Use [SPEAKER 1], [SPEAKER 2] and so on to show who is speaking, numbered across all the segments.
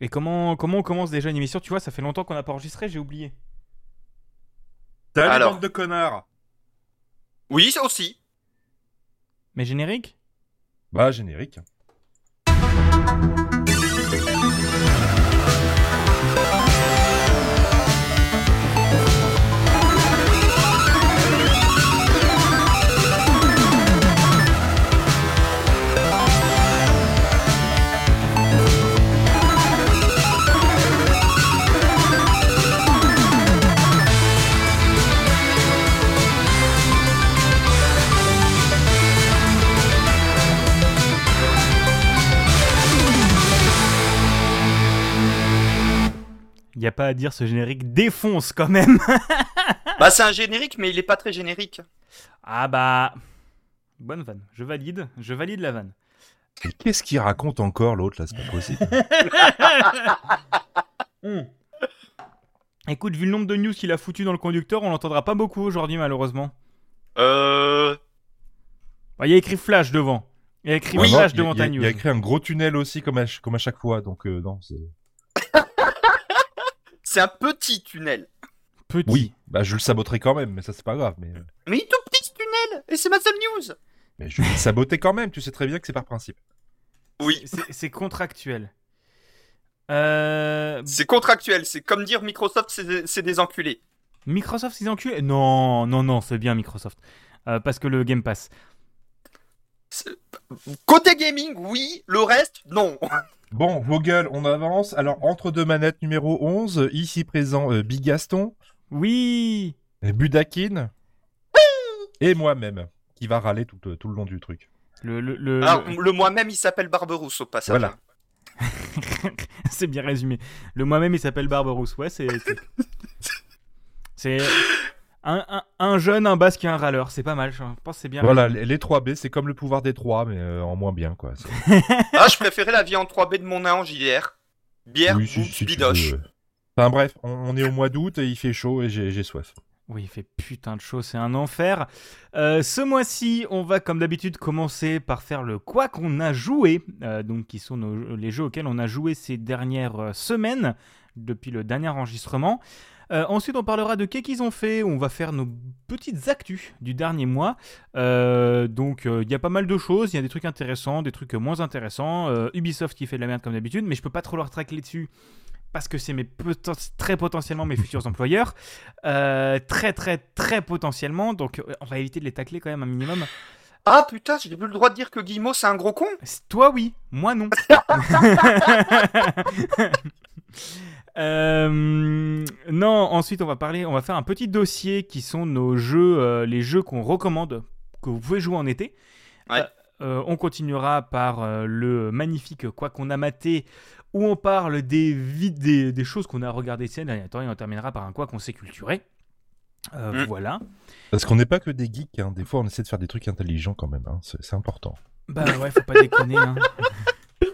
[SPEAKER 1] Et comment, comment on commence déjà une émission Tu vois, ça fait longtemps qu'on n'a pas enregistré, j'ai oublié.
[SPEAKER 2] Salut,
[SPEAKER 3] Alors.
[SPEAKER 2] bande de connards
[SPEAKER 3] Oui, ça aussi.
[SPEAKER 1] Mais générique?
[SPEAKER 2] Bah, générique.
[SPEAKER 1] Il n'y a pas à dire, ce générique défonce quand même.
[SPEAKER 3] Bah, c'est un générique, mais il est pas très générique.
[SPEAKER 1] ah bah. Bonne vanne. Je valide. Je valide la vanne.
[SPEAKER 2] Et qu'est-ce qu'il raconte encore l'autre là? C'est pas possible.
[SPEAKER 1] Écoute, vu le nombre de news qu'il a foutu dans le conducteur, on l'entendra pas beaucoup aujourd'hui, malheureusement.
[SPEAKER 3] Euh.
[SPEAKER 1] Bah, Il y a écrit Flash devant. Il y a écrit
[SPEAKER 2] non,
[SPEAKER 1] Flash devant
[SPEAKER 2] il y a-
[SPEAKER 1] ta news.
[SPEAKER 2] Il y a écrit un gros tunnel aussi comme à, ch- comme à chaque fois, donc euh, non. c'est-
[SPEAKER 3] C'est un petit tunnel.
[SPEAKER 1] Petit.
[SPEAKER 2] Oui, bah je le saboterai quand même, mais ça c'est pas grave. Mais, euh,
[SPEAKER 3] Mais il est tout petit ce tunnel Et c'est ma seule news
[SPEAKER 2] mais je vais le saboter quand même. Tu sais très bien que c'est par principe.
[SPEAKER 3] Oui,
[SPEAKER 1] C'est- C'est contractuel. Euh...
[SPEAKER 3] c'est contractuel. C'est comme dire Microsoft, c'est des- c'est des enculés.
[SPEAKER 1] Microsoft, ils enculés? Non, non, non, c'est bien Microsoft. Euh, parce que le Game Pass.
[SPEAKER 3] C'est- Côté gaming, oui. Le reste, non.
[SPEAKER 2] Bon, vos gueules, on avance. Alors, entre deux manettes numéro 11, ici présent euh, Big Gaston,
[SPEAKER 1] Oui
[SPEAKER 2] Budakin et moi-même, qui va râler tout, euh, tout le long du truc.
[SPEAKER 1] Le, le, le-
[SPEAKER 3] Alors,
[SPEAKER 1] le-
[SPEAKER 3] le moi-même, il s'appelle Barberousse au passage.
[SPEAKER 2] Voilà.
[SPEAKER 1] c'est bien résumé. Le moi-même, il s'appelle Barberousse. Ouais, c'est- C'est. Un, un, un jeune, un basque et un râleur. C'est pas mal. Je pense que c'est bien.
[SPEAKER 2] Voilà, les, les 3B, c'est comme le pouvoir des 3, mais euh, en moins bien, quoi.
[SPEAKER 3] Ah, je préférais la vie en 3B de mon en JDR. Bière,
[SPEAKER 2] Oui, si- tu
[SPEAKER 3] bidoche.
[SPEAKER 2] Enfin bref, on, on est au mois d'août et il fait chaud et j'ai soif.
[SPEAKER 1] Oui, il fait putain de chaud, c'est un enfer. Euh, ce mois-ci, on va comme d'habitude commencer par faire le quoi qu'on a joué, euh, donc qui sont nos- les jeux auxquels on a joué ces dernières semaines depuis le dernier enregistrement. Euh, ensuite, on parlera de qu'est-ce qu'ils ont fait. On va faire nos petites actus du dernier mois. Euh, donc, euh, il y a pas mal de choses. Il y a des trucs intéressants, des trucs moins intéressants. Ubisoft qui fait de la merde comme d'habitude, mais je peux pas trop leur tracler dessus parce que c'est mes poten- très potentiellement mes futurs employeurs. Très très très potentiellement, donc on va éviter de les tacler quand même un minimum.
[SPEAKER 3] Ah putain, j'ai plus le droit de dire que Guillemot c'est un gros con
[SPEAKER 1] C'est- Toi oui, moi non. Euh, non, ensuite on va parler, on va faire un petit dossier qui sont nos jeux, euh, les jeux qu'on recommande, que vous pouvez jouer en été.
[SPEAKER 3] Ouais.
[SPEAKER 1] Euh, euh, on continuera par euh, le magnifique quoi qu'on a maté, où on parle des, vid- des, des choses qu'on a regardées ces derniers temps, et on terminera par un quoi qu'on s'est culturé. Euh,
[SPEAKER 3] Mm.
[SPEAKER 1] Voilà.
[SPEAKER 2] Parce qu'on n'est pas que des geeks, hein. des fois on essaie de faire des trucs intelligents quand même, hein. c'est c'est important.
[SPEAKER 1] Bah ouais, faut pas déconner. Hein.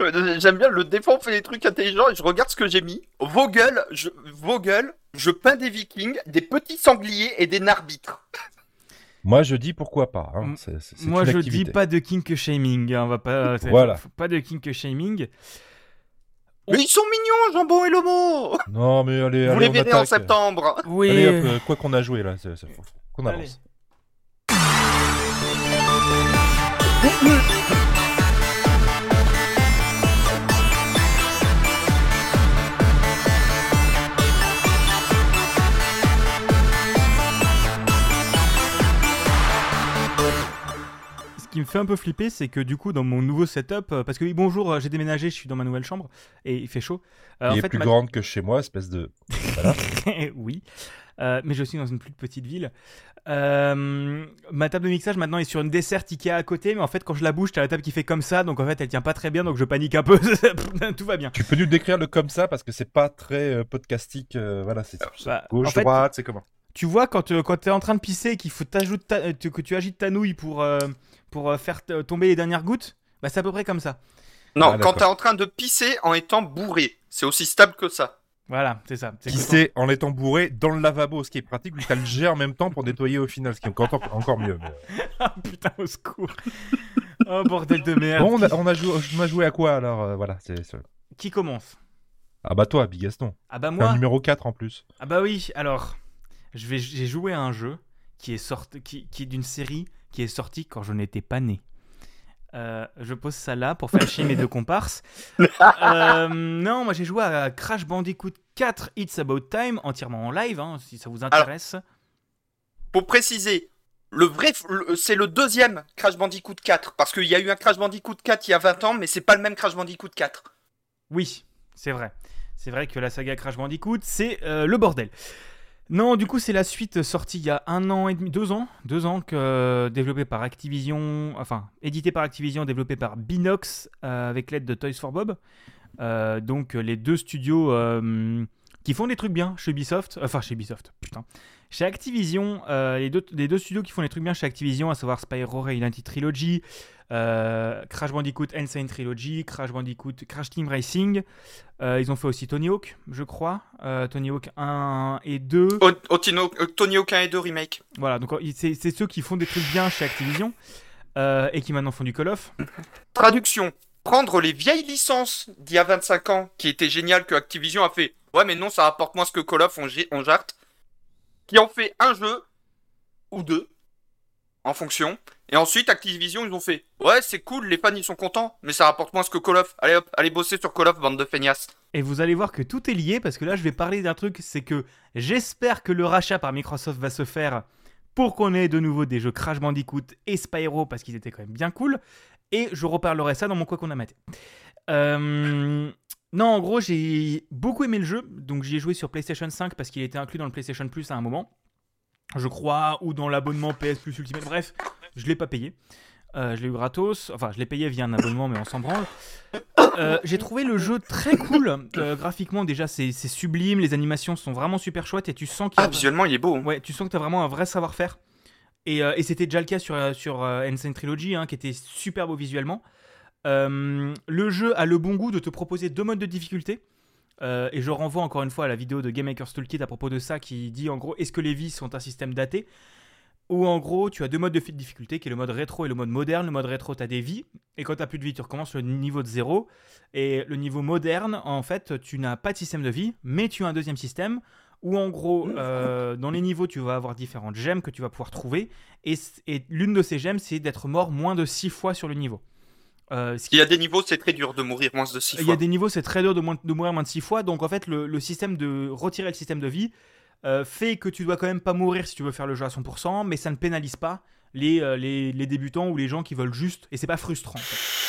[SPEAKER 3] Euh, J'aime bien le défend fait des trucs intelligents et je regarde ce que j'ai mis. Vos gueules, je, vos gueules, je peins des vikings, des petits sangliers et des narbitres.
[SPEAKER 2] Moi je dis pourquoi pas, hein.
[SPEAKER 1] Moi
[SPEAKER 2] une
[SPEAKER 1] je
[SPEAKER 2] activité.
[SPEAKER 1] dis pas de kink shaming, hein, on va pas.
[SPEAKER 2] Voilà.
[SPEAKER 1] Pas de kink shaming.
[SPEAKER 3] Mais ils sont mignons, Jambon et Lomo
[SPEAKER 2] Non mais allez,
[SPEAKER 3] Vous
[SPEAKER 2] allez
[SPEAKER 3] les verrez en septembre
[SPEAKER 1] Oui.
[SPEAKER 2] Allez hop, euh, quoi qu'on a joué là, c'est- qu'on
[SPEAKER 1] Allez.
[SPEAKER 2] avance.
[SPEAKER 1] Ce qui me fait un peu flipper, c'est que du coup, dans mon nouveau setup, euh, parce que oui, bonjour, euh, j'ai déménagé, je suis dans ma nouvelle chambre et il fait chaud. Euh,
[SPEAKER 2] Il
[SPEAKER 1] en
[SPEAKER 2] est
[SPEAKER 1] fait,
[SPEAKER 2] plus
[SPEAKER 1] ma-
[SPEAKER 2] grande que chez moi, espèce de...
[SPEAKER 1] oui, Euh, mais je suis dans une plus petite ville. Euh, ma table de mixage maintenant est sur une dessert Ikea à côté, mais en fait, quand je la bouge, t'as la table qui fait comme ça, donc en fait, elle tient pas très bien, donc je panique un peu. Tout va bien.
[SPEAKER 2] Tu peux nous décrire le comme ça parce que c'est pas très podcastique, voilà, c'est
[SPEAKER 1] Bah,
[SPEAKER 2] gauche,
[SPEAKER 1] en fait,
[SPEAKER 2] droite, c'est comment?
[SPEAKER 1] Tu vois, quand, euh, quand tu es en train de pisser et qu'il faut ta- tu- que tu agites ta nouille pour, euh, pour euh, faire t- tomber les dernières gouttes, bah, c'est à peu près comme ça.
[SPEAKER 3] Non,
[SPEAKER 2] Ah,
[SPEAKER 3] quand t'es en train de pisser en étant bourré. C'est aussi stable que ça.
[SPEAKER 1] Voilà, c'est ça.
[SPEAKER 2] Sait en étant bourré dans le lavabo, ce qui est pratique, vu que t'as le jet en même temps pour nettoyer au final, ce qui est encore, encore mieux. mais, euh.
[SPEAKER 1] Ah putain, au secours. oh bordel de merde.
[SPEAKER 2] Bon, on a, on, a joué, on a joué à quoi alors euh, Voilà, c'est
[SPEAKER 1] qui commence?
[SPEAKER 2] Ah bah toi, Bigaston.
[SPEAKER 1] Ah bah moi.
[SPEAKER 2] un numéro 4 en plus.
[SPEAKER 1] Ah bah oui, alors, je vais, j'ai joué à un jeu qui est, sorti, qui, qui est d'une série qui est sortie quand je n'étais pas né. Euh, je pose ça là pour faire chier mes deux comparses. Euh, non, moi j'ai joué à Crash Bandicoot 4 It's About Time, entièrement en live, hein, si ça vous intéresse.
[SPEAKER 3] Pour préciser, le vrai, c'est le deuxième Crash Bandicoot 4. Parce qu'il y a eu un Crash Bandicoot 4 il y a 20 ans, mais c'est pas le même Crash Bandicoot 4.
[SPEAKER 1] Oui, c'est vrai. C'est vrai que la saga Crash Bandicoot, c'est euh, le bordel. Non, du coup, c'est la suite sortie il y a un an et demi, deux ans, deux ans, que, euh, développée par Activision, enfin, édité par Activision, développé par Binox, euh, avec l'aide de Toys for Bob. Euh, donc, les deux studios qui font des trucs bien chez Ubisoft, enfin, chez Ubisoft, putain. Chez Activision, les, deux, les deux studios qui font des trucs bien chez Activision, à savoir Spyro Reignited Trilogy, euh, Crash Bandicoot Insane Trilogy, Crash Bandicoot Crash Team Racing. Euh, ils ont fait aussi Tony Hawk, je crois. Euh, Tony Hawk 1 et 2.
[SPEAKER 3] O- Otino- euh, Tony Hawk 1 et 2 remake.
[SPEAKER 1] Voilà, donc c'est ceux qui font des trucs bien chez Activision et qui maintenant font du Call of.
[SPEAKER 3] Traduction. Prendre les vieilles licences d'il y a 25 ans, qui étaient géniales, que Activision a fait. Ouais, mais non, ça rapporte moins ce que Call of, on, on jarte. Qui ont fait un jeu, ou deux, en fonction. Et ensuite, Activision, ils ont fait. Ouais, c'est cool, les fans, ils sont contents, mais ça rapporte moins que Call of. Allez hop, allez bosser sur Call of, bande de feignasses.
[SPEAKER 1] Et vous allez voir que tout est lié parce que là je vais parler d'un truc, c'est que j'espère que le rachat par Microsoft va se faire pour qu'on ait de nouveau des jeux Crash Bandicoot et Spyro parce qu'ils étaient quand même bien cool. Et je reparlerai ça dans mon quoi qu'on a maté. Euh, Non, en gros, j'ai beaucoup aimé le jeu, donc j'y ai joué sur PlayStation 5 parce qu'il était inclus dans le PlayStation Plus à un moment, je crois, ou dans l'abonnement PS Plus Ultimate. Bref, je l'ai pas payé. Euh, je l'ai eu gratos, enfin je l'ai payé via un abonnement, mais on s'en branle. Euh, j'ai trouvé le jeu très cool. Euh, graphiquement, déjà, c'est sublime. Les animations sont vraiment super chouettes et tu sens qu'il
[SPEAKER 3] Ah, visuellement, il est beau. hein.
[SPEAKER 1] Ouais, tu sens que tu as vraiment un vrai savoir-faire. Et, et c'était déjà le cas sur, sur Insane Trilogy, hein, qui était super beau visuellement. Le jeu a le bon goût de te proposer deux modes de difficulté. Euh, et je renvoie encore une fois à la vidéo de Game Maker's Toolkit à propos de ça qui dit en gros est-ce que les vies sont un système daté? Ou en gros tu as deux modes de difficulté qui est le mode rétro et le mode moderne. Le mode rétro tu as des vies et quand tu plus de vie tu recommences le niveau de zéro. Et le niveau moderne en fait tu n'as pas de système de vie mais tu as un deuxième système où en gros, euh, dans les niveaux, tu vas avoir différentes gemmes que tu vas pouvoir trouver. Et, et l'une de ces gemmes, c'est d'être mort moins de 6 fois sur le niveau. Euh, ce qui-
[SPEAKER 3] Il y a des niveaux, c'est très dur de mourir moins de 6
[SPEAKER 1] il y
[SPEAKER 3] fois.
[SPEAKER 1] a des niveaux, c'est très dur de, moins- de mourir moins de 6 fois. Donc en fait, le, le système de retirer le système de vie euh, fait que tu dois quand même pas mourir si tu veux faire le jeu à 100%, mais ça ne pénalise pas les, euh, les, les débutants ou les gens qui veulent juste. Et c'est pas frustrant. en fait.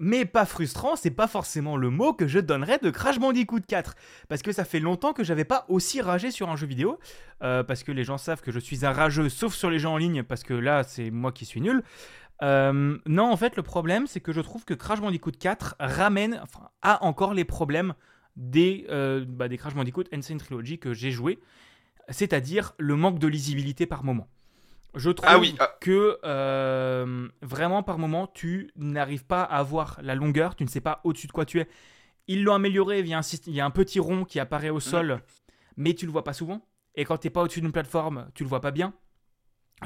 [SPEAKER 1] Mais pas frustrant, c'est pas forcément le mot que je donnerais de Crash Bandicoot 4. Parce que ça fait longtemps que j'avais pas aussi ragé sur un jeu vidéo. Parce que les gens savent que je suis un rageux, sauf sur les jeux en ligne, parce que là, c'est moi qui suis nul. Euh, non, en fait, le problème, c'est que je trouve que Crash Bandicoot 4 ramène, enfin, a encore les problèmes des, euh, bah, des Crash Bandicoot Insane Trilogy que j'ai joué, c'est-à-dire le manque de lisibilité par moment. Je trouve
[SPEAKER 3] Ah oui, ah.
[SPEAKER 1] que euh, vraiment par moment, tu n'arrives pas à avoir la longueur, tu ne sais pas au-dessus de quoi tu es. Ils l'ont amélioré, il y, a un, syst- il y a un petit rond qui apparaît au sol, mais tu le vois pas souvent. Et quand tu n'es pas au-dessus d'une plateforme, tu le vois pas bien.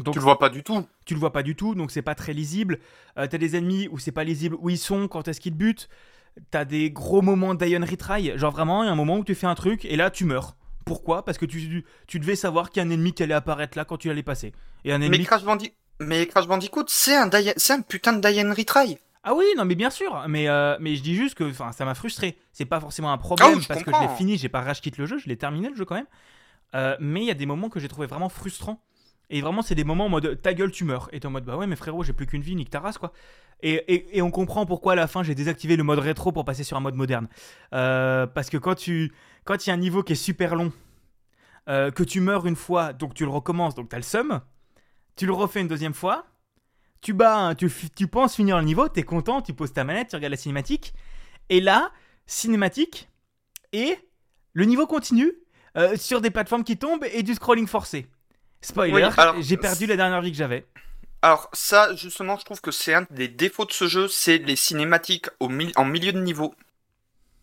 [SPEAKER 1] Donc
[SPEAKER 3] Tu le vois pas du tout.
[SPEAKER 1] tu le vois pas du tout, donc c'est pas très lisible. Euh, t'as des ennemis où c'est pas lisible où ils sont, quand est-ce qu'ils te butent. T'as des gros moments d'Ion Retry, genre vraiment, il y a un moment où tu fais un truc et là tu meurs. Pourquoi? Parce que tu, tu devais savoir qu'il y a un ennemi qui allait apparaître là quand tu allais passer. Et un
[SPEAKER 3] Mais
[SPEAKER 1] ennemi.
[SPEAKER 3] Crash, Bandi- mais Crash Bandicoot, c'est un, c'est un putain de Diane Retry.
[SPEAKER 1] Ah oui, non mais bien sûr, mais, euh, mais je dis juste que ça m'a frustré. C'est pas forcément un problème
[SPEAKER 3] Ah oui,
[SPEAKER 1] parce que je l'ai fini, j'ai pas rage quitte le jeu, je l'ai terminé le jeu quand même. Euh, mais il y a des moments que j'ai trouvé vraiment frustrants. Et vraiment, c'est des moments en mode ta gueule, tu meurs. Et t'es en mode bah ouais, mais frérot, j'ai plus qu'une vie, nique ta race quoi. Et, et, on comprend pourquoi à la fin j'ai désactivé le mode rétro pour passer sur un mode moderne. Euh, parce que quand tu quand il y a un niveau qui est super long, euh, que tu meurs une fois, donc tu le recommences, donc t'as le seum, tu le refais une deuxième fois, tu bats, tu, tu penses finir le niveau, t'es content, tu poses ta manette, tu regardes la cinématique, et là, cinématique, et le niveau continue euh, sur des plateformes qui tombent et du scrolling forcé. Spoiler,
[SPEAKER 3] Oui, alors,
[SPEAKER 1] j'ai perdu la dernière vie que j'avais.
[SPEAKER 3] Alors ça, justement, je trouve que c'est un des défauts de ce jeu, c'est les cinématiques au en milieu de niveau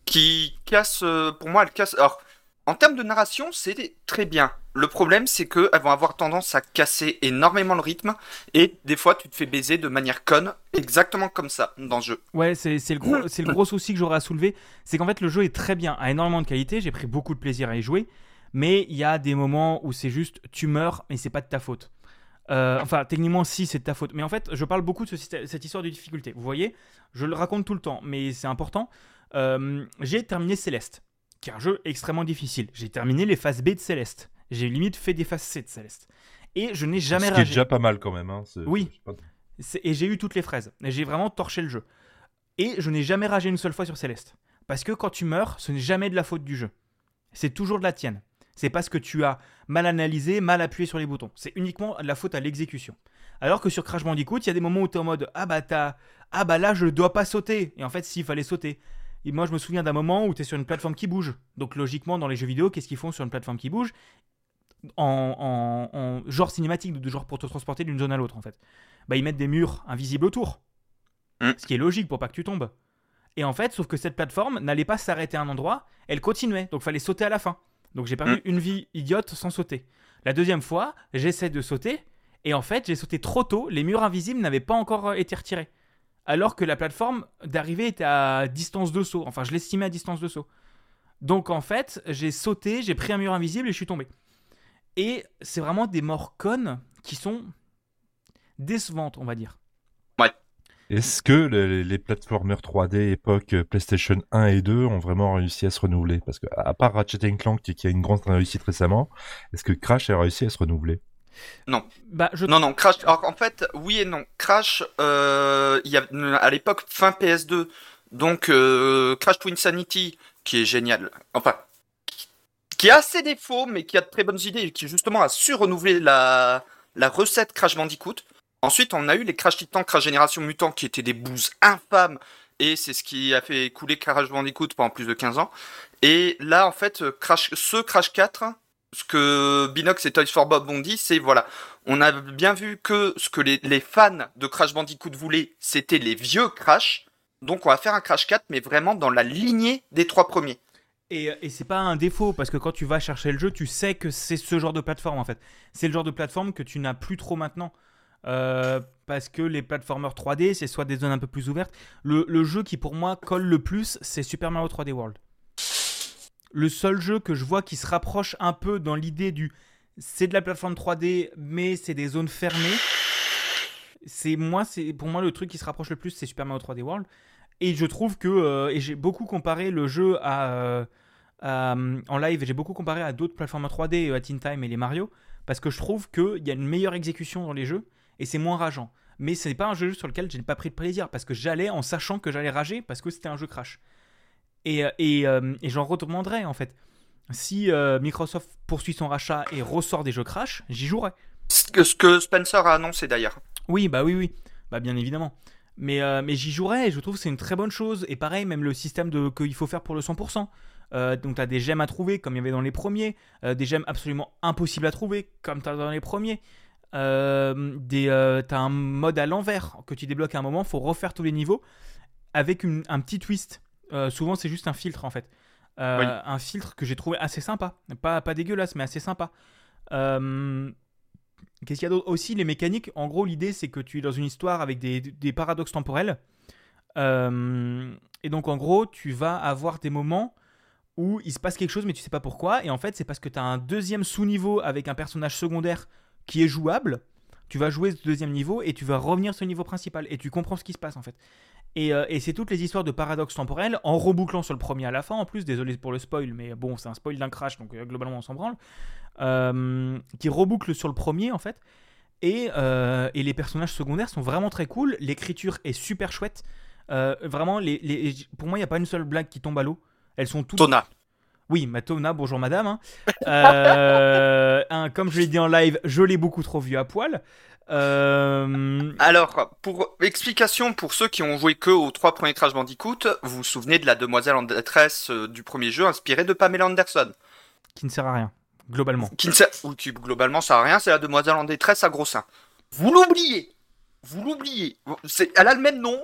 [SPEAKER 3] qui cassent, euh, pour moi, elles cassent. Alors, En termes de narration, c'est très bien. Le problème, c'est qu'elles vont avoir tendance à casser énormément le rythme et des fois, tu te fais baiser de manière conne, exactement comme ça dans le jeu.
[SPEAKER 1] Ouais, c'est le, gros- c'est le gros souci que j'aurais à soulever. C'est qu'en fait, le jeu est très bien, a énormément de qualité. J'ai pris beaucoup de plaisir à y jouer. Mais il y a des moments où c'est juste tu meurs, mais c'est pas de ta faute. Euh, enfin, techniquement, si, c'est de ta faute. Mais en fait, je parle beaucoup de ce cette histoire de difficulté. Vous voyez, je le raconte tout le temps, mais c'est important. Euh, j'ai terminé Céleste, qui est un jeu extrêmement difficile. J'ai terminé les phases B de Céleste. J'ai limite fait des phases C de Céleste. Et je n'ai jamais
[SPEAKER 2] Ce qui est
[SPEAKER 1] ragé.
[SPEAKER 2] déjà pas mal quand même. Hein.
[SPEAKER 1] Oui.
[SPEAKER 2] pas-
[SPEAKER 1] Et j'ai eu toutes les fraises. Et J'ai vraiment torché le jeu. Et je n'ai jamais ragé une seule fois sur Céleste. Parce que quand tu meurs, ce n'est jamais de la faute du jeu. C'est toujours de la tienne. C'est parce que tu as mal analysé, mal appuyé sur les boutons. C'est uniquement de la faute à l'exécution. Alors que sur Crash Bandicoot, il y a des moments où tu es en mode Ah bah t'as... Ah bah là je dois pas sauter. Et en fait, s'il fallait sauter. Et moi je me souviens d'un moment où tu es sur une plateforme qui bouge. Donc logiquement, dans les jeux vidéo, qu'est-ce qu'ils font sur une plateforme qui bouge? En, en- en genre cinématique, de genre pour te transporter d'une zone à l'autre en fait. Bah ils mettent des murs invisibles autour.
[SPEAKER 3] Mm.
[SPEAKER 1] Ce qui est logique pour pas que tu tombes. Et en fait, sauf que cette plateforme n'allait pas s'arrêter à un endroit, elle continuait, donc fallait sauter à la fin. Donc j'ai perdu
[SPEAKER 3] Mm.
[SPEAKER 1] une vie idiote sans sauter. La deuxième fois, j'essaie de sauter, et en fait, j'ai sauté trop tôt, les murs invisibles n'avaient pas encore euh, été retirés. Alors que la plateforme d'arrivée était à distance de saut, enfin je l'estimais à distance de saut. Donc en fait, j'ai sauté, j'ai pris un mur invisible et je suis tombé. Et c'est vraiment des morts connes qui sont décevantes, on va dire.
[SPEAKER 2] Est-ce que les, les platformers 3D époque euh, PlayStation 1 et 2 ont vraiment réussi à se renouveler? Parce que à part Ratchet Clank qui a une grande réussite récemment, est-ce que Crash a réussi à se renouveler?
[SPEAKER 1] Bah, je
[SPEAKER 3] Non, non, Crash. Alors, en fait, oui et non. Crash, euh, il y a à l'époque fin PS2, donc euh, Crash Twin Sanity, qui est génial. Enfin, qui- qui a ses défauts, mais qui a de très bonnes idées, et qui justement a su renouveler la la recette Crash Bandicoot. Ensuite, on a eu les Crash Titan, Crash Génération Mutant, qui étaient des bouses infâmes, et c'est ce qui a fait couler Crash Bandicoot pendant plus de 15 ans. Et là, en fait, Crash, ce Crash 4, ce que Binox et Toys for Bob ont dit, c'est voilà, on a bien vu que ce que les, les fans de Crash Bandicoot voulaient, c'était les vieux Crash. Donc on va faire un Crash 4, mais vraiment dans la lignée des trois premiers.
[SPEAKER 1] Et, et c'est pas un défaut, parce que quand tu vas chercher le jeu, tu sais que c'est ce genre de plateforme en fait. C'est le genre de plateforme que tu n'as plus trop maintenant. Euh, parce que les platformers 3D, c'est soit des zones un peu plus ouvertes. Le, jeu qui pour moi colle le plus, c'est Super Mario 3D World. Le seul jeu que je vois qui se rapproche un peu dans l'idée du c'est de la plateforme 3D, mais c'est des zones fermées. C'est moi, c'est pour moi le truc qui se rapproche le plus, c'est Super Mario 3D World. Et je trouve que euh, et j'ai beaucoup comparé le jeu à, euh, en live, j'ai beaucoup comparé à d'autres plateformes 3D, à Teen Time et les Mario, parce que je trouve qu'il y a une meilleure exécution dans les jeux et c'est moins rageant. Mais ce n'est pas un jeu sur lequel j'ai pas pris de plaisir parce que j'allais en sachant que j'allais rager parce que c'était un jeu crash. Et, euh, et, euh, et j'en recommanderais en fait. Si euh, Microsoft poursuit son rachat et ressort des jeux crash, j'y jouerais.
[SPEAKER 3] Ce que, ce que Spencer a annoncé d'ailleurs.
[SPEAKER 1] Oui, bah oui, oui. Bah bien évidemment. Mais, euh, mais j'y jouerais et je trouve que c'est une très bonne chose. Et pareil, même le système de, qu'il faut faire pour le 100%. Euh, donc tu as des gemmes à trouver comme il y avait dans les premiers. euh, des gemmes absolument impossibles à trouver comme tu as dans les premiers. Euh, des, euh, t'as un mode à l'envers que tu débloques à un moment. faut refaire tous les niveaux avec une- un petit twist. Euh, souvent, c'est juste un filtre en fait. Euh,
[SPEAKER 3] Oui.
[SPEAKER 1] Un filtre que j'ai trouvé assez sympa. Pas, pas dégueulasse, mais assez sympa. Euh, Qu'est-ce qu'il y a d'autre? Aussi, les mécaniques, en gros, l'idée c'est que tu es dans une histoire avec des, des paradoxes temporels. Euh, et donc, en gros, tu vas avoir des moments où il se passe quelque chose, mais tu sais pas pourquoi. Et en fait, c'est parce que tu as un deuxième sous-niveau avec un personnage secondaire qui est jouable. Tu vas jouer ce deuxième niveau et tu vas revenir sur le niveau principal. Et tu comprends ce qui se passe en fait. Et, euh, et c'est toutes les histoires de paradoxes temporels en rebouclant sur le premier à la fin en plus. Désolé pour le spoil, mais bon, c'est un spoil d'un crash, donc euh, globalement on s'en branle. Euh, qui reboucle sur le premier en fait. Et, et les personnages secondaires sont vraiment très cool. L'écriture est super chouette. Vraiment, pour moi, il n'y a pas une seule blague qui tombe à l'eau. Elles sont toutes.
[SPEAKER 3] Tona.
[SPEAKER 1] Oui, Matona, bonjour madame. hein. Euh, comme je l'ai dit en live, je l'ai beaucoup trop vu à poil. Euh,
[SPEAKER 3] Alors, pour explication pour ceux qui ont joué que aux trois premiers Crash Bandicoot, vous vous souvenez de la demoiselle en détresse euh, du premier jeu inspirée de Pamela Anderson
[SPEAKER 1] qui ne sert à rien, globalement.
[SPEAKER 3] qui ne sert, ou qui globalement sert à rien, c'est la demoiselle en détresse à gros seins. Vous l'oubliez Vous l'oubliez Elle a le même nom,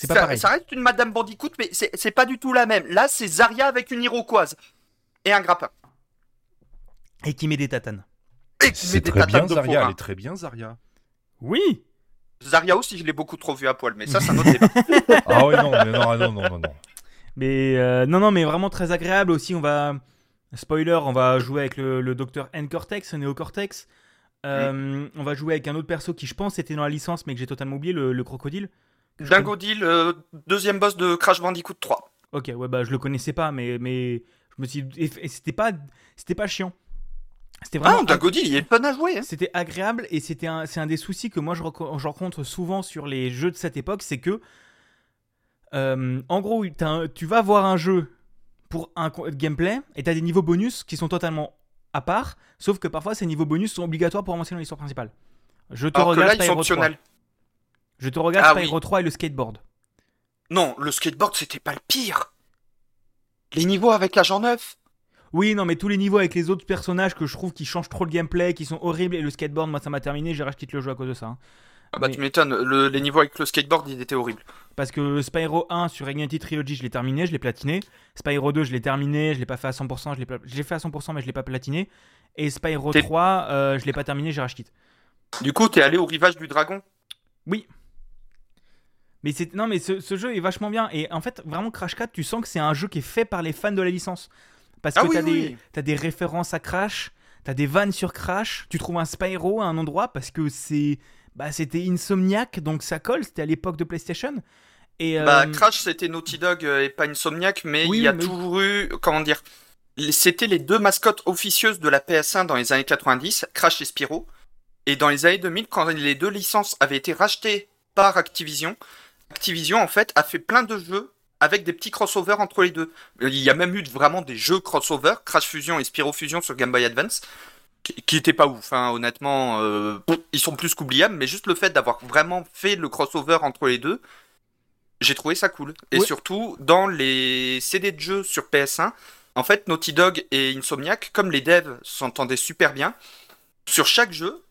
[SPEAKER 1] C'est pas
[SPEAKER 3] ça,
[SPEAKER 1] pareil.
[SPEAKER 3] ça reste une Madame Bandicoot, mais c'est pas du tout la même. Là, c'est Zarya avec une Iroquoise. et un grappin.
[SPEAKER 1] Et qui met des tatanes.
[SPEAKER 3] Et qui met
[SPEAKER 2] C'est
[SPEAKER 3] des
[SPEAKER 2] très bien,
[SPEAKER 3] tatanes de
[SPEAKER 2] Zarya. Elle est très bien, Zarya.
[SPEAKER 1] Oui
[SPEAKER 3] Zarya aussi, je l'ai beaucoup trop vu à poil, mais ça, c'est un autre débat.
[SPEAKER 2] Ah oui, non, mais non, non, non, non, non.
[SPEAKER 1] Mais euh, non, non, mais vraiment très agréable aussi. On va. Spoiler, on va jouer avec le, le docteur N-Cortex, Néocortex. Euh, On va jouer avec un autre perso qui, je pense, était dans la licence, mais que j'ai totalement oublié, le, le crocodile.
[SPEAKER 3] Dingo Deal, euh, deuxième boss de Crash Bandicoot 3.
[SPEAKER 1] Ok, ouais, bah je le connaissais pas, mais, mais je me suis. C'était pas, c'était pas chiant. C'était
[SPEAKER 3] Ah,
[SPEAKER 1] vraiment.
[SPEAKER 3] Dingo Deal, il est fun à jouer. hein.
[SPEAKER 1] C'était agréable et c'était un, c'est un des soucis que moi je, je rencontre souvent sur les jeux de cette époque, c'est que euh, en gros un- tu vas voir un jeu pour un gameplay et t'as des niveaux bonus qui sont totalement à part, sauf que parfois ces niveaux bonus sont obligatoires pour avancer dans l'histoire principale. Je te
[SPEAKER 3] Alors que
[SPEAKER 1] regarde
[SPEAKER 3] là, ils sont
[SPEAKER 1] Spyro 3.
[SPEAKER 3] optionnels.
[SPEAKER 1] Je te regarde
[SPEAKER 3] Ah
[SPEAKER 1] Spyro
[SPEAKER 3] oui.
[SPEAKER 1] 3 et le skateboard.
[SPEAKER 3] Non, le skateboard, c'était pas le pire. Les niveaux avec l'agent neuf?
[SPEAKER 1] Oui, non, mais tous les niveaux avec les autres personnages que je trouve qui changent trop le gameplay, qui sont horribles, et le skateboard, moi ça m'a terminé, j'ai racheté le jeu à cause de ça. hein.
[SPEAKER 3] Ah bah
[SPEAKER 1] Mais-
[SPEAKER 3] tu m'étonnes, le- les niveaux avec le skateboard, ils étaient horribles.
[SPEAKER 1] Parce que Spyro 1 sur Ignited Trilogy, je l'ai terminé, je l'ai platiné. Spyro 2, je l'ai terminé, je l'ai pas fait à 100%, je l'ai pla- fait à 100%, mais je l'ai pas platiné. Et Spyro
[SPEAKER 3] T'es-
[SPEAKER 1] 3, euh, je l'ai pas terminé, j'ai racheté.
[SPEAKER 3] Du coup, t'es allé au rivage du dragon?
[SPEAKER 1] Mais c'est non, mais ce, ce jeu est vachement bien. Et en fait, vraiment Crash 4, tu sens que c'est un jeu qui est fait par les fans de la licence. Parce que
[SPEAKER 3] Ah oui,
[SPEAKER 1] t'as
[SPEAKER 3] oui,
[SPEAKER 1] des, des références à Crash, t'as des vannes sur Crash, tu trouves un Spyro à un endroit parce que c'est, bah, c'était Insomniac, donc ça colle. C'était à l'époque de PlayStation. Et
[SPEAKER 3] Bah,
[SPEAKER 1] euh,
[SPEAKER 3] Crash, c'était Naughty Dog euh, et pas Insomniac, mais
[SPEAKER 1] Oui,
[SPEAKER 3] il y a
[SPEAKER 1] mais-
[SPEAKER 3] toujours eu, comment dire, c'était les deux mascottes officieuses de la PS1 dans les années 90, Crash et Spyro. Et dans les années 2000, quand les deux licences avaient été rachetées par Activision, Activision, en fait, a fait plein de jeux avec des petits crossovers entre les deux. Il y a même eu vraiment des jeux crossover, Crash Fusion et Spyro Fusion sur Game Boy Advance, qui, qui étaient pas ouf, hein, honnêtement. euh, ils sont plus qu'oubliables, mais juste le fait d'avoir vraiment fait le crossover entre les deux, j'ai trouvé ça cool. Et surtout, dans les CD de jeux sur PS1, en fait, Naughty Dog et Insomniac, comme les devs s'entendaient super bien, sur chaque jeu,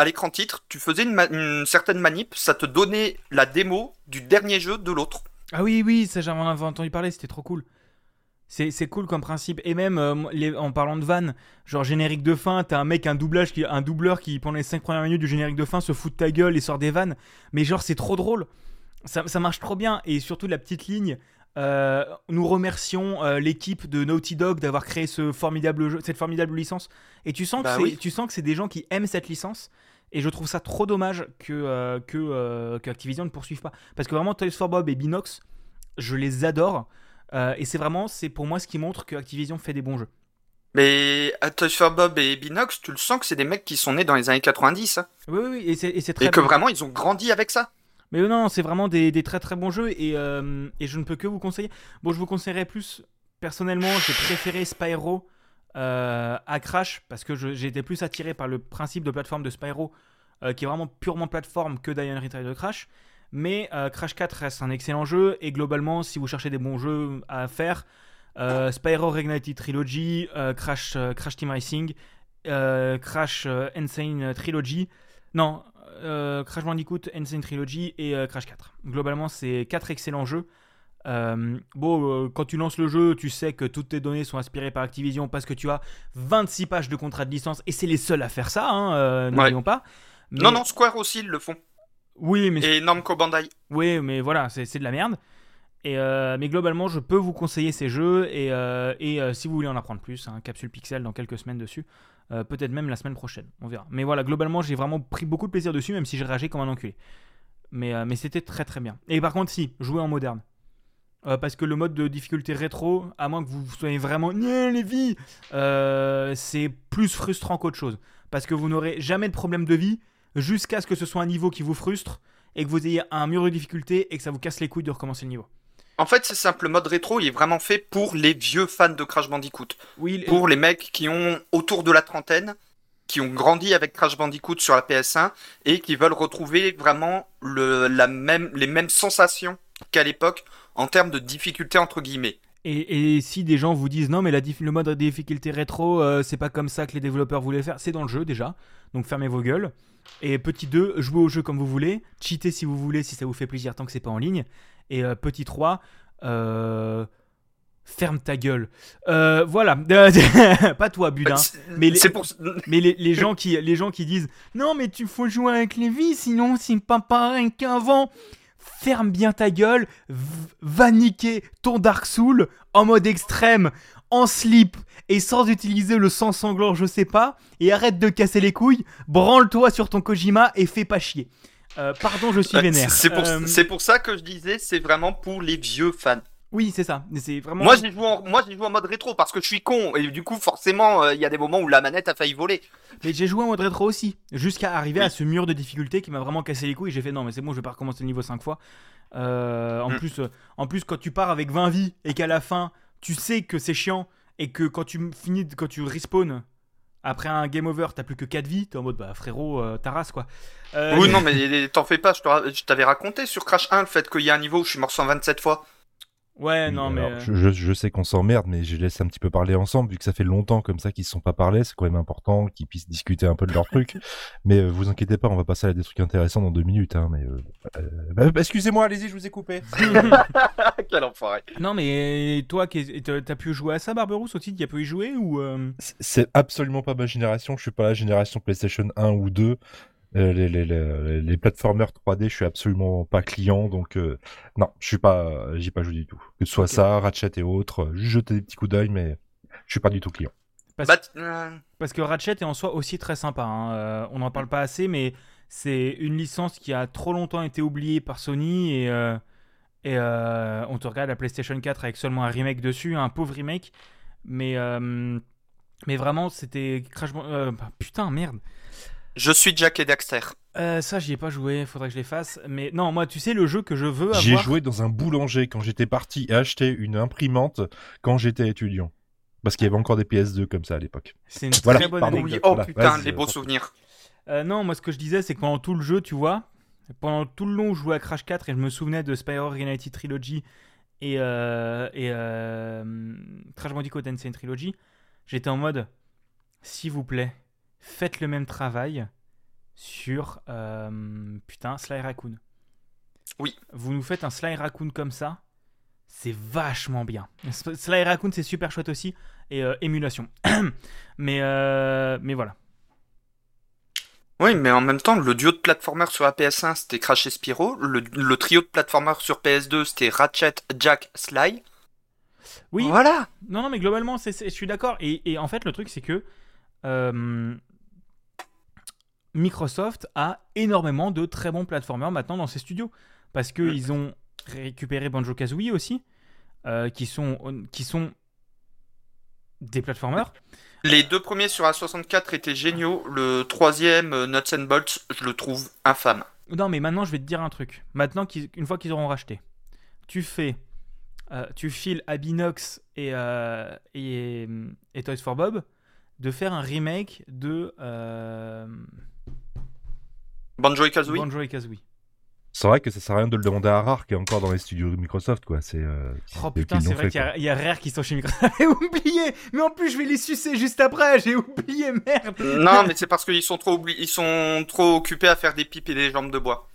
[SPEAKER 3] à l'écran titre, tu faisais une, certaine manip, ça te donnait la démo du dernier jeu de l'autre.
[SPEAKER 1] Ah oui, oui, ça j'en avais entendu parler, c'était trop cool. C'est cool comme principe. Et même euh, les- en parlant de vannes, genre générique de fin, t'as un mec, un doublage, qui, un doubleur qui pendant les 5 premières minutes du générique de fin se fout de ta gueule et sort des vannes. Mais genre c'est trop drôle. Ça, ça marche trop bien. Et surtout la petite ligne. euh, nous remercions euh, l'équipe de Naughty Dog d'avoir créé ce formidable jeu, cette formidable licence. Et tu sens,
[SPEAKER 3] Bah
[SPEAKER 1] que c'est-
[SPEAKER 3] oui.
[SPEAKER 1] tu sens que c'est des gens qui aiment cette licence. Et je trouve ça trop dommage que, euh, que, euh, que Activision ne poursuive pas. Parce que vraiment, Toys for Bob et Binox, je les adore. Euh, et c'est vraiment, c'est pour moi ce qui montre que Activision fait des bons jeux.
[SPEAKER 3] Mais à Toys for Bob et Binox, tu le sens que c'est des mecs qui sont nés dans les années 90, hein,
[SPEAKER 1] Oui, oui, oui, et c'est, très
[SPEAKER 3] et que
[SPEAKER 1] bon.
[SPEAKER 3] vraiment ils ont grandi avec ça.
[SPEAKER 1] Mais non, c'est vraiment des, des très très bons jeux et, et je ne peux que vous conseiller. Bon, je vous conseillerais plus, personnellement, j'ai préféré Spyro euh, à Crash parce que j'ai été plus attiré par le principe de plateforme de Spyro euh, qui est vraiment purement plateforme que Diane Retry de Crash. Mais euh, Crash 4 reste un excellent jeu et globalement, si vous cherchez des bons jeux à faire, Spyro Reignited Trilogy, Crash, Crash Team Racing, Crash Insane Trilogy, non, Crash Bandicoot, Insane Trilogy et Crash 4. Globalement, c'est quatre excellents jeux. Euh, bon, euh, quand tu lances le jeu, tu sais que toutes tes données sont aspirées par Activision parce que tu as 26 pages de contrat de licence et c'est les seuls à faire ça, hein, euh, n'oublions pas. Mais-
[SPEAKER 3] Non, non, Square aussi ils le font.
[SPEAKER 1] Oui, mais
[SPEAKER 3] Et Namco Bandai.
[SPEAKER 1] oui, mais voilà, c'est de la merde. Et mais globalement, je peux vous conseiller ces jeux et, et si vous voulez en apprendre plus, un capsule pixel dans quelques semaines dessus, peut-être même la semaine prochaine, on verra. Mais voilà, globalement, j'ai vraiment pris beaucoup de plaisir dessus, même si j'ai réagi comme un enculé. Mais, mais c'était très très bien. Et par contre, si, jouez en moderne. Euh, parce que le mode de difficulté rétro, à moins que vous soyez vraiment les vies, euh, c'est plus frustrant qu'autre chose. Parce que vous n'aurez jamais de problème de vie jusqu'à ce que ce soit un niveau qui vous frustre et que vous ayez un mur de difficulté et que ça vous casse les couilles de recommencer le niveau.
[SPEAKER 3] En fait, c'est simple, le mode rétro, il est vraiment fait pour les vieux fans de Crash Bandicoot.
[SPEAKER 1] Oui,
[SPEAKER 3] Pour les mecs qui ont autour de la trentaine, qui ont grandi avec Crash Bandicoot sur la PS1 et qui veulent retrouver vraiment le, la même, les mêmes sensations qu'à l'époque en termes de difficulté entre guillemets.
[SPEAKER 1] Et, et si des gens vous disent non mais la le mode de difficulté rétro euh, c'est pas comme ça que les développeurs voulaient faire, c'est dans le jeu déjà, donc fermez vos gueules. Et petit 2, jouez au jeu comme vous voulez, cheatez si vous voulez si ça vous fait plaisir tant que c'est pas en ligne. Et euh, petit 3, euh, Ferme ta gueule. Euh, voilà. pas toi, Budin. Mais les-
[SPEAKER 3] C'est pour.
[SPEAKER 1] Mais les, les gens qui, les gens qui disent Non, mais tu faut jouer avec les vies, sinon c'est pas pareil qu'avant. Ferme bien ta gueule, va niquer ton Dark Soul en mode extrême, en slip et sans utiliser le sang sanglant, je sais pas, et arrête de casser les couilles, branle-toi sur ton Kojima et fais pas chier. Euh, pardon, je suis
[SPEAKER 3] Ouais,
[SPEAKER 1] vénère.
[SPEAKER 3] C'est pour,
[SPEAKER 1] Euh,
[SPEAKER 3] c'est pour ça que je disais, c'est vraiment pour les vieux fans.
[SPEAKER 1] Oui, c'est ça. Mais C'est vraiment.
[SPEAKER 3] Moi, j'ai joué, en, moi, j'ai joué en mode rétro parce que je suis con et du coup, forcément, euh, il y a des moments où la manette a failli voler.
[SPEAKER 1] Mais j'ai joué en mode rétro aussi, jusqu'à arriver
[SPEAKER 3] Oui.
[SPEAKER 1] à ce mur de difficulté qui m'a vraiment cassé les couilles. J'ai fait non, mais c'est bon, je vais pas recommencer le niveau 5 fois. Euh, en,
[SPEAKER 3] Mm.
[SPEAKER 1] plus, euh, en plus, quand tu pars avec 20 vies et qu'à la fin, tu sais que c'est chiant et que quand tu finis, quand tu respawn après un game over, t'as plus que 4 vies, t'es en mode bah frérot, euh, ta race quoi. Euh,
[SPEAKER 3] Oui, non, mais t'en fais pas, je t'avais raconté sur Crash 1 le fait qu'il y a un niveau où je suis mort 127 fois.
[SPEAKER 1] Ouais,
[SPEAKER 2] Oui,
[SPEAKER 1] non, mais.
[SPEAKER 2] alors,
[SPEAKER 1] euh,
[SPEAKER 2] je, je- sais qu'on s'emmerde, mais je laisse un petit peu parler ensemble, vu que ça fait longtemps comme ça qu'ils se sont pas parlé, c'est quand même important qu'ils puissent discuter un peu de leur truc. Mais euh, vous inquiétez pas, on va passer à des trucs intéressants dans deux minutes. Hein, mais euh, euh, bah, bah, excusez-moi, allez-y, je vous ai coupé.
[SPEAKER 3] Quel enfoiré.
[SPEAKER 1] non, mais toi, qui- t'as pu jouer à ça, Barberousse aussi Tu as pu y jouer ou. euh,
[SPEAKER 2] C'est- C'est absolument pas ma génération. Je suis pas la génération PlayStation 1 ou 2. Euh, les, les, les, les platformers 3D, je suis absolument pas client, donc euh, non, je suis pas, j'y ai pas joué du tout. Que ce soit ça, Ratchet et autres, euh, juste jeter des petits coups d'œil, mais je suis pas du tout client.
[SPEAKER 1] Parce-
[SPEAKER 3] Bah,
[SPEAKER 1] Parce que Ratchet est en soi aussi très sympa. hein. Euh, on n'en parle pas assez, mais c'est une licence qui a trop longtemps été oubliée par Sony et, euh, et euh, on te regarde la PlayStation 4 avec seulement un remake dessus, un pauvre remake. Mais, euh, mais vraiment, c'était Crash Ban- euh, bah, putain, merde.
[SPEAKER 3] Je suis Jack et Daxter.
[SPEAKER 1] Euh, ça, j'y ai pas joué, faudrait que je les fasse. Mais non, moi, tu sais, le jeu que je veux avoir.
[SPEAKER 2] J'ai joué dans un boulanger quand j'étais parti et acheté une imprimante quand j'étais étudiant. Parce qu'il y avait encore des PS2 comme ça à l'époque.
[SPEAKER 1] C'est une
[SPEAKER 2] Voilà,
[SPEAKER 1] très bonne
[SPEAKER 2] pardon.
[SPEAKER 1] anecdote.
[SPEAKER 3] Oui, oh
[SPEAKER 2] Voilà,
[SPEAKER 3] putain, les beaux
[SPEAKER 2] euh,
[SPEAKER 3] souvenirs.
[SPEAKER 1] Euh, non, moi ce que je disais, c'est que pendant tout le jeu, tu vois, pendant tout le long, je jouais à Crash 4 et je me souvenais de Spyro Reality Trilogy et, euh, et euh, Crash Bandicoot Insane Trilogy. J'étais en mode, s'il vous plaît, faites le même travail sur euh, putain Sly Raccoon.
[SPEAKER 3] Oui.
[SPEAKER 1] Vous nous faites un Sly Raccoon comme ça, c'est vachement bien. Sly Raccoon, c'est super chouette aussi et euh, émulation. mais euh, mais voilà.
[SPEAKER 3] Oui, mais en même temps, le duo de platformers sur la PS1, c'était Crash et Spyro. Le, le trio de platformers sur PS2, c'était Ratchet, Jack, Sly.
[SPEAKER 1] Oui.
[SPEAKER 3] Voilà.
[SPEAKER 1] Non, non, mais globalement, c'est, je suis d'accord. Et, et en fait, le truc, c'est que Microsoft a énormément de très bons platformers maintenant dans ses studios. Parce qu'ils ont récupéré Banjo Kazooie aussi, euh, qui, sont, qui sont des platformers.
[SPEAKER 3] Les deux premiers sur A64 étaient géniaux. Le troisième, euh, Nuts and Bolts, je le trouve infâme.
[SPEAKER 1] Non, mais maintenant, je vais te dire un truc. Maintenant, une fois qu'ils auront racheté, tu fais. euh, tu files à Binox et, euh, et, et Toys for Bob de faire un remake de
[SPEAKER 3] Banjo et Kazooie.
[SPEAKER 1] Banjo et Kazooie.
[SPEAKER 2] C'est vrai que ça sert à rien de le demander à Rare qui est encore dans les studios de Microsoft, quoi. C'est. euh,
[SPEAKER 1] Oh putain, c'est vrai qu'il y, a- il y a Rare qui sont chez Microsoft. J'ai oublié Mais en plus, je vais les sucer juste après J'ai oublié, merde
[SPEAKER 3] Non, mais c'est parce qu'ils sont trop oubli- ils sont trop occupés à faire des pipes et des jambes de bois.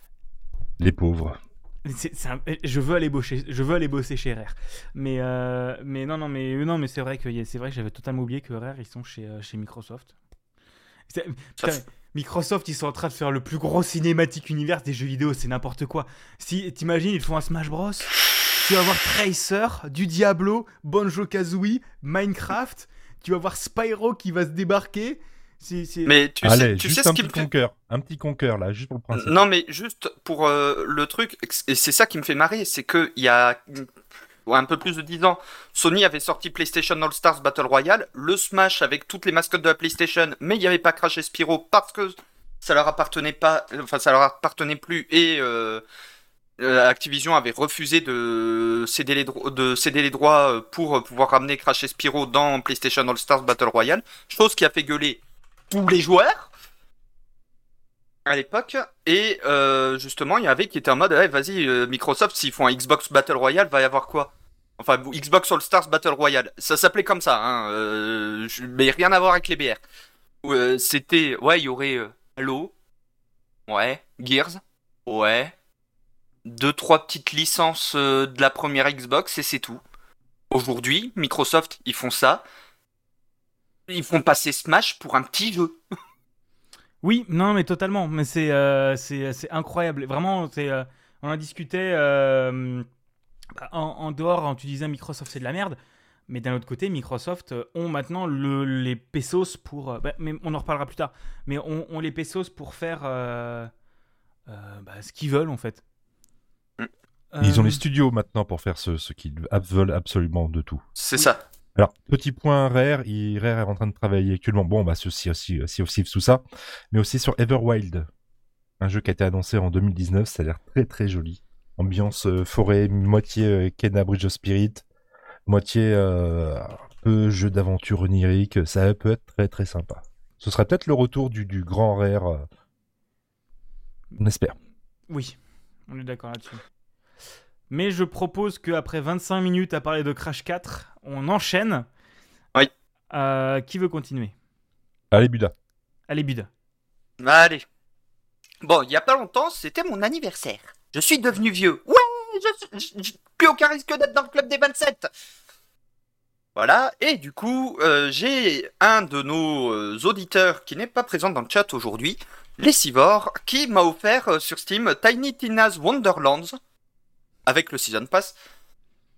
[SPEAKER 2] Les pauvres.
[SPEAKER 1] Un- Je veux aller bosser, je veux aller bosser chez Rare. Mais, euh, mais non, non, mais, non, mais c'est vrai que, c'est vrai que j'avais totalement oublié que Rare, ils sont chez, euh, chez Microsoft. Putain, Microsoft, ils sont en train de faire le plus gros cinématique univers des jeux vidéo, c'est n'importe quoi. Si t'imagines, ils font un Smash Bros. Tu vas voir Tracer, du Diablo, Banjo Kazooie, Minecraft. Tu vas voir Spyro qui va se débarquer. C'est, c'est-
[SPEAKER 3] Mais tu
[SPEAKER 2] Allez,
[SPEAKER 3] sais, tu
[SPEAKER 2] juste
[SPEAKER 3] sais ce
[SPEAKER 2] un
[SPEAKER 3] qui
[SPEAKER 2] petit
[SPEAKER 3] me fait...
[SPEAKER 2] Un petit conqueur, là, juste pour le principe.
[SPEAKER 3] Non, mais juste pour euh, le truc, et c'est ça qui me fait marrer, c'est que il y a un peu plus de 10 ans, Sony avait sorti PlayStation All Stars Battle Royale, le Smash avec toutes les mascottes de la PlayStation, mais il n'y avait pas Crash et Spyro parce que ça leur appartenait pas, enfin ça leur appartenait plus et euh, euh, Activision avait refusé de céder les, de céder les droits euh, pour pouvoir ramener Crash et Spyro dans PlayStation All Stars Battle Royale, chose qui a fait gueuler tous les joueurs à l'époque et euh, justement il y avait qui était en mode ouais, vas-y euh, Microsoft s'ils font un Xbox Battle Royale va y avoir quoi? Enfin Xbox All Stars Battle Royale ça s'appelait comme ça hein, euh, mais rien à voir avec les BR Euh, c'était ouais il y aurait Halo ouais Gears ouais deux trois petites licences de la première Xbox et c'est tout Aujourd'hui, Microsoft, ils font ça. Ils font passer Smash pour un petit jeu.
[SPEAKER 1] Oui, non, mais totalement. Mais c'est euh, c'est c'est incroyable. Vraiment, c'est euh, on en discutait euh, bah, en, en dehors. Tu disais Microsoft c'est de la merde. Mais d'un autre côté, Microsoft ont maintenant le- les pesos pour. euh, bah, mais on en reparlera plus tard. Mais on, on les pesos pour faire euh, euh, bah, ce qu'ils veulent en fait.
[SPEAKER 3] Mm.
[SPEAKER 2] Ils ont les studios maintenant pour faire ce, ce qu'ils veulent absolument de tout.
[SPEAKER 3] C'est ça.
[SPEAKER 2] Alors, petit point Rare, il, Rare est en train de travailler actuellement, bon, bah, c'est aussi, aussi, aussi, tout ça, mais aussi sur Everwild, un jeu qui a été annoncé en 2019, ça a l'air très très joli. Ambiance euh, forêt, moitié euh, Bridge of Spirit, moitié euh, un peu jeu d'aventure onirique, ça peut être très très sympa. Ce sera peut-être le retour du, du grand Rare, euh, on espère.
[SPEAKER 1] Oui, on est d'accord là-dessus. Mais je propose qu'après 25 minutes à parler de Crash 4, on enchaîne.
[SPEAKER 3] Oui.
[SPEAKER 1] Euh, qui veut continuer?
[SPEAKER 2] Allez, Buda.
[SPEAKER 1] Allez, Bud.
[SPEAKER 3] Allez. Bon, il y a pas longtemps, c'était mon anniversaire. Je suis devenu vieux. Ouais, je suis... je- je- Plus aucun risque d'être dans le club des 27. Voilà, et du coup, euh, j'ai un de nos euh, auditeurs qui n'est pas présent dans le chat aujourd'hui, Lessivor, qui m'a offert euh, sur Steam Tiny Tina's Wonderlands, avec le Season Pass,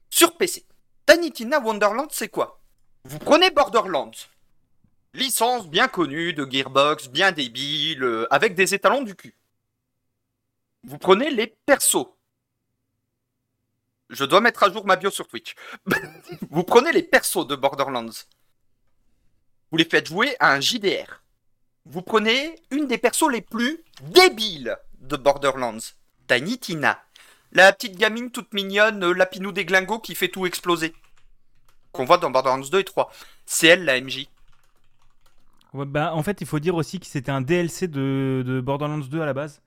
[SPEAKER 3] sur PC. Tiny Tina Wonderlands, c'est quoi? Vous prenez Borderlands, licence bien connue de Gearbox, bien débile, euh, avec des étalons du cul. Vous prenez les persos. Je dois mettre à jour ma bio sur Twitch. Vous prenez les persos de Borderlands. Vous les faites jouer à un JDR. Vous prenez une des persos les plus débiles de Borderlands, Tiny Tina. La petite gamine toute mignonne, euh, lapinou des glingos qui fait tout exploser. Qu'on voit dans Borderlands 2 et 3. C'est elle la MJ.
[SPEAKER 1] Ouais, bah, en fait, il faut dire aussi que c'était un DLC de, de Borderlands 2 à la base.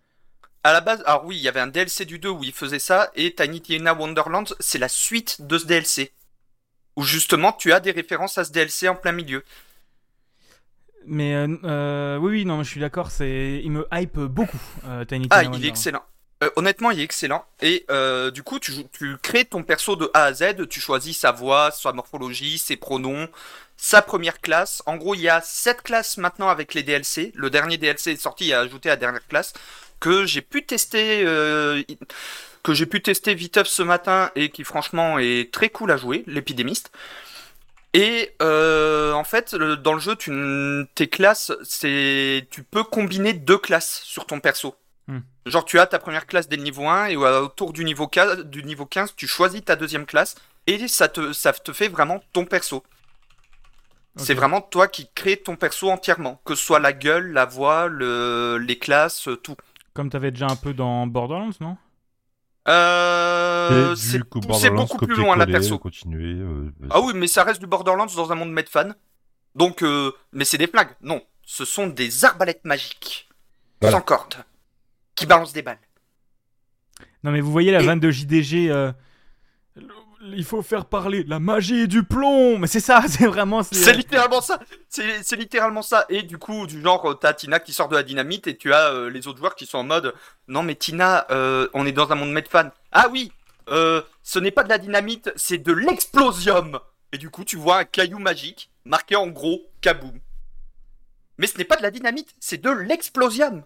[SPEAKER 3] À la base, alors oui, il y avait un DLC du 2 où il faisait ça, et Tiny Tina Wonderland, c'est la suite de ce DLC. Où justement, tu as des références à ce DLC en plein milieu.
[SPEAKER 1] Mais euh, euh, oui, oui, non, je suis d'accord. C'est, il me hype beaucoup. euh, Tiny
[SPEAKER 3] Ah,
[SPEAKER 1] Tina
[SPEAKER 3] il est excellent. Euh, honnêtement, il est excellent. Et euh, du coup, tu, tu crées ton perso de A à Z, tu choisis sa voix, sa morphologie, ses pronoms, sa première classe. En gros, il y a 7 classes maintenant avec les DLC. Le dernier DLC est sorti, il a ajouté la dernière classe que j'ai pu tester euh, que j'ai pu tester viteuf ce matin et qui franchement est très cool à jouer, l'épidémiste. Et euh, en fait, dans le jeu, tu, tes classes, c'est, tu peux combiner deux classes sur ton perso.
[SPEAKER 1] Hmm.
[SPEAKER 3] Genre, tu as ta première classe dès le niveau 1 et autour du niveau, 15, du niveau 15, tu choisis ta deuxième classe et ça te, ça te fait vraiment ton perso. C'est vraiment toi qui crée ton perso entièrement, que ce soit la gueule, la voix, le, les classes, tout.
[SPEAKER 1] Comme t'avais déjà un peu dans Borderlands, non?
[SPEAKER 3] Euh, c'est beaucoup plus loin la perso.
[SPEAKER 2] Continuer, euh,
[SPEAKER 3] Ah oui, mais ça reste du Borderlands dans un monde Medfan. Donc, euh, mais c'est des flingues. Non, ce sont des arbalètes magiques.
[SPEAKER 2] Voilà.
[SPEAKER 3] Sans corde. Qui balancent des balles.
[SPEAKER 1] Non, mais vous voyez la
[SPEAKER 3] Et-
[SPEAKER 1] vanne de JDG. euh, Il faut faire parler la magie du plomb. Mais c'est ça, c'est vraiment.
[SPEAKER 3] C'est littéralement ça. C'est littéralement ça. Et du coup, du genre, euh, t'as Tina qui sort de la dynamite et tu as euh, les autres joueurs qui sont en mode Non, mais Tina, euh, on est dans un monde Medfan. Ah oui, euh, ce n'est pas de la dynamite, c'est de l'explosium. Et du coup, tu vois un caillou magique marqué en gros Kaboom. Mais ce n'est pas de la dynamite, c'est de l'explosium.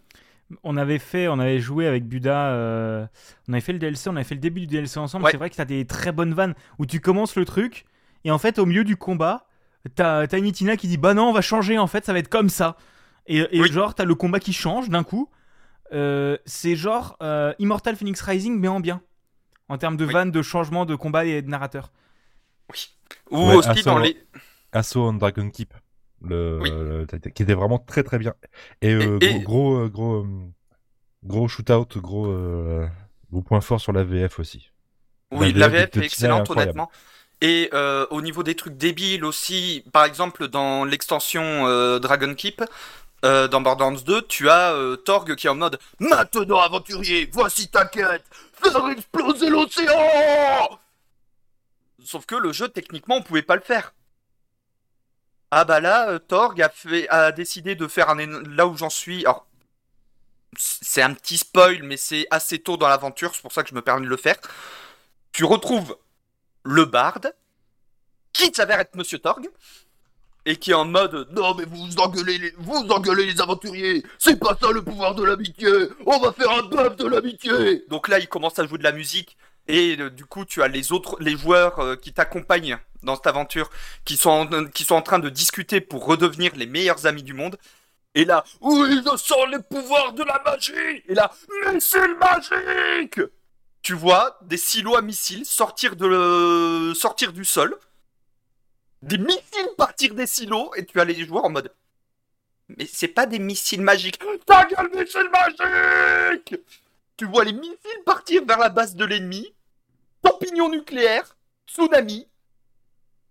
[SPEAKER 1] On avait fait, on avait joué avec Buda, euh, on avait fait le DLC, on avait fait le début du DLC ensemble.
[SPEAKER 3] Ouais.
[SPEAKER 1] C'est vrai que t'as des très bonnes vannes où tu commences le truc et en fait au milieu du combat, t'as t'as Nitina qui dit bah non on va changer en fait ça va être comme ça et, et
[SPEAKER 3] Oui.
[SPEAKER 1] genre t'as le combat qui change d'un coup. Euh, c'est genre euh, Immortal Phoenix Rising mais en bien en termes de
[SPEAKER 3] Oui.
[SPEAKER 1] vannes, de changement de combat et de narrateur.
[SPEAKER 3] Ou
[SPEAKER 2] Ouais,
[SPEAKER 3] aussi dans les.
[SPEAKER 2] Assaut on Dragon Keep, le,
[SPEAKER 3] Oui.
[SPEAKER 2] le- qui était vraiment très très bien. Et, euh,
[SPEAKER 3] Et- et-
[SPEAKER 2] gros gros euh, gros, euh, gros shootout, gros euh, gros point fort sur la VF aussi.
[SPEAKER 3] Oui,
[SPEAKER 2] La VF
[SPEAKER 3] est excellente, honnêtement. Et euh, au niveau des trucs débiles aussi, par exemple dans l'extension Dragon Keep, euh, dans Borderlands 2, tu as euh, Torg qui est en mode Maintenant aventurier, voici ta quête, faire exploser l'océan Sauf que le jeu, techniquement, on pouvait pas le faire. Ah bah là, euh, Torg a, fait, a décidé de faire un... Là où j'en suis... Alors, c'est un petit spoil, mais c'est assez tôt dans l'aventure, c'est pour ça que je me permets de le faire. Tu retrouves le barde, qui s'avère être Monsieur Torg, et qui est en mode Non, mais vous engueulez vous engueulez les aventuriers, c'est pas ça le pouvoir de l'amitié, on va faire un buff de l'amitié Donc là, il commence à jouer de la musique, et euh, du coup, tu as les autres, les joueurs euh, qui t'accompagnent dans cette aventure, qui sont, en, qui sont en train de discuter pour redevenir les meilleurs amis du monde. Et là, oui, je sens les pouvoirs de la magie? Et là, missile magique Tu vois des silos à missiles sortir, de, sortir du sol, des missiles partir des silos, et tu as les joueurs en mode... Mais c'est pas des missiles magiques. Ta gueule, missile magique Tu vois les missiles partir vers la base de l'ennemi, champignon nucléaire, tsunami,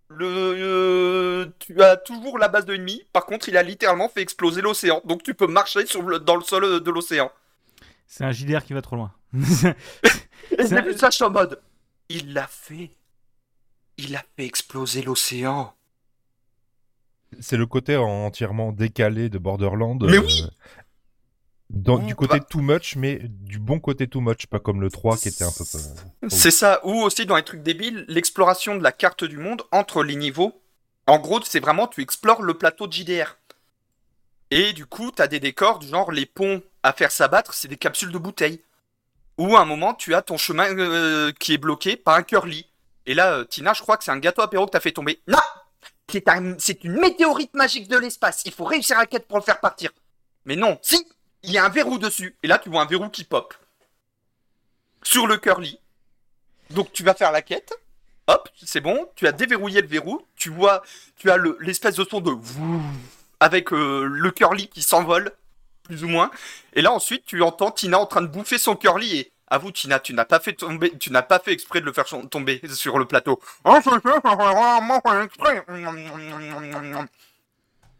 [SPEAKER 3] le, euh, tu as toujours la base de l'ennemi. Par contre, il a littéralement fait exploser l'océan. Donc tu peux marcher sur le, dans le sol de l'océan.
[SPEAKER 1] C'est un JDR qui va trop loin.
[SPEAKER 3] Et j'ai vu ça, je suis en mode. Il l'a fait. Il a fait exploser l'océan.
[SPEAKER 2] C'est le côté entièrement décalé de Borderland.
[SPEAKER 3] Mais oui
[SPEAKER 2] dans, du côté too much, mais du bon côté too much, pas comme le 3 qui était un peu.
[SPEAKER 3] C'est ça, ou aussi dans les trucs débiles, l'exploration de la carte du monde entre les niveaux. En gros, c'est vraiment, tu explores le plateau de JDR. Et du coup, t'as des décors du genre les ponts à faire s'abattre, c'est des capsules de bouteilles. Ou à un moment, tu as ton chemin euh, qui est bloqué par un curly. Et là, euh, Tina, je crois que c'est un gâteau apéro que t'as fait tomber. Non C'est un- c'est une météorite magique de l'espace. Il faut réussir la quête pour le faire partir. Mais non, si Il y a un verrou dessus. Et là, tu vois un verrou qui pop. Sur le curly. Donc tu vas faire la quête. Hop, c'est bon. Tu as déverrouillé le verrou. Tu vois, tu as le- l'espèce de son de avec euh, le curly qui s'envole, plus ou moins. Et là ensuite, tu entends Tina en train de bouffer son curly et avoue Tina, tu n'as pas fait tomber, tu n'as pas fait exprès de le faire tomber sur le plateau. Exprès.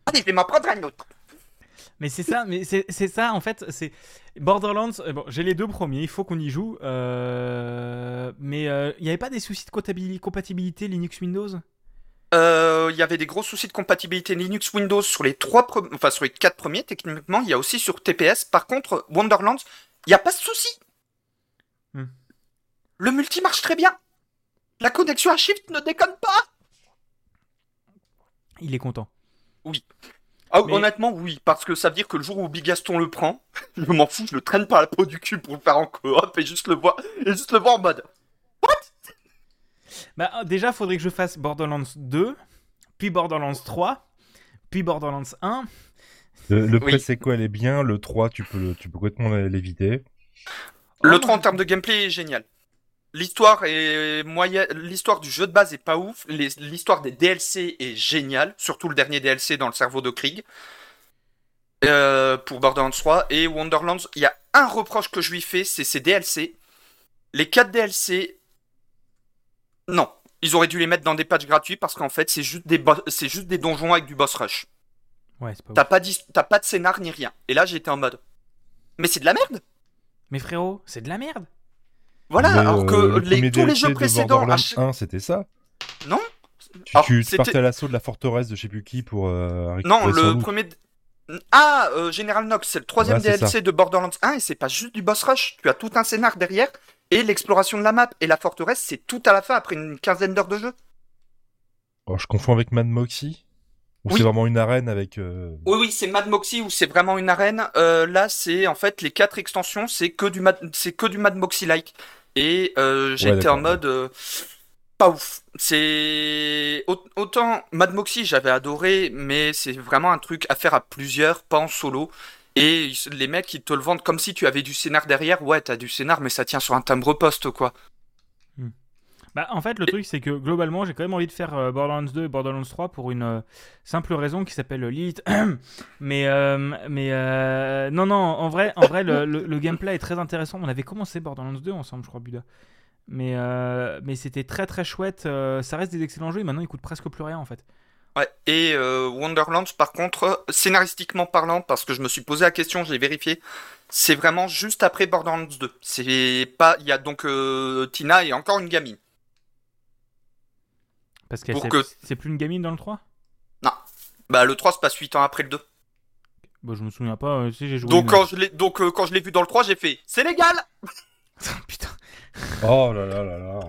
[SPEAKER 3] Allez, je vais m'en prendre un autre.
[SPEAKER 1] Mais c'est ça, mais c'est ça en fait. C'est Borderlands. euh, Bon, j'ai les deux premiers. Il faut qu'on y joue. euh, mais euh, il n'y avait pas des soucis de compatibil- compatibilité Linux Windows?
[SPEAKER 3] Euh, Il y avait des gros soucis de compatibilité Linux Windows sur les trois, enfin sur les quatre premiers techniquement. Il y a aussi sur TPS. Par contre, Wonderlands, il n'y a pas de souci.
[SPEAKER 1] Hmm.
[SPEAKER 3] Le multi marche très bien. La connexion à Shift ne déconne pas.
[SPEAKER 1] Il est content.
[SPEAKER 3] Ah,
[SPEAKER 1] Mais-
[SPEAKER 3] Honnêtement, oui, parce que ça veut dire que le jour où Bigaston le prend, je m'en fous, je le traîne par la peau du cul pour le faire en coop et juste le voir, et juste le voir en mode.
[SPEAKER 1] Bah, euh, déjà, faudrait que je fasse Borderlands 2, puis Borderlands 3, puis Borderlands 1.
[SPEAKER 2] Le, le
[SPEAKER 3] Oui.
[SPEAKER 2] pré-sequel est bien, le 3, tu peux, le- tu peux complètement l'éviter.
[SPEAKER 3] Le
[SPEAKER 1] Oh,
[SPEAKER 3] 3 en termes de gameplay est génial. L'histoire est moyenne, l'histoire du jeu de base est pas ouf, l'histoire des DLC est géniale, surtout le dernier DLC dans le cerveau de Krieg. Euh, pour Borderlands 3 et Wonderlands, il y a un reproche que je lui fais, c'est ses DLC. Les 4 DLC, non, ils auraient dû les mettre dans des patchs gratuits parce qu'en fait c'est juste des c'est juste des donjons avec du boss rush.
[SPEAKER 1] Ouais, c'est pas
[SPEAKER 3] T'as pas pas de scénar ni rien. Et là j'étais en mode, mais c'est de la merde.
[SPEAKER 1] Mais frérot, c'est de la merde.
[SPEAKER 3] Voilà,
[SPEAKER 2] Mais,
[SPEAKER 3] alors que les, tous les jeux
[SPEAKER 2] de
[SPEAKER 3] précédents, chaque-
[SPEAKER 2] 1, c'était ça.
[SPEAKER 3] Non
[SPEAKER 2] Tu,
[SPEAKER 3] Alors,
[SPEAKER 2] tu- partais à l'assaut de la forteresse de je sais plus qui pour euh,
[SPEAKER 3] Non, le premier. Ah, euh, General Nox, c'est le troisième DLC de Borderlands 1 et c'est pas juste du boss rush. Tu as tout un scénar derrière et l'exploration de la map et la forteresse, c'est tout à la fin après une quinzaine d'heures de jeu.
[SPEAKER 2] Oh, je confonds avec Mad Moxie Ou
[SPEAKER 3] Oui.
[SPEAKER 2] c'est vraiment une arène avec. euh,
[SPEAKER 3] Oui, oui, c'est Mad Moxie où c'est vraiment une arène. Euh, là, c'est en fait les quatre extensions, c'est que du Mad, c'est que du Mad Moxie like. Et euh,
[SPEAKER 2] Ouais,
[SPEAKER 3] j'étais en mode pas ouf. C'est au- autant Mad Moxie j'avais adoré, mais c'est vraiment un truc à faire à plusieurs, pas en solo. Et les mecs ils te le vendent comme si tu avais du scénar derrière. Ouais, t'as du scénar, mais ça tient sur un timbre poste quoi.
[SPEAKER 1] Bah, en fait, le truc, c'est que globalement, j'ai quand même envie de faire euh, Borderlands 2 et Borderlands 3 pour une euh, simple raison qui s'appelle Lilith. mais, euh, mais non, non, en vrai, en vrai le, gameplay est très intéressant. On avait commencé Borderlands 2 ensemble, je crois, Buda. Mais, mais c'était très très chouette. ça reste des excellents jeux et maintenant, ils coûtent presque plus rien en fait.
[SPEAKER 3] Ouais. Et Wonderlands, par contre, scénaristiquement parlant, parce que je me suis posé la question, j'ai vérifié, c'est vraiment juste après Borderlands 2. C'est pas, il y a donc Tina et encore une gamine.
[SPEAKER 1] Parce que
[SPEAKER 3] Pour
[SPEAKER 1] c'est
[SPEAKER 3] que-
[SPEAKER 1] c'est plus une gamine dans le 3
[SPEAKER 3] Bah le 3 se passe 8 ans après le 2.
[SPEAKER 1] Bah, je me souviens pas. euh, si j'ai joué.
[SPEAKER 3] Donc
[SPEAKER 1] une-
[SPEAKER 3] quand je l'ai donc euh, quand je l'ai vu dans le 3, j'ai fait c'est légal.
[SPEAKER 1] Putain.
[SPEAKER 2] Oh là là là là.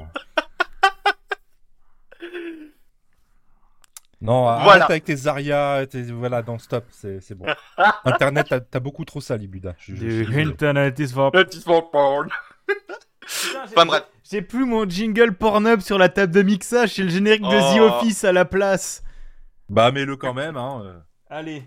[SPEAKER 2] Non,
[SPEAKER 3] Voilà.
[SPEAKER 2] arrête avec tes Arias, tes... voilà, non, stop, c'est c'est bon. Internet, t'as- beaucoup trop ça, Libuda. Je- je-
[SPEAKER 1] internet is for...
[SPEAKER 3] Porn.
[SPEAKER 1] J'ai-
[SPEAKER 3] Enfin, bref.
[SPEAKER 1] J'ai plus mon jingle Pornhub sur la table de mixage, c'est le générique de The
[SPEAKER 3] Oh.
[SPEAKER 1] Office à la place.
[SPEAKER 2] Bah, mets-le quand même, hein. euh.
[SPEAKER 1] Allez.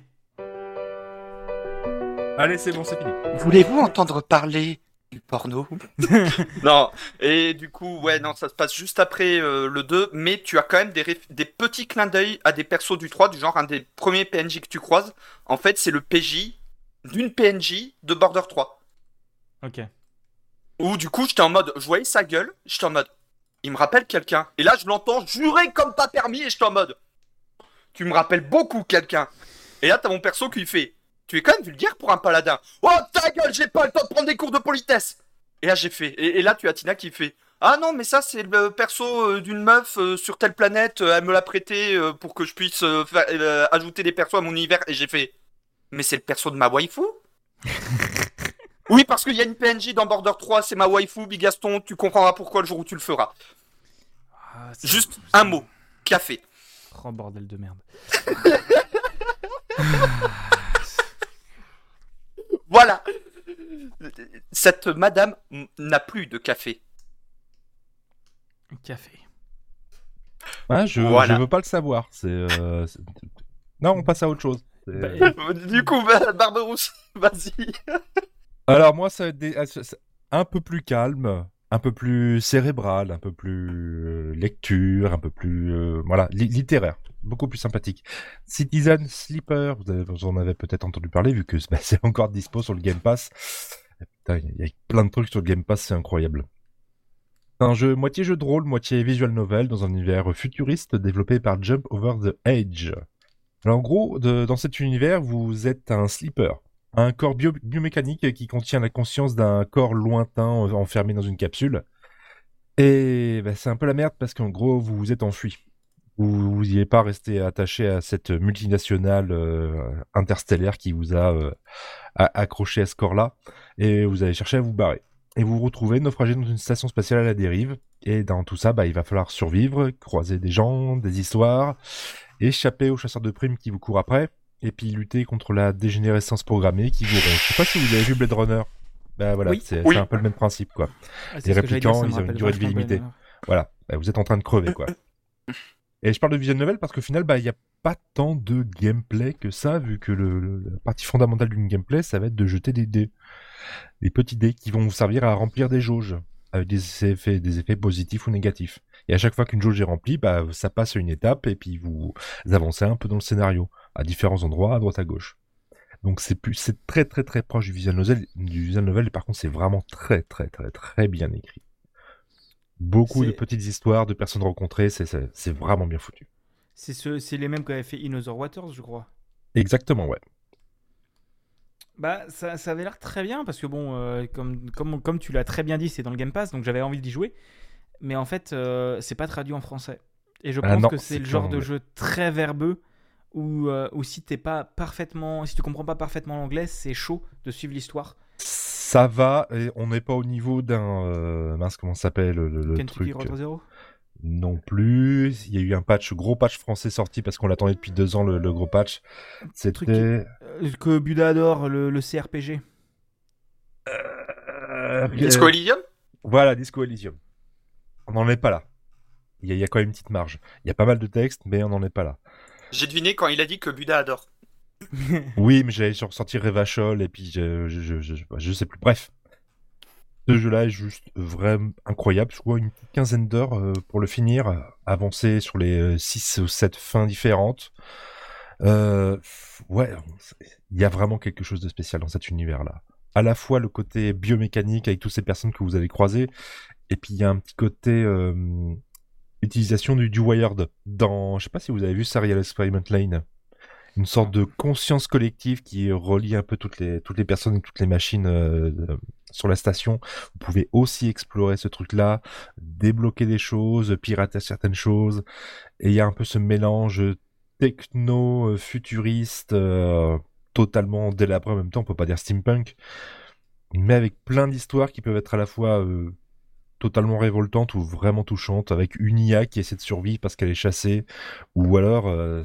[SPEAKER 2] Allez, c'est bon, c'est fini.
[SPEAKER 3] Voulez-vous entendre parler du porno? Non, et du coup, ouais, non, ça se passe juste après euh, le 2, mais tu as quand même des, des petits clins d'œil à des persos du 3, du genre un des premiers PNJ que tu croises. En fait, c'est le PJ d'une PNJ de Border 3.
[SPEAKER 1] Ok.
[SPEAKER 3] Où du coup, j'étais en mode, je voyais sa gueule, j'étais en mode, il me rappelle quelqu'un. Et là, je l'entends jurer comme pas permis, et j'étais en mode, tu me rappelles beaucoup quelqu'un. Et là, t'as mon perso qui fait, tu es quand même vulgaire pour un paladin. Oh ta gueule, j'ai pas le temps de prendre des cours de politesse. Et là, j'ai fait, et, là, tu as Tina qui fait, ah non, mais ça, c'est le perso euh, d'une meuf euh, sur telle planète, euh, elle me l'a prêté pour que je puisse ajouter des persos à mon univers. Et j'ai fait, mais c'est le perso de ma waifu Oui, parce qu'il y a une PNJ dans Border 3, c'est ma waifu, Bigaston, tu comprendras pourquoi le jour où tu le feras.
[SPEAKER 1] Ah,
[SPEAKER 3] Juste un mot, café.
[SPEAKER 1] Oh bordel de merde.
[SPEAKER 3] Voilà. Cette madame n'a plus de café.
[SPEAKER 1] Café.
[SPEAKER 2] Ah, je,
[SPEAKER 3] Voilà.
[SPEAKER 2] je veux pas le savoir. C'est. euh, non, on passe à autre chose.
[SPEAKER 1] Bah,
[SPEAKER 3] Du coup, bah, Barberousse, vas-y.
[SPEAKER 2] Alors moi, ça va être ah, un peu plus calme, un peu plus cérébral, un peu plus euh, lecture, un peu plus euh, voilà li- littéraire, beaucoup plus sympathique. Citizen Sleeper, vous, en avez peut-être entendu parler vu que bah, c'est encore dispo sur le Game Pass. Putain, Il y a plein de trucs sur le Game Pass, c'est incroyable. Un jeu moitié jeu de rôle, moitié visual novel dans un univers futuriste développé par Jump Over the Edge. Alors en gros, dans cet univers, vous êtes un sleeper, un corps bio- biomécanique qui contient la conscience d'un corps lointain euh, enfermé dans une capsule. Et bah, c'est un peu la merde parce qu'en gros, vous vous êtes enfui. Vous n'y êtes pas resté attaché à cette multinationale euh, interstellaire qui vous a euh, a- accroché à ce corps-là. Et vous avez cherché à vous barrer. Et vous vous retrouvez naufragé dans une station spatiale à la dérive. Et dans tout ça, bah, il va falloir survivre, croiser des gens, des histoires, échapper aux chasseurs de primes qui vous courent après, et puis lutter contre la dégénérescence programmée qui vous ronge. Je sais pas si vous avez vu Blade Runner. Bah voilà,
[SPEAKER 1] Oui.
[SPEAKER 2] c'est
[SPEAKER 3] Oui.
[SPEAKER 2] un peu le même principe, quoi.
[SPEAKER 1] Ah,
[SPEAKER 2] Les réplicants, ils ont une durée de vie limitée. Voilà, Bah, vous êtes en train de crever, quoi. Et je parle de visual novel parce qu'au final, bah, il n'y a pas tant de gameplay que ça, vu que le, le- la partie fondamentale d'une gameplay, ça va être de jeter des dés. Des petits dés qui vont vous servir à remplir des jauges, avec des effets, des effets positifs ou négatifs. Et à chaque fois qu'une jauge est remplie, bah, ça passe à une étape et puis vous avancez un peu dans le scénario, à différents endroits, à droite à gauche. Donc c'est plus, c'est très très très proche du visual novel, du visual novel, et par contre c'est vraiment très très très très bien écrit. Beaucoup de petites histoires, de personnes rencontrées, c'est- vraiment bien foutu.
[SPEAKER 1] C'est ce, c'est les mêmes qu'avait fait In Other Waters, je crois.
[SPEAKER 2] Exactement, ouais.
[SPEAKER 1] Bah, ça, ça avait l'air très bien parce que bon, euh, comme, comme, comme tu l'as très bien dit, c'est dans le Game Pass, donc j'avais envie d'y jouer. Mais en fait, euh, c'est pas traduit en français. Et je
[SPEAKER 2] Ah
[SPEAKER 1] pense
[SPEAKER 2] non,
[SPEAKER 1] que c'est le genre
[SPEAKER 2] en
[SPEAKER 1] de jeu très verbeux où, euh, où si t'es pas parfaitement, si tu comprends pas parfaitement l'anglais, c'est chaud de suivre l'histoire.
[SPEAKER 2] Ça va, et on n'est pas au niveau d'un... euh, mince, comment ça s'appelle le, le truc?
[SPEAKER 1] Road Zero?
[SPEAKER 2] Non plus. Il y a eu un patch, gros patch français sorti parce qu'on l'attendait depuis deux ans, le, le gros patch.
[SPEAKER 1] Truc
[SPEAKER 2] C'était...
[SPEAKER 1] Euh, que Buda adore, le, le CRPG.
[SPEAKER 2] Euh,
[SPEAKER 3] Disco Elysium?
[SPEAKER 2] Voilà, Disco Elysium. On n'en est pas là. Il y, y a quand même une petite marge. Il y a pas mal de textes, mais on n'en est pas là.
[SPEAKER 3] J'ai deviné quand il a dit que Buda adore.
[SPEAKER 2] Oui, mais j'avais ressorti Revachol et puis je, je, je, je, sais plus. Bref. Ce jeu-là est juste vraiment incroyable. Je crois une quinzaine d'heures euh, pour le finir. Avancer sur les 6 ou 7 fins différentes. Euh, ouais, il y a vraiment quelque chose de spécial dans cet univers-là. À la fois le côté biomécanique avec toutes ces personnes que vous allez croiser, et puis il y a un petit côté euh, utilisation du, du wired dans, je sais pas si vous avez vu Serial Experiment Lane, une sorte de conscience collective qui relie un peu toutes les toutes les personnes et toutes les machines euh, euh, sur la station. Vous pouvez aussi explorer ce truc-là, débloquer des choses, pirater certaines choses, et il y a un peu ce mélange techno euh, futuriste totalement délabré en même temps. On peut pas dire steampunk, mais avec plein d'histoires qui peuvent être à la fois totalement révoltante ou vraiment touchante avec une IA qui essaie de survivre parce qu'elle est chassée ou alors euh,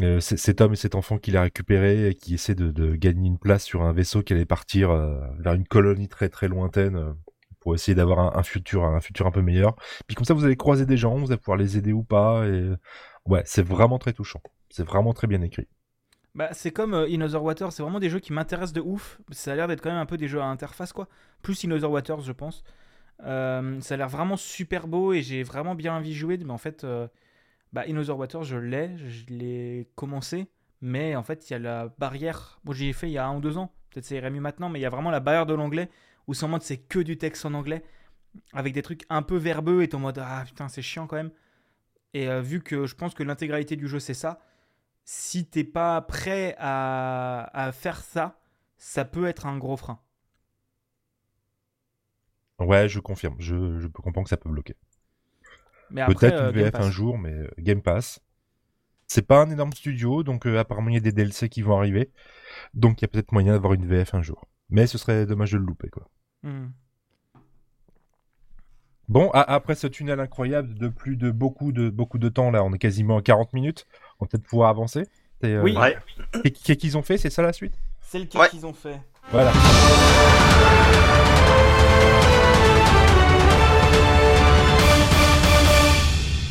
[SPEAKER 2] euh, cet homme et cet enfant qu'il a récupéré et qui essaie de, gagner une place sur un vaisseau qui allait partir vers une colonie très très lointaine pour essayer d'avoir un, futur un futur un peu meilleur. Puis comme ça vous allez croiser des gens, vous allez pouvoir les aider ou pas et ouais, c'est vraiment très touchant. C'est vraiment très bien écrit.
[SPEAKER 1] Bah, c'est comme euh, In Waters, c'est vraiment des jeux qui m'intéressent de ouf. Ça a l'air d'être quand même un peu des jeux à interface, quoi. Plus In Other Waters, je pense. Euh, ça a l'air vraiment super beau et j'ai vraiment bien envie de jouer. Mais en fait, euh, bah, In Waters, je l'ai, je l'ai commencé. Mais en fait, il y a la barrière. Bon, j'y ai fait il y a un ou deux ans. Peut-être ça irait mieux maintenant, mais il y a vraiment la barrière de l'anglais où sans mode c'est que du texte en anglais avec des trucs un peu verbeux et ton mode ah putain, c'est chiant quand même. Et vu que je pense que l'intégralité du jeu c'est ça, si t'es pas prêt à, faire ça, ça peut être un gros frein.
[SPEAKER 2] Ouais, je confirme. Je, je peux comprendre que ça peut bloquer. Peut-être une euh, VF un jour, mais euh, Game Pass. C'est pas un énorme studio, donc euh, apparemment il y a des DLC qui vont arriver. Donc il y a peut-être moyen d'avoir une VF un jour. Mais ce serait dommage de le louper, quoi. Hmm. Bon, après ce tunnel incroyable de plus de beaucoup de beaucoup de temps, là, on est quasiment à 40 minutes. On va peut-être pouvoir avancer.
[SPEAKER 1] Euh, oui.
[SPEAKER 2] Qu'est-ce qu'ils ont fait? C'est ça la suite?
[SPEAKER 1] C'est le cas qu'ils ont fait.
[SPEAKER 2] Voilà.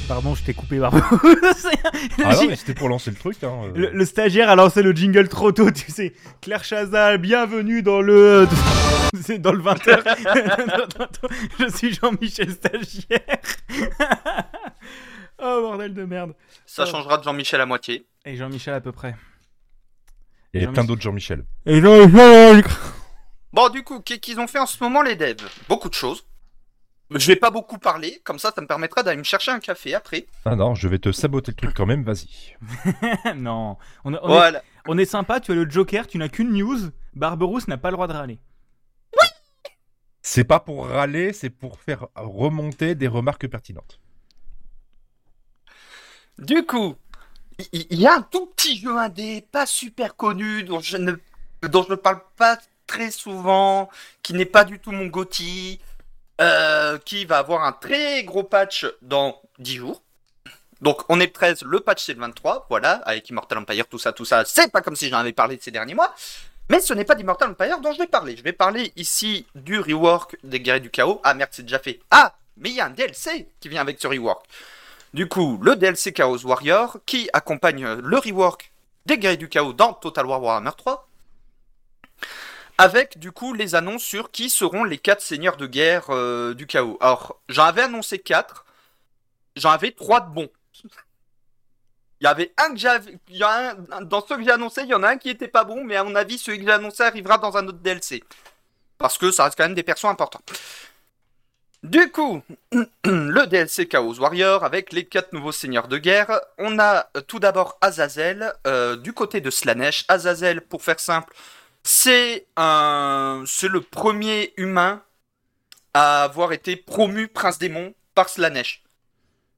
[SPEAKER 1] Pardon, je t'ai coupé,
[SPEAKER 2] Barbeau. ah non, mais c'était pour lancer le truc. Hein,
[SPEAKER 1] euh. le, stagiaire a lancé le jingle trop tôt, tu sais. Claire Chazal, bienvenue dans le. C'est dans le 20h. je suis Jean-Michel Stagiaire. Oh bordel de merde.
[SPEAKER 3] Ça changera de Jean-Michel à moitié.
[SPEAKER 1] Et Jean-Michel à peu près.
[SPEAKER 2] Et plein d'autres Jean-Michel.
[SPEAKER 1] Et Jean-Michel
[SPEAKER 3] Bon, du coup, qu'est-ce qu'ils ont fait en ce moment, les devs? Beaucoup de choses. Je vais pas beaucoup parler, comme ça, ça me permettra d'aller me chercher un café après.
[SPEAKER 2] Ah non, je vais te saboter le truc quand même, vas-y.
[SPEAKER 1] non, on, est, on, est, sympa, tu as le Joker, tu n'as qu'une news, Barberousse n'a pas le droit de râler.
[SPEAKER 3] Oui
[SPEAKER 2] C'est pas pour râler, c'est pour faire remonter des remarques pertinentes.
[SPEAKER 3] Du coup, il y, a un tout petit jeu indé, pas super connu, dont je ne, dont je ne parle pas très souvent, qui n'est pas du tout mon Gotti, euh, qui va avoir un très gros patch dans 10 jours. Donc on est 13, le patch c'est le 23, voilà, avec Immortal Empire, tout ça, tout ça. C'est pas comme si j'en avais parlé ces derniers mois. Mais ce n'est pas d'Immortal Empire dont je vais parler. Je vais parler ici du rework des guerriers du chaos. Ah merde, c'est déjà fait. Ah, mais il y a un DLC qui vient avec ce rework. Du coup, le DLC Chaos Warrior qui accompagne le rework des guerriers du chaos dans Total War Warhammer 3 avec du coup les annonces sur qui seront les quatre seigneurs de guerre euh, du chaos. Alors, j'en avais annoncé quatre, j'en avais trois de bons. Il y avait un que j'avais, dans ceux que j'ai annoncé, il y en a un qui était pas bon, mais à mon avis, celui que j'ai annoncé arrivera dans un autre DLC. Parce que ça reste quand même des persos importants. Du coup, le DLC Chaos Warrior avec les quatre nouveaux seigneurs de guerre. On a tout d'abord Azazel euh, du côté de Slanesh. Azazel, pour faire simple, c'est un, c'est le premier humain à avoir été promu prince démon par Slanesh.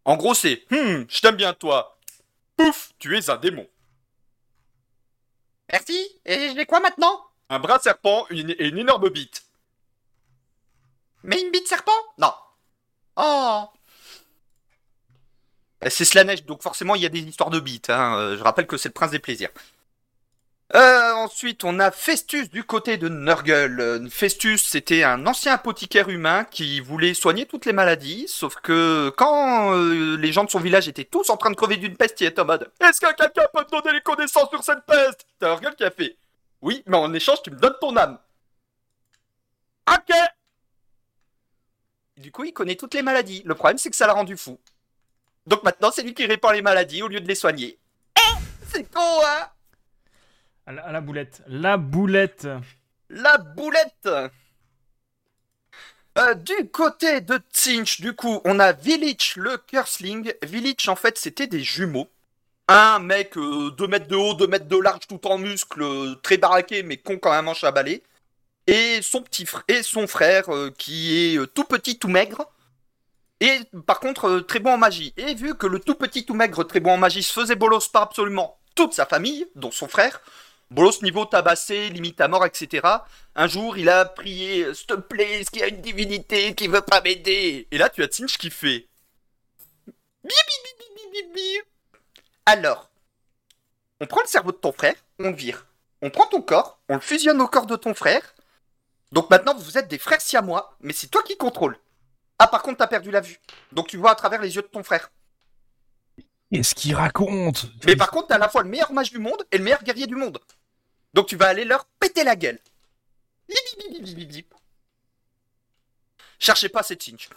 [SPEAKER 3] En gros, c'est Hum, je t'aime bien toi. Pouf, tu es un démon. Merci. Et j'ai quoi maintenant? Un bras serpent et une, énorme bite. Mais une bite serpent? Non. Oh. C'est Slanesh, donc forcément il y a des histoires de bites. Hein. Euh, je rappelle que c'est le prince des plaisirs. Euh, ensuite, on a Festus du côté de Nurgle. Euh, Festus, c'était un ancien apothicaire humain qui voulait soigner toutes les maladies, sauf que quand les gens de son village étaient tous en train de crever d'une peste, il était en mode Est-ce que quelqu'un peut te donner les connaissances sur cette peste? T'as Nurgle qui a fait Oui, mais en échange, tu me donnes ton âme. Ok Du coup, il connaît toutes les maladies. Le problème, c'est que ça l'a rendu fou. Donc maintenant, c'est lui qui répand les maladies au lieu de les soigner. Eh C'est con, hein
[SPEAKER 1] à la, boulette. La boulette.
[SPEAKER 3] La boulette. Euh, du côté de Tsinch, du coup, on a Village le Cursling. Village, en fait, c'était des jumeaux. Un mec 2 euh, mètres de haut, 2 mètres de large, tout en muscles, euh, très baraqué, mais con quand même en chabalé. Et son petit et son frère, qui est tout petit, tout maigre. Et par contre, très bon en magie. Et vu que le tout petit, tout maigre, très bon en magie se faisait bolos par absolument toute sa famille, dont son frère, Bolos niveau tabassé, limite à mort, etc. Un jour, il a prié, s'il te plaît, est-ce qu'il y a une divinité qui veut pas m'aider? Et là, tu as Tsinch qui fait. Alors, on prend le cerveau de ton frère, on le vire. On prend ton corps, on le fusionne au corps de ton frère. Donc maintenant, vous êtes des frères siamois, mais c'est toi qui contrôle. Ah, par contre, t'as perdu la vue. Donc tu vois à travers les yeux de ton frère.
[SPEAKER 2] Qu'est-ce qu'il raconte?
[SPEAKER 3] Mais par contre, t'as à la fois le meilleur mage du monde et le meilleur guerrier du monde. Donc tu vas aller leur péter la gueule. Bip, bip, bip, bip, bip, bip. Cherchez pas cette cinch.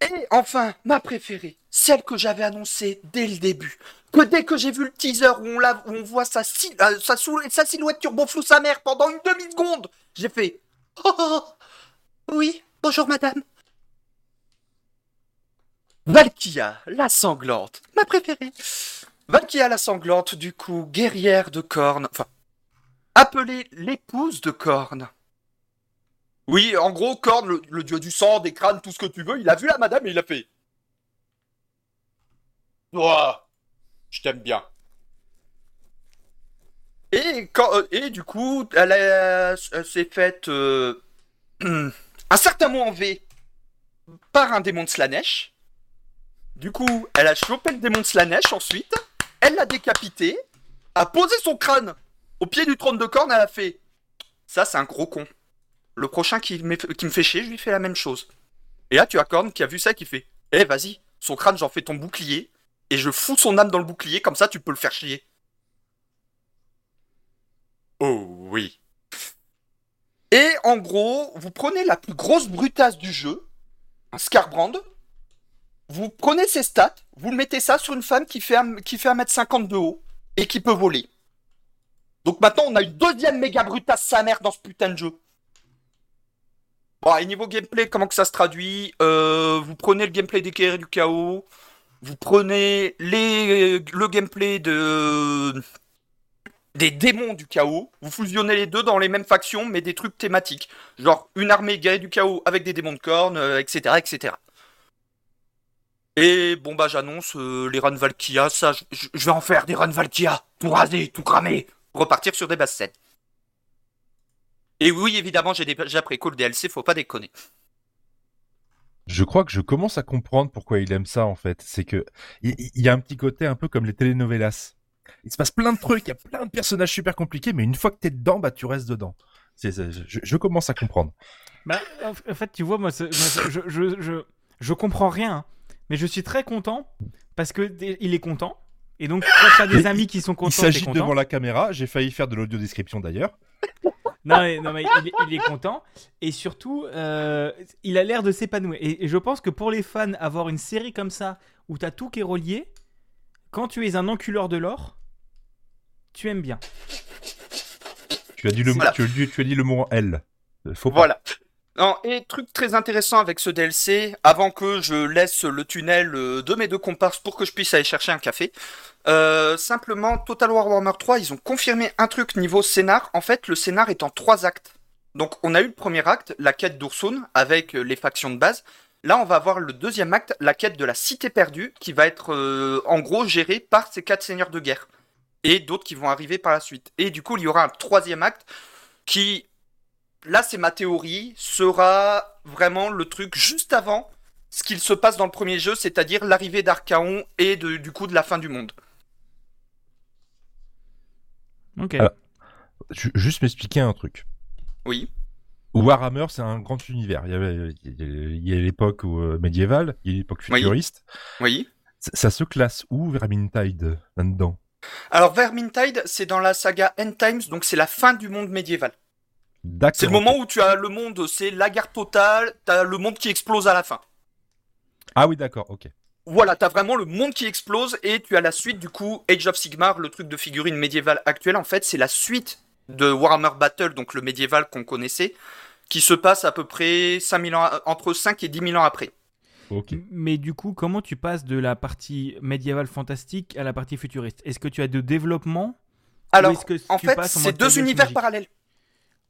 [SPEAKER 3] Et enfin, ma préférée, celle que j'avais annoncée dès le début. Que dès que j'ai vu le teaser où on, la, où on voit sa, si- euh, sa, sou- sa silhouette turbo flou sa mère pendant une demi-seconde, j'ai fait Oh, oh, oh. Oui, bonjour madame. Valkia, la sanglante, ma préférée. Valkia la sanglante, du coup, guerrière de cornes, enfin, appelée l'épouse de cornes. Oui, en gros, Korn, le, le dieu du sang, des crânes, tout ce que tu veux, il a vu la madame et il a fait. Ouah, je t'aime bien. Euh, et du coup, elle, elle s'est faite euh, un certain mot en V par un démon de Slanesh. Du coup, elle a chopé le démon de Slanesh ensuite, elle l'a décapité, a posé son crâne au pied du trône de corne, elle a fait Ça, c'est un gros con. Le prochain qui, me fait chier, je lui fais la même chose. Et là, tu as Korn qui a vu ça qui fait Eh, vas-y, son crâne, j'en fais ton bouclier, et je fous son âme dans le bouclier, comme ça, tu peux le faire chier. Oh oui. Et en gros, vous prenez la plus grosse brutasse du jeu, un Scarbrand, vous prenez ses stats, vous le mettez ça sur une femme qui fait, qui fait 1m50 de haut et qui peut voler. Donc maintenant, on a une deuxième méga brutasse sa mère dans ce putain de jeu. Bon, et niveau gameplay, comment que ça se traduit? Euh, Vous prenez le gameplay des guerriers du chaos, vous prenez les, le gameplay de des démons du chaos, vous fusionnez les deux dans les mêmes factions, mais des trucs thématiques. Genre une armée guerrier du chaos avec des démons de cornes, euh, etc., etc. Et bon bah j'annonce euh, les runs Valkia, ça je, vais en faire des runs Valkia, tout raser, tout cramer, repartir sur des basses scènes. Et oui évidemment j'ai déjà préco le DLC, faut pas déconner.
[SPEAKER 2] Je crois que je commence à comprendre pourquoi il aime ça en fait. C'est que il y, a un petit côté un peu comme les telenovelas. Il se passe plein de trucs, il y a plein de personnages super compliqués, mais une fois que t'es dedans, bah tu restes dedans. Je, je commence à comprendre.
[SPEAKER 1] Bah, en fait, tu vois, moi, je, je, je, je comprends rien, hein. mais je suis très content parce que il est content. Et donc, quand t'as des
[SPEAKER 2] Mais
[SPEAKER 1] amis qui sont
[SPEAKER 2] Il
[SPEAKER 1] contents, t'es
[SPEAKER 2] s'agit devant la caméra. J'ai failli faire de l'audio description d'ailleurs.
[SPEAKER 1] Non, mais, non, mais il, est- il est content. Et surtout, euh, il a l'air de s'épanouir. Et, et je pense que pour les fans, avoir une série comme ça, où t'as tout qui est relié, quand tu es un enculeur de l'or, tu aimes bien.
[SPEAKER 2] Tu as dit le,
[SPEAKER 3] Voilà.
[SPEAKER 2] tu, as dit, tu as dit le mot en L. Euh, Faut pas.
[SPEAKER 3] Voilà. Non, et truc très intéressant avec ce DLC, avant que je laisse le tunnel euh, de mes deux comparses pour que je puisse aller chercher un café, euh, simplement, Total War Warhammer 3, ils ont confirmé un truc niveau scénar. En fait, le scénar est en trois actes. Donc, on a eu le premier acte, la quête d'Ursun, avec les factions de base. Là, on va avoir le deuxième acte, la quête de la cité perdue, qui va être euh, en gros gérée par ces quatre seigneurs de guerre. Et d'autres qui vont arriver par la suite. Et du coup, il y aura un troisième acte qui, là c'est ma théorie, sera vraiment le truc juste avant ce qu'il se passe dans le premier jeu, c'est-à-dire l'arrivée d'Archaon et de- du coup de la fin du monde.
[SPEAKER 1] Ok.
[SPEAKER 2] Ju- Juste m'expliquer un truc.
[SPEAKER 3] Oui.
[SPEAKER 2] Warhammer, c'est un grand univers. Il y avait, il y a l'époque euh, médiévale, il y a l'époque
[SPEAKER 3] Oui.
[SPEAKER 2] futuriste.
[SPEAKER 3] Oui.
[SPEAKER 2] Ça, ça se classe où Vermintide là-dedans?
[SPEAKER 3] Alors Vermintide, c'est dans la saga End Times, donc c'est la fin du monde médiéval.
[SPEAKER 2] D'accord.
[SPEAKER 3] C'est le moment où tu as le monde, c'est la guerre totale, t'as le monde qui explose à la fin.
[SPEAKER 2] Ah oui, d'accord, ok.
[SPEAKER 3] Voilà, t'as vraiment le monde qui explose et tu as la suite du coup Age of Sigmar, le truc de figurine médiévale actuelle. En fait, c'est la suite de Warhammer Battle, donc le médiéval qu'on connaissait, qui se passe à peu près 5000 ans, entre 5 et 10 000 ans après.
[SPEAKER 1] Mais du coup, comment tu passes de la partie médiévale fantastique à la partie futuriste? Est-ce que tu as de développement?
[SPEAKER 3] Alors,
[SPEAKER 1] que
[SPEAKER 3] en
[SPEAKER 1] tu
[SPEAKER 3] fait, c'est deux univers parallèles.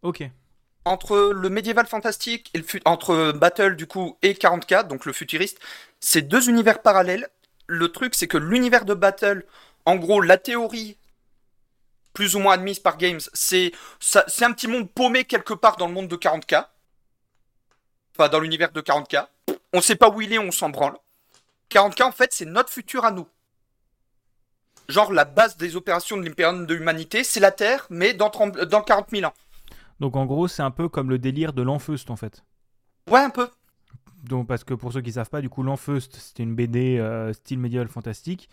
[SPEAKER 1] Ok.
[SPEAKER 3] Entre le médiéval fantastique et le entre Battle du coup et 44, donc le futuriste, c'est deux univers parallèles. Le truc, c'est que l'univers de Battle, en gros, la théorie plus ou moins admise par Games. C'est un petit monde paumé quelque part dans le monde de 40K. Enfin, dans l'univers de 40K. On sait pas où il est, on s'en branle. 40K, en fait, c'est notre futur à nous. Genre, la base des opérations de l'impérium de l'humanité, c'est la Terre, mais dans, 30 dans 40 000 ans.
[SPEAKER 1] Donc en gros, c'est un peu comme le délire de l'Enfeust en fait.
[SPEAKER 3] Ouais, un peu.
[SPEAKER 1] Donc, parce que pour ceux qui savent pas, du coup, l'Enfeust, c'était une BD euh, style médiéval fantastique.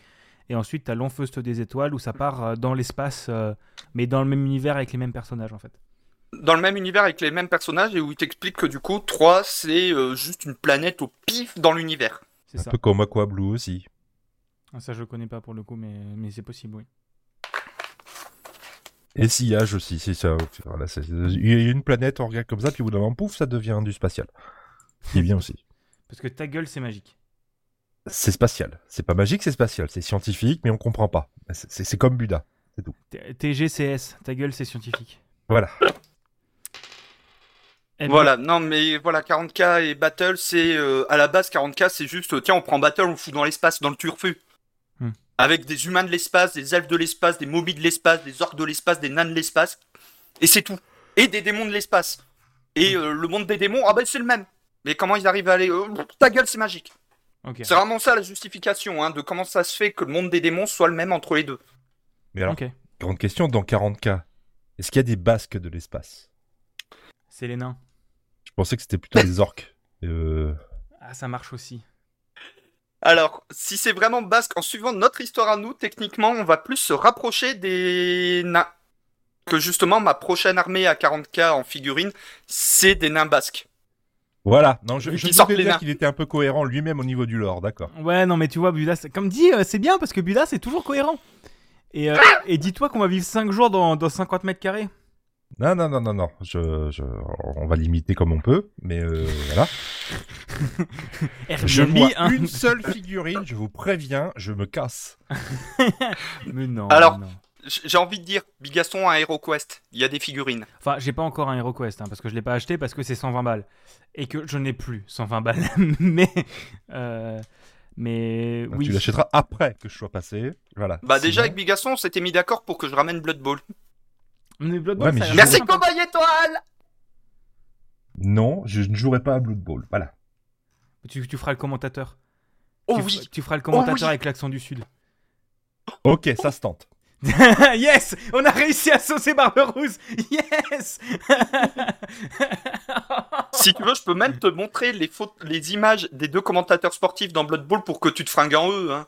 [SPEAKER 1] Et ensuite, tu as l'Enfeust des étoiles où ça part euh, dans l'espace, euh, mais dans le même univers avec les mêmes personnages en fait.
[SPEAKER 3] Dans le même univers avec les mêmes personnages, et où il t'explique que du coup, 3, c'est euh, juste une planète au pif dans l'univers.
[SPEAKER 1] C'est
[SPEAKER 2] Un
[SPEAKER 1] ça.
[SPEAKER 2] peu comme Aqua Blue aussi.
[SPEAKER 1] Ah, Ça, je connais pas pour le coup, mais, mais c'est possible, oui.
[SPEAKER 2] Et Sillage aussi, c'est ça. Voilà, c'est- il y a une planète, on regarde comme ça, puis au bout d'un moment, pouf, ça devient du spatial. Qui est bien aussi.
[SPEAKER 1] Parce que ta gueule, c'est magique.
[SPEAKER 2] C'est spatial. C'est pas magique, c'est spatial. C'est scientifique, mais on comprend pas. C'est- C'est c'est comme Buda.
[SPEAKER 1] T- TGCS, ta gueule, c'est scientifique.
[SPEAKER 2] Voilà.
[SPEAKER 1] Eh bien,
[SPEAKER 3] Voilà, non mais voilà, 40k et Battle, c'est euh, à la base 40k, c'est juste euh, tiens, on prend Battle, on le fout dans l'espace, dans le turfu.
[SPEAKER 1] Hmm.
[SPEAKER 3] Avec des humains de l'espace, des elfes de l'espace, des mobiles de l'espace, des orques de l'espace, des nains de l'espace, et c'est tout. Et des démons de l'espace. Et euh, le monde des démons, ah ben c'est le même. Mais comment ils arrivent à aller euh, Ta gueule, c'est magique. C'est vraiment ça la justification hein, de comment ça se fait que le monde des démons soit le même entre les deux.
[SPEAKER 2] Mais alors, grande question, dans 40K, est-ce qu'il y a des basques de l'espace?
[SPEAKER 1] C'est les nains.
[SPEAKER 2] Je pensais que c'était plutôt des orques. Euh,
[SPEAKER 1] Ah, ça marche aussi.
[SPEAKER 3] Alors, si c'est vraiment basque, en suivant notre histoire à nous, techniquement, on va plus se rapprocher des nains. Que justement, ma prochaine armée à 40k en figurine, c'est des nains basques.
[SPEAKER 2] Voilà. Non, je, je
[SPEAKER 3] nains.
[SPEAKER 2] qu'il était un peu cohérent lui-même au niveau du lore, d'accord.
[SPEAKER 1] Ouais, non, mais tu vois, Buda, c'est- comme dit, euh, c'est bien parce que Buda, c'est toujours cohérent. Et, euh, et dis-toi qu'on va vivre 5 jours dans, dans 50 mètres carrés.
[SPEAKER 2] Non, non, non, non, non. Je, je, on va limiter comme on peut, mais euh, voilà. Je vois
[SPEAKER 1] hein.
[SPEAKER 2] une seule figurine, je vous préviens, je me casse.
[SPEAKER 1] Mais non.
[SPEAKER 3] Alors-
[SPEAKER 1] mais non.
[SPEAKER 3] J'ai envie de dire, Bigaston à HeroQuest, il y a des figurines.
[SPEAKER 1] Enfin, j'ai pas encore un HeroQuest hein, parce que je l'ai pas acheté parce que c'est 120 balles et que je n'ai plus 120 balles. mais euh, mais oui.
[SPEAKER 2] Tu l'achèteras après que je sois passé. Voilà.
[SPEAKER 3] Bah déjà, avec Bigaston, on s'était mis d'accord pour que je ramène Blood Bowl.
[SPEAKER 1] Mais Blood
[SPEAKER 2] Ouais,
[SPEAKER 3] Merci. Cowboy Étoile
[SPEAKER 2] Non, je ne jouerai pas à Blood Bowl. Voilà.
[SPEAKER 1] Tu, tu feras le commentateur.
[SPEAKER 3] Oh
[SPEAKER 1] tu,
[SPEAKER 3] oui
[SPEAKER 1] feras- tu feras le commentateur
[SPEAKER 3] oui.
[SPEAKER 1] avec l'accent du sud.
[SPEAKER 2] Ok, ça se tente.
[SPEAKER 1] yes, on a réussi à saucer Barberousse. Yes.
[SPEAKER 3] Si tu veux, je peux même te montrer les, images des deux commentateurs sportifs dans Blood Bowl pour que tu te fringues en eux. Hein.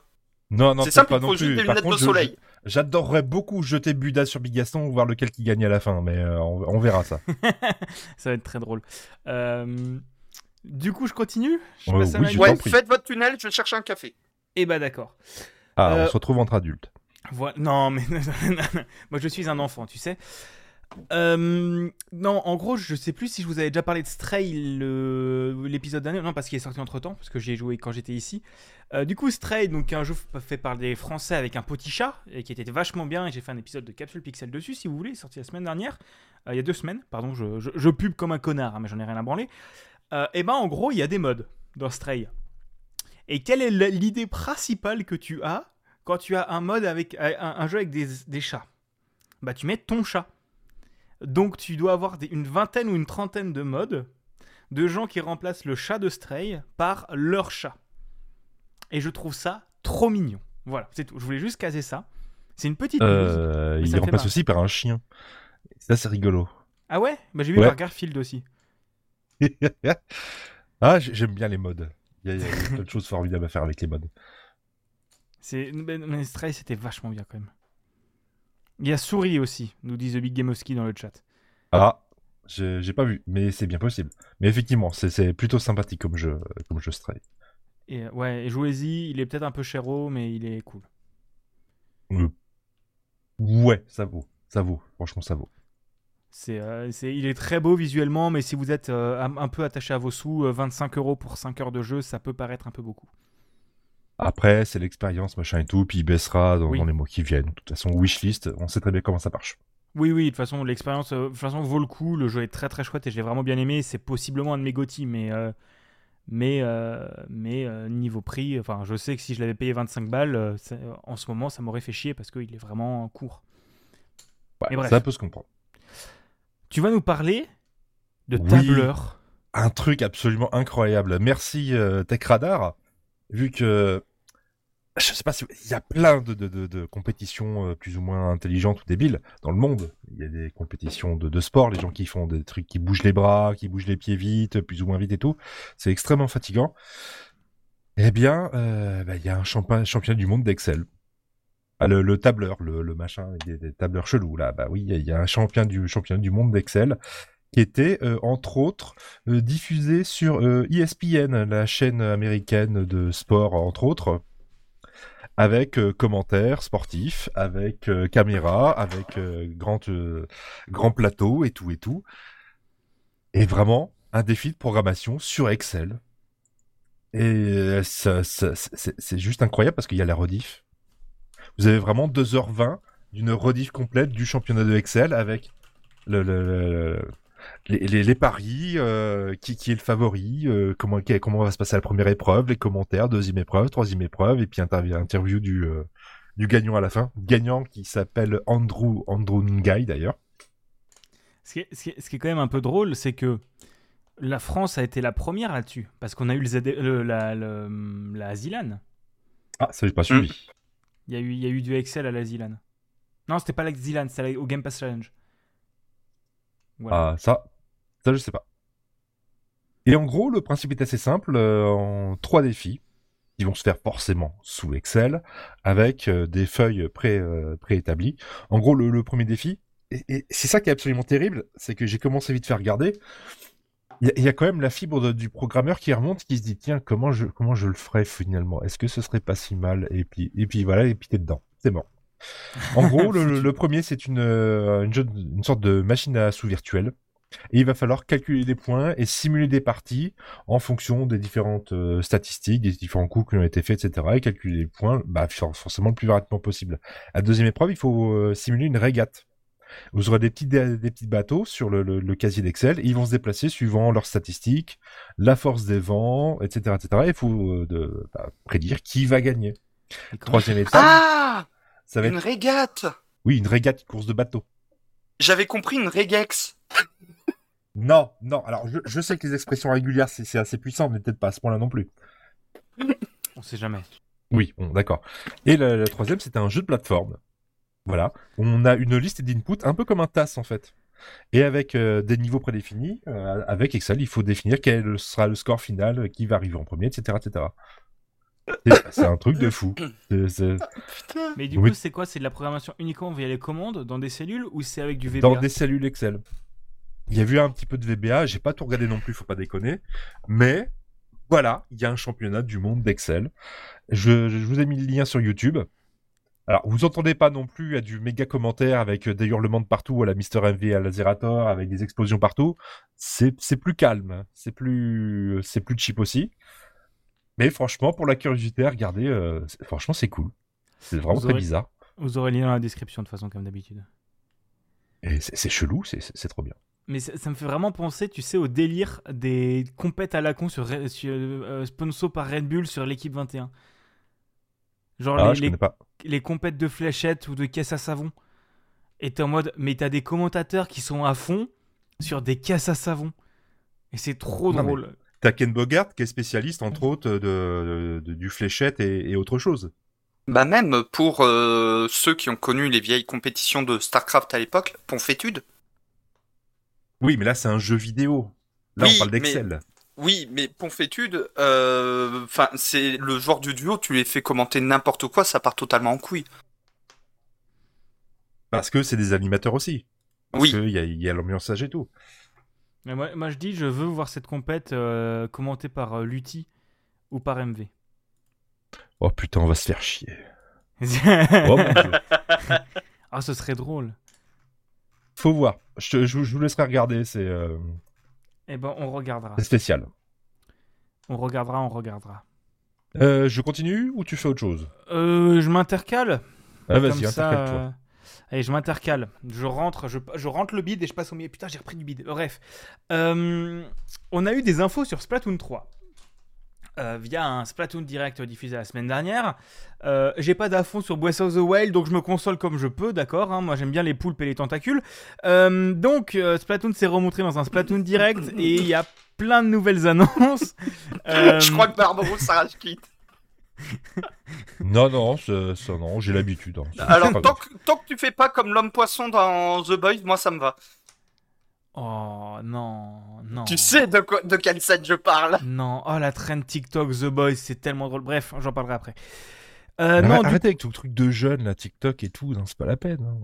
[SPEAKER 2] Non, non,
[SPEAKER 3] C'est simple,
[SPEAKER 2] pas
[SPEAKER 3] il
[SPEAKER 2] non
[SPEAKER 3] faut juste
[SPEAKER 2] plus.
[SPEAKER 3] des
[SPEAKER 2] Par
[SPEAKER 3] lunettes
[SPEAKER 2] contre,
[SPEAKER 3] de soleil.
[SPEAKER 2] J'adorerais beaucoup jeter Buda sur Bigaston ou voir lequel qui gagne à la fin, mais euh, on, on verra ça.
[SPEAKER 1] Ça va être très drôle. Euh, du coup, je continue? Je
[SPEAKER 2] oui,
[SPEAKER 1] ma
[SPEAKER 2] je
[SPEAKER 3] Ouais, faites votre tunnel, je vais chercher un café.
[SPEAKER 1] Eh bah d'accord.
[SPEAKER 2] Ah,
[SPEAKER 1] Euh,
[SPEAKER 2] on se retrouve entre adultes.
[SPEAKER 1] Voilà. Non, mais moi je suis un enfant, tu sais. Euh, non, en gros, je sais plus si je vous avais déjà parlé de Stray l'épisode dernier. Non, parce qu'il est sorti entre temps, parce que j'y ai joué quand j'étais ici. Euh, du coup, Stray, donc un jeu fait par des Français avec un petit chat et qui était vachement bien. Et j'ai fait un épisode de Capsule Pixel dessus, si vous voulez, sorti la semaine dernière. Euh, il y a deux semaines, pardon, je, je, pub comme un connard, hein, mais j'en ai rien à branler. Et ben, en gros, il y a des modes dans Stray. Et quelle est l'idée principale que tu as quand tu as un mode avec un, un jeu avec des, des chats Bah, tu mets ton chat. Donc, tu dois avoir des- une vingtaine ou une trentaine de modes de gens qui remplacent le chat de Stray par leur chat. Et je trouve ça trop mignon. Voilà, c'est tout. Je voulais juste caser ça. C'est une petite.
[SPEAKER 2] Euh, il remplace aussi par un chien. Ça, c'est rigolo.
[SPEAKER 1] Ah ouais? Bah, j'ai vu
[SPEAKER 2] Ouais.
[SPEAKER 1] par Garfield aussi.
[SPEAKER 2] ah, j'ai- j'aime bien les modes. Il y a, il y a plein de choses formidables à faire avec les modes.
[SPEAKER 1] C'est... Mais, Stray, c'était vachement bien quand même. Il y a Souris aussi, nous dit The Big Gameowski dans le chat.
[SPEAKER 2] Ah, j'ai pas vu, mais c'est bien possible. Mais effectivement, c'est- plutôt sympathique comme jeu, comme jeu Stray.
[SPEAKER 1] Et euh, ouais, et jouez-y, il est peut-être un peu chéro, mais il est cool.
[SPEAKER 2] Euh, Ouais, ça vaut. Ça vaut. Franchement, ça vaut.
[SPEAKER 1] C'est, euh, il est très beau visuellement, mais si vous êtes euh, un, un peu attaché à vos sous, euh, 25 euros pour 5 heures de jeu, ça peut paraître un peu beaucoup.
[SPEAKER 2] Après, c'est l'expérience, machin et tout, puis il baissera dans,
[SPEAKER 1] Oui.
[SPEAKER 2] dans les mois qui viennent. De toute façon, wishlist, on sait très bien comment ça marche.
[SPEAKER 1] Oui, oui, de toute façon, l'expérience euh, façon, vaut le coup. Le jeu est très très chouette et j'ai vraiment bien aimé. C'est possiblement un de mes GOTY, mais, euh, mais, euh, mais euh, niveau prix, enfin, je sais que si je l'avais payé 25 balles, en ce moment, ça m'aurait fait chier parce qu'il est vraiment court.
[SPEAKER 2] Ouais,
[SPEAKER 1] Mais bref.
[SPEAKER 2] ça peut se comprendre.
[SPEAKER 1] Tu vas nous parler de
[SPEAKER 2] Oui.
[SPEAKER 1] tableur.
[SPEAKER 2] Un truc absolument incroyable. Merci euh, Tech Radar, vu que je sais pas si il y a plein de, compétitions euh, plus ou moins intelligentes ou débiles dans le monde. Il y a des compétitions de, sport, les gens qui font des trucs qui bougent les bras, qui bougent les pieds vite, plus ou moins vite et tout. C'est extrêmement fatigant. Eh bien, euh, bah, il y a un champion- championnat du monde d'Excel. Ah, le, le tableur, le, machin, des, tableurs chelous là. Bah oui, il y a- un champion du championnat du monde d'Excel qui était euh, entre autres diffusé sur ESPN, la chaîne américaine de sport entre autres, avec euh, commentaires sportifs, avec euh, caméra, avec grand euh, grand plateau et tout et tout. Et vraiment un défi de programmation sur Excel. Et c'est juste incroyable parce qu'il y a la rediff. Vous avez vraiment 2h20 d'une rediff complète du championnat de Excel avec le- les, les- les paris, euh, qui, qui est le favori, euh, comment, comment va se passer la première épreuve, les commentaires, deuxième épreuve, troisième épreuve, et puis interview, interview du, euh, du gagnant à la fin. Gagnant qui s'appelle Andrew, Andrew Ngai d'ailleurs.
[SPEAKER 1] Ce qui, est, ce qui est- ce qui est quand même un peu drôle, c'est que la France a été la première là-dessus. Parce qu'on a eu le ZD le- la, le- la Zilan.
[SPEAKER 2] Ah, ça j'ai pas suivi.
[SPEAKER 1] Il y, a eu, il y a eu du Excel à la Zilan. Non, c'était pas la Zilan, c'était au Game Pass Challenge.
[SPEAKER 2] Ah, ça, ça je sais pas. Et en gros, le principe est assez simple, euh, trois défis qui vont se faire forcément sous Excel avec euh, des feuilles pré, euh, préétablies. En gros, le, premier défi, et, c'est ça qui est absolument terrible, c'est que j'ai commencé vite fait regarder. Il y, a- quand même la fibre du programmeur qui remonte, qui se dit tiens comment je comment je le ferais finalement? Est-ce que ce serait pas si mal? Et puis et puis voilà et puis t'es dedans, c'est bon. En gros, le, premier c'est une euh, une, jeu- une sorte de machine à sous virtuelle. Et il va falloir calculer des points et simuler des parties en fonction des différentes euh, statistiques, des différents coups qui ont été faits, etc. Et calculer les points, bah, for- forcément le plus rapidement possible. À la deuxième épreuve, il faut euh, simuler une régate. Vous aurez des petits, des, des petits bateaux sur le, le- le casier d'Excel et ils vont se déplacer suivant leurs statistiques, la force des vents, etc. etc. Et il faut euh, de, bah, prédire qui va gagner. Troisième étape,
[SPEAKER 3] Ah
[SPEAKER 2] ça va
[SPEAKER 3] Une
[SPEAKER 2] être...
[SPEAKER 3] régate
[SPEAKER 2] Oui, une régate, une course de bateau.
[SPEAKER 3] J'avais compris une régex.
[SPEAKER 2] Non, non. Alors, je, je sais que les expressions régulières, c'est c'est assez puissant, mais peut-être pas à ce point-là non plus.
[SPEAKER 1] On sait jamais.
[SPEAKER 2] Oui, bon, d'accord. Et la, la troisième, c'était un jeu de plateforme. Voilà. On a une liste d'inputs, un peu comme un TAS en fait. Et avec euh, des niveaux prédéfinis, euh, avec Excel, il faut définir quel sera le score final, euh, qui va arriver en premier, etc. etc. C'est- un truc de fou.
[SPEAKER 3] Putain.
[SPEAKER 1] Mais du
[SPEAKER 2] Oui.
[SPEAKER 1] coup, c'est quoi? C'est de la programmation uniquement via les commandes dans des cellules ou c'est avec du VBA
[SPEAKER 2] Dans des cellules Excel. Il y a eu un petit peu de VBA, j'ai pas tout regardé non plus, faut pas déconner. Mais voilà, il y a un championnat du monde d'Excel. Je, je vous ai mis le lien sur YouTube. Alors, vous entendez pas non plus à du méga commentaire avec euh, des hurlements de partout à la Mister MV à la Zerator, avec des explosions partout. C'est plus calme, hein. c'est plus c'est plus cheap aussi. Mais franchement, pour la curiosité, regardez, euh, franchement, c'est cool. C'est vraiment
[SPEAKER 1] Vous
[SPEAKER 2] très
[SPEAKER 1] aurez-
[SPEAKER 2] bizarre.
[SPEAKER 1] Vous aurez le lien dans la description de façon, comme d'habitude.
[SPEAKER 2] Et c'est chelou, c'est- trop bien.
[SPEAKER 1] Mais ça, ça me fait vraiment penser, tu sais, au délire des compètes à la con sur, euh, sponsor par Red Bull sur l'équipe 21. Genre
[SPEAKER 2] Ah,
[SPEAKER 1] les, les, les compètes de fléchettes ou de caisses à savon. Et t'es en mode, mais t'as des commentateurs qui sont à fond sur des caisses à savon. Et c'est trop
[SPEAKER 2] Non,
[SPEAKER 1] drôle.
[SPEAKER 2] T'as Ken Bogart qui est spécialiste entre autres de, du fléchette et, et autre chose.
[SPEAKER 3] Bah même pour euh, ceux qui ont connu les vieilles compétitions de StarCraft à l'époque, Ponfétude.
[SPEAKER 2] Oui, mais là c'est un jeu vidéo. Là
[SPEAKER 3] Oui,
[SPEAKER 2] on parle
[SPEAKER 3] mais-
[SPEAKER 2] d'Excel.
[SPEAKER 3] Oui, mais Ponfétude, euh, c'est le genre du duo, tu les fais commenter n'importe quoi, ça part totalement en couille.
[SPEAKER 2] Parce que c'est des animateurs aussi. Parce
[SPEAKER 3] Oui.
[SPEAKER 2] qu'il y a, il a l'ambiançage et tout.
[SPEAKER 1] Mais moi, moi, je dis, je veux voir cette compète euh, commentée par euh, Lutti ou par MV.
[SPEAKER 2] Oh putain, on va se faire chier. Oh mon dieu.
[SPEAKER 1] ah, ce serait drôle.
[SPEAKER 2] Faut voir. Je, je, vous- je vous laisserai regarder, c'est euh,
[SPEAKER 1] Eh ben, on regardera.
[SPEAKER 2] c'est spécial.
[SPEAKER 1] On regardera, on regardera.
[SPEAKER 2] Euh, je continue ou tu fais autre chose?
[SPEAKER 1] Euh, je m'intercale.
[SPEAKER 2] Ah vas-y, intercale-toi.
[SPEAKER 1] Allez, je m'intercale. Je rentre, je, je rentre le bide et je passe au milieu. Putain, j'ai repris du bide. Bref. Euh, on a eu des infos sur Splatoon 3. euh, via un Splatoon direct diffusé la semaine dernière. Euh, j'ai pas d'affond sur Breath of the Wild, donc je me console comme je peux, d'accord hein. Moi j'aime bien les poulpes et les tentacules. Euh, donc Splatoon s'est remontré dans un Splatoon direct et il y a plein de nouvelles annonces.
[SPEAKER 3] je crois que Barbaros s'arrache quitte.
[SPEAKER 2] non, non, ça, non, j'ai l'habitude. Hein.
[SPEAKER 3] Alors, tant que, tant que tu fais pas comme l'homme poisson dans The Boys, moi ça me va.
[SPEAKER 1] Oh non, non.
[SPEAKER 3] Tu sais de, quoi, de quelle scène je parle
[SPEAKER 1] Non, oh la trend TikTok, The Boys, c'est tellement drôle. Bref, j'en parlerai après.
[SPEAKER 2] Euh, non, arrêtez avec tout le truc de jeunes, la TikTok et tout, c'est pas la peine. Hein.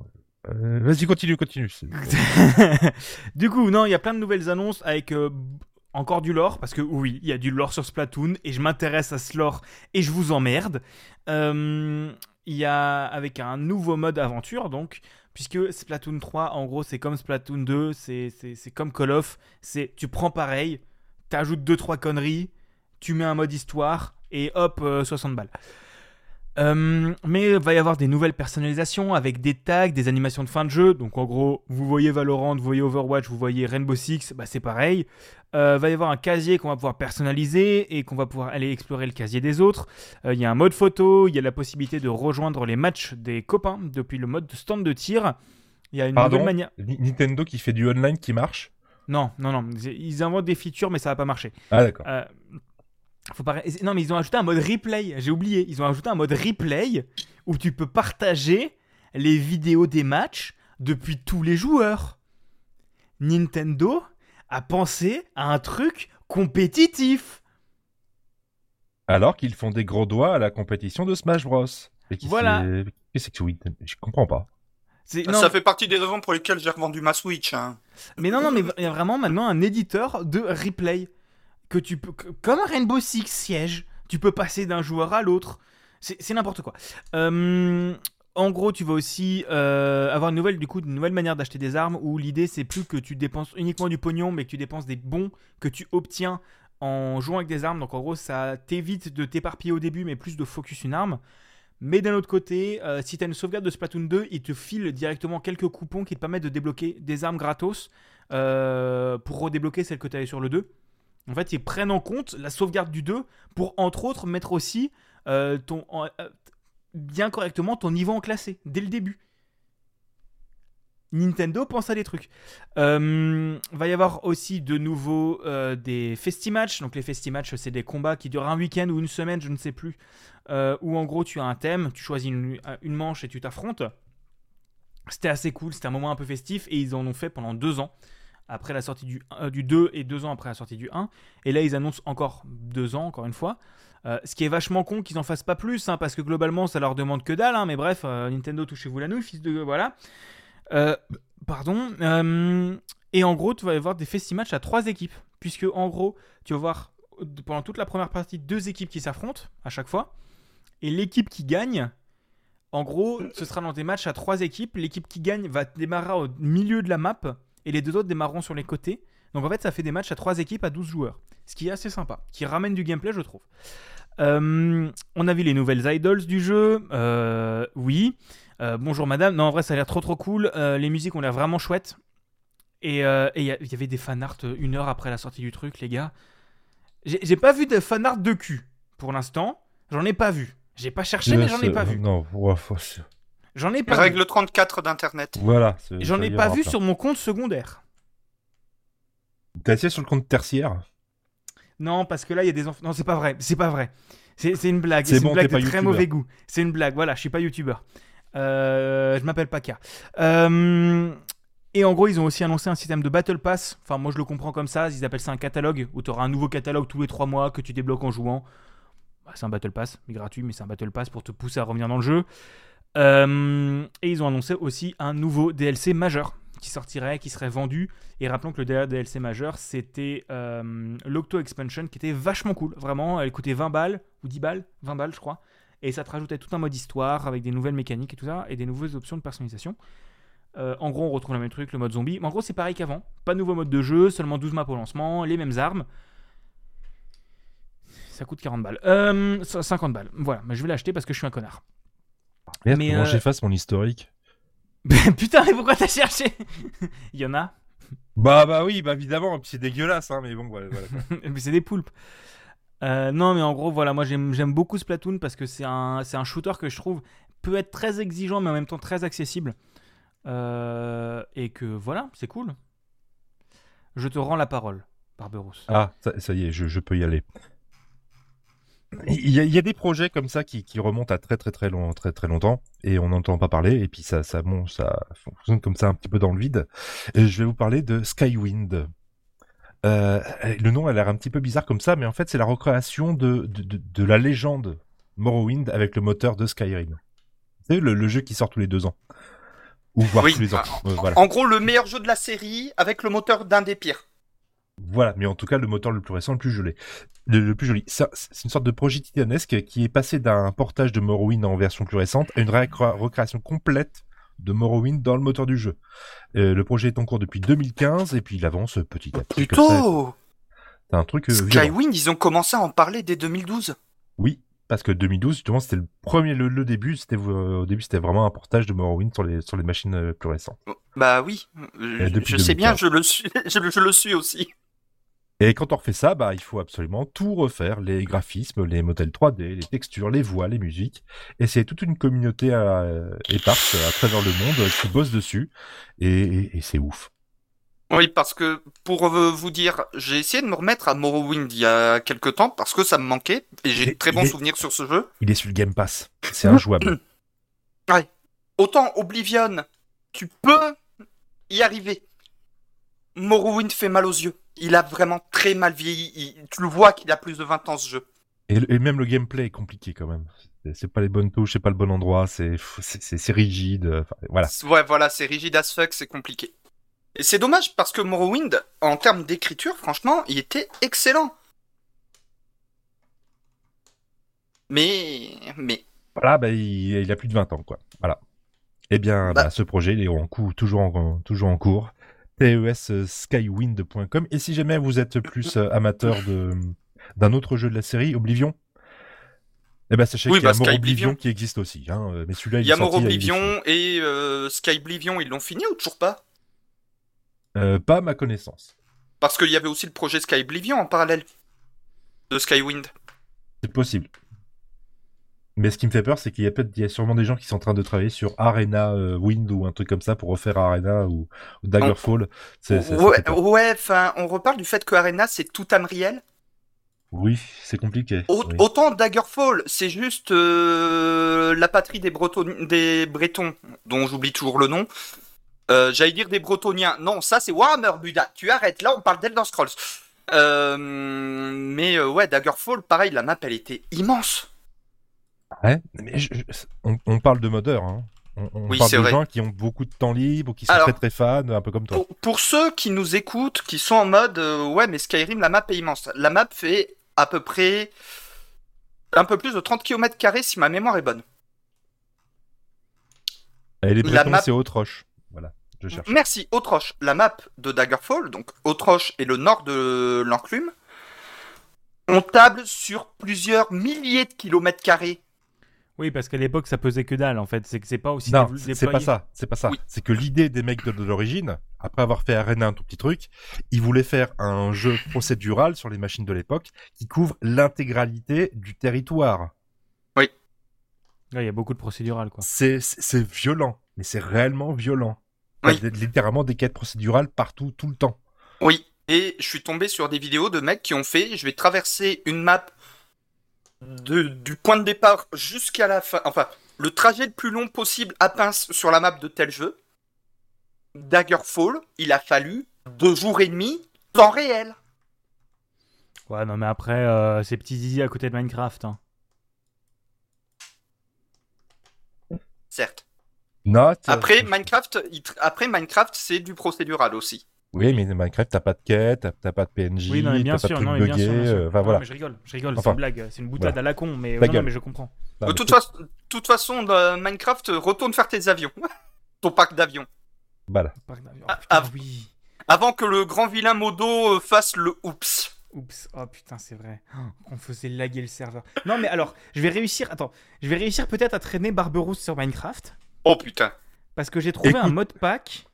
[SPEAKER 2] Euh, vas-y, continue, continue.
[SPEAKER 1] du coup, non, il y a plein de nouvelles annonces avec euh, encore du lore, parce que oui, il y a du lore sur Splatoon, et je m'intéresse à ce lore, et je vous emmerde. Il y a avec un nouveau mode aventure, donc puisque Splatoon 3, en gros, c'est comme Splatoon 2, c'est comme Call of, c'est tu prends pareil, t'ajoutes 2-3 conneries, tu mets un mode histoire, et hop, 60 euh, balles. Euh, mais il va y avoir des nouvelles personnalisations avec des tags, des animations de fin de jeu. Donc en gros, vous voyez Valorant, vous voyez Overwatch, vous voyez Rainbow Six, bah c'est pareil. Euh, va y avoir un casier qu'on va pouvoir personnaliser et qu'on va pouvoir aller explorer le casier des autres. Euh, il y a un mode photo, il y a la possibilité de rejoindre les matchs des copains depuis le mode stand de tir. Il y a une
[SPEAKER 2] nouvelle manière. Nintendo qui fait du online qui marche?
[SPEAKER 1] Non, non, non. Ils inventent des features, mais ça va pas marcher.
[SPEAKER 2] Ah d'accord.
[SPEAKER 1] Euh, faut pas... Non, mais ils ont ajouté un mode replay. J'ai oublié. Ils ont ajouté un mode replay où tu peux partager les vidéos des matchs depuis tous les joueurs. Nintendo a pensé à un truc compétitif.
[SPEAKER 2] Alors qu'ils font des gros doigts à la compétition de Smash Bros.
[SPEAKER 1] Et voilà.
[SPEAKER 2] Qu'est-ce que Je comprends pas.
[SPEAKER 3] Ça fait partie des raisons pour lesquelles j'ai revendu ma Switch. Hein.
[SPEAKER 1] Mais non, non, mais il y a vraiment maintenant un éditeur de replay que tu peux, comme un Rainbow Six siège, tu peux passer d'un joueur à l'autre. C'est n'importe quoi. Euh, en gros, tu vas aussi euh, avoir une nouvelle, coup, une nouvelle manière d'acheter des armes où l'idée c'est plus que tu dépenses uniquement du pognon, mais que tu dépenses des bons que tu obtiens en jouant avec des armes. Donc en gros, ça t'évite de t'éparpiller au début, mais plus de focus une arme. Mais d'un autre côté, euh, si tu as une sauvegarde de Splatoon 2, il te file directement quelques coupons qui te permettent de débloquer des armes gratos pour redébloquer celles que tu avais sur le 2. En fait, ils prennent en compte la sauvegarde du 2 pour, entre autres, mettre aussi euh, ton, euh, bien correctement ton niveau en classé dès le début. Nintendo pense à des trucs. Euh, va y avoir aussi de nouveau euh, des festi-matchs. Donc les festi-matchs, c'est des combats qui durent un week-end ou une semaine, je ne sais plus. où en gros, tu as un thème, tu choisis une, une manche et tu t'affrontes. C'était assez cool, c'était un moment un peu festif et ils en ont fait pendant deux ans après la sortie du, euh, du 2 et deux ans après la sortie du 1. Et là, ils annoncent encore deux ans, encore une fois. Euh, ce qui est vachement con qu'ils en fassent pas plus, hein, parce que globalement, ça leur demande que dalle. Hein, mais bref, euh, Nintendo, touchez-vous la nouille, fils de. Voilà. pardon. et en gros, tu vas avoir des festi-matchs à trois équipes. Puisque, en gros, tu vas voir pendant toute la première partie deux équipes qui s'affrontent à chaque fois. Et l'équipe qui gagne, en gros, ce sera dans des matchs à trois équipes. L'équipe qui gagne va démarrer au milieu de la map et les deux autres démarreront sur les côtés. Donc en fait, ça fait des matchs à 3 équipes à 12 joueurs. Ce qui est assez sympa, qui ramène du gameplay, je trouve. Euh, on a vu les nouvelles idols du jeu. Euh, oui. Euh, bonjour madame. Non, en vrai, ça a l'air trop trop cool. les musiques ont l'air vraiment chouettes. Et il y, avait des fanarts une heure après la sortie du truc, les gars. J'ai pas vu de fanart de cul pour l'instant. J'en ai pas vu. J'ai pas cherché, mais j'en ai pas vu.
[SPEAKER 2] Non,
[SPEAKER 1] J'en ai pas
[SPEAKER 3] Règle 34 d'internet.
[SPEAKER 2] Voilà.
[SPEAKER 1] J'en ai pas vu sur mon compte secondaire.
[SPEAKER 2] T'as essayé sur le compte tertiaire?
[SPEAKER 1] Non, parce que là, il y a des enfants. Non, c'est pas vrai. C'est pas vrai. C'est une blague. C'est une blague de très mauvais goût. C'est une blague. Voilà, je suis pas youtubeur. Euh, je m'appelle Paca. Euh, et en gros, ils ont aussi annoncé un système de Battle Pass. Enfin, moi, je le comprends comme ça. Ils appellent ça un catalogue où tu auras un nouveau catalogue tous les 3 mois que tu débloques en jouant. Bah, c'est un Battle Pass, mais gratuit, mais c'est un Battle Pass pour te pousser à revenir dans le jeu. Euh, et ils ont annoncé aussi un nouveau DLC majeur qui sortirait, qui serait vendu. Et rappelons que le DLC majeur, c'était euh, l'Octo Expansion, qui était vachement cool. Vraiment, elle coûtait 20 balles, ou 10 balles, 20 balles je crois. Et ça te rajoutait tout un mode histoire, avec des nouvelles mécaniques et tout ça, et des nouvelles options de personnalisation. Euh, en gros, on retrouve le même truc, le mode zombie. Mais en gros, c'est pareil qu'avant. Pas de nouveau mode de jeu, seulement 12 maps au lancement, les mêmes armes. Ça coûte 40 balles. 50 balles. Voilà, mais je vais l'acheter parce que je suis un connard.
[SPEAKER 2] Merde, mais comment euh, j'efface mon historique?
[SPEAKER 1] Putain, mais pourquoi t'as cherché? Il y en a?
[SPEAKER 2] Bah bah oui, bah évidemment, c'est dégueulasse, hein, mais bon, voilà.
[SPEAKER 1] mais c'est des poulpes. Euh, non, mais en gros, voilà, moi j'aime beaucoup Splatoon parce que c'est un, un shooter que je trouve peut être très exigeant, mais en même temps très accessible. Euh, et que voilà, c'est cool. Je te rends la parole, Barberousse.
[SPEAKER 2] Ah, ça, ça y est, je, je peux y aller. Il y, a, il y a des projets comme ça qui, qui remontent à très très très long, très très longtemps et on n'entend pas parler et puis ça ça bon ça fonctionne comme ça un petit peu dans le vide. Et je vais vous parler de Skywind. Euh, le nom a l'air un petit peu bizarre comme ça, mais en fait c'est la recréation de, de, de, de la légende Morrowind avec le moteur de Skyrim. C'est le, le jeu qui sort tous les deux ans ou voire
[SPEAKER 3] Oui.
[SPEAKER 2] tous les ans. Euh, voilà.
[SPEAKER 3] En gros, le meilleur jeu de la série avec le moteur d'un des pires.
[SPEAKER 2] Voilà, mais en tout cas le moteur le plus récent, le plus joli. Le, le plus joli. C'est une sorte de projet titanesque qui est passé d'un portage de Morrowind en version plus récente à une recréation complète de Morrowind dans le moteur du jeu. Euh, le projet est en cours depuis 2015 et puis il avance petit à petit. comme ça.
[SPEAKER 3] Plutôt
[SPEAKER 2] C'est un truc euh.
[SPEAKER 3] Skywind, ils ont commencé à en parler dès 2012.
[SPEAKER 2] Oui, parce que 2012 justement c'était le premier, le, le début, c'était euh, au début c'était vraiment un portage de Morrowind sur les sur les machines plus récentes.
[SPEAKER 3] Bah oui, je, sais bien,
[SPEAKER 2] 2015.
[SPEAKER 3] je le suis, je le suis aussi.
[SPEAKER 2] Et quand on refait ça, bah, il faut absolument tout refaire, les graphismes, les modèles 3D, les textures, les voix, les musiques. Et c'est toute une communauté euh, éparse à travers le monde qui bosse dessus. Et, et- et c'est ouf.
[SPEAKER 3] Oui, parce que pour euh, vous dire, j'ai essayé de me remettre à Morrowind il y a quelques temps parce que ça me manquait et j'ai de très bons
[SPEAKER 2] est-
[SPEAKER 3] souvenirs sur ce jeu.
[SPEAKER 2] Il est sur le Game Pass. C'est injouable.
[SPEAKER 3] Autant Oblivion, tu peux y arriver. Morrowind fait mal aux yeux. Il a vraiment très mal vieilli. Il- tu le vois qu'il a plus de 20 ans ce jeu.
[SPEAKER 2] et, même le gameplay est compliqué quand même. C'est- pas les bonnes touches, c'est pas le bon endroit, c'est rigide. euh, enfin, voilà.
[SPEAKER 3] Ouais, voilà, c'est rigide as fuck, c'est compliqué. Et c'est dommage parce que Morrowind, en termes d'écriture, franchement, il était excellent. Mais, mais,
[SPEAKER 2] Voilà, bah, il, il a plus de 20 ans, quoi. Voilà. Eh bien,
[SPEAKER 3] Bah.
[SPEAKER 2] bah, ce projet, il est en cours, toujours en, toujours en cours. teskywind.com. Et si jamais vous êtes plus euh, amateur de d'un autre jeu de la série, Oblivion, eh ben sachez
[SPEAKER 3] Oui,
[SPEAKER 2] qu'il y a
[SPEAKER 3] bah, Sky
[SPEAKER 2] Oblivion
[SPEAKER 3] Oblivion.
[SPEAKER 2] qui existe aussi. Hein. euh, Mais celui-là, il,
[SPEAKER 3] il y a
[SPEAKER 2] a
[SPEAKER 3] Morrowind et euh, Skyblivion, ils l'ont fini ou toujours pas?
[SPEAKER 2] Euh, pas à ma connaissance.
[SPEAKER 3] Parce qu'il y avait aussi le projet Skyblivion en parallèle de Skywind.
[SPEAKER 2] C'est possible. Mais ce qui me fait peur, c'est qu'il y a peut-être, il y a sûrement des gens qui sont en train de travailler sur Arena euh, Wind ou un truc comme ça pour refaire Arena ou, ou Daggerfall. C'est- c'est- ça
[SPEAKER 3] Ouais, ouais, enfin, on reparle du fait que Arena c'est tout Amriel.
[SPEAKER 2] Oui, c'est compliqué.
[SPEAKER 3] Au-
[SPEAKER 2] oui.
[SPEAKER 3] Autant Daggerfall, c'est juste euh, la patrie des, Breton... des Bretons, dont j'oublie toujours le nom. Euh, J'allais dire des Bretoniens. Non, ça c'est Warhammer, Buda. Tu arrêtes, là on parle d'Elder Scrolls. Euh, mais ouais, Daggerfall, pareil, la map elle était immense.
[SPEAKER 2] Ouais, mais je- je- on, on parle de modeurs, hein. On, on
[SPEAKER 3] Oui,
[SPEAKER 2] parle de
[SPEAKER 3] vrai.
[SPEAKER 2] gens qui ont beaucoup de temps libre, qui sont
[SPEAKER 3] Alors-
[SPEAKER 2] très très fans, un peu comme toi.
[SPEAKER 3] Pour, pour ceux qui nous écoutent, qui sont en mode euh, ouais, mais Skyrim, la map est immense. La map fait à peu près un peu plus de 30 km si ma mémoire est bonne.
[SPEAKER 2] Et les Bretons,
[SPEAKER 3] map-
[SPEAKER 2] c'est Haute-Roche. Voilà, je cherche.
[SPEAKER 3] Merci, Autroche. La map de Daggerfall, donc Autroche et le nord de l'enclume, on table sur plusieurs milliers de kilomètres carrés.
[SPEAKER 1] Oui, parce qu'à l'époque, ça pesait que dalle, en fait. C'est que c'est pas aussi
[SPEAKER 2] Non, c'est pas ça, c'est pas ça.
[SPEAKER 3] Oui.
[SPEAKER 2] C'est que l'idée des mecs de, de l'origine, après avoir fait Arena un tout petit truc, ils voulaient faire un jeu procédural sur les machines de l'époque qui couvre l'intégralité du territoire.
[SPEAKER 1] Ouais, Il y a beaucoup de procédural, quoi.
[SPEAKER 2] C'est violent, mais c'est réellement violent. T'as
[SPEAKER 3] Oui.
[SPEAKER 2] des- littéralement des quêtes procédurales partout, tout le temps.
[SPEAKER 3] Oui, et je suis tombé sur des vidéos de mecs qui ont fait je vais traverser une map de, du point de départ jusqu'à la fin. Enfin, le trajet le plus long possible à pince sur la map de tel jeu. Daggerfall, il a fallu deux jours et demi, temps réel.
[SPEAKER 1] Ouais, non, mais après, euh, c'est petit zizi à côté de Minecraft. hein.
[SPEAKER 3] Certes.
[SPEAKER 2] Note.
[SPEAKER 3] Après, Minecraft, il après Minecraft, c'est du procédural aussi.
[SPEAKER 2] Oui, mais Minecraft, t'as pas de quête, t'as- pas de PNJ,
[SPEAKER 1] Oui, non, mais bien
[SPEAKER 2] t'as pas de
[SPEAKER 1] sûr,
[SPEAKER 2] trucs
[SPEAKER 1] non, mais bien
[SPEAKER 2] buggés,
[SPEAKER 1] sûr, bien sûr.
[SPEAKER 2] euh, enfin
[SPEAKER 1] Non,
[SPEAKER 2] voilà.
[SPEAKER 1] mais je rigole, je rigole, c'est
[SPEAKER 2] Enfin,
[SPEAKER 1] une blague, c'est une boutade
[SPEAKER 2] voilà.
[SPEAKER 1] à la con, mais,
[SPEAKER 2] Ta
[SPEAKER 1] ouais, non,
[SPEAKER 2] gueule.
[SPEAKER 1] mais je comprends.
[SPEAKER 2] Non,
[SPEAKER 3] de
[SPEAKER 2] mais
[SPEAKER 3] toute,
[SPEAKER 2] tout-
[SPEAKER 3] façon, toute façon, dans Minecraft, retourne faire tes avions. Ton parc d'avions.
[SPEAKER 2] Voilà.
[SPEAKER 1] Oh,
[SPEAKER 3] Ah,
[SPEAKER 1] putain,
[SPEAKER 3] ah.
[SPEAKER 1] oui.
[SPEAKER 3] Avant que le grand vilain Modo euh, fasse le oups.
[SPEAKER 1] Oups, oh putain, c'est vrai. Oh, On faisait laguer le serveur. Non, mais alors, je vais réussir. Attends, je vais réussir peut-être à traîner Barberousse sur Minecraft.
[SPEAKER 3] Oh putain.
[SPEAKER 1] Parce que j'ai trouvé
[SPEAKER 2] Écoute.
[SPEAKER 1] un mode pack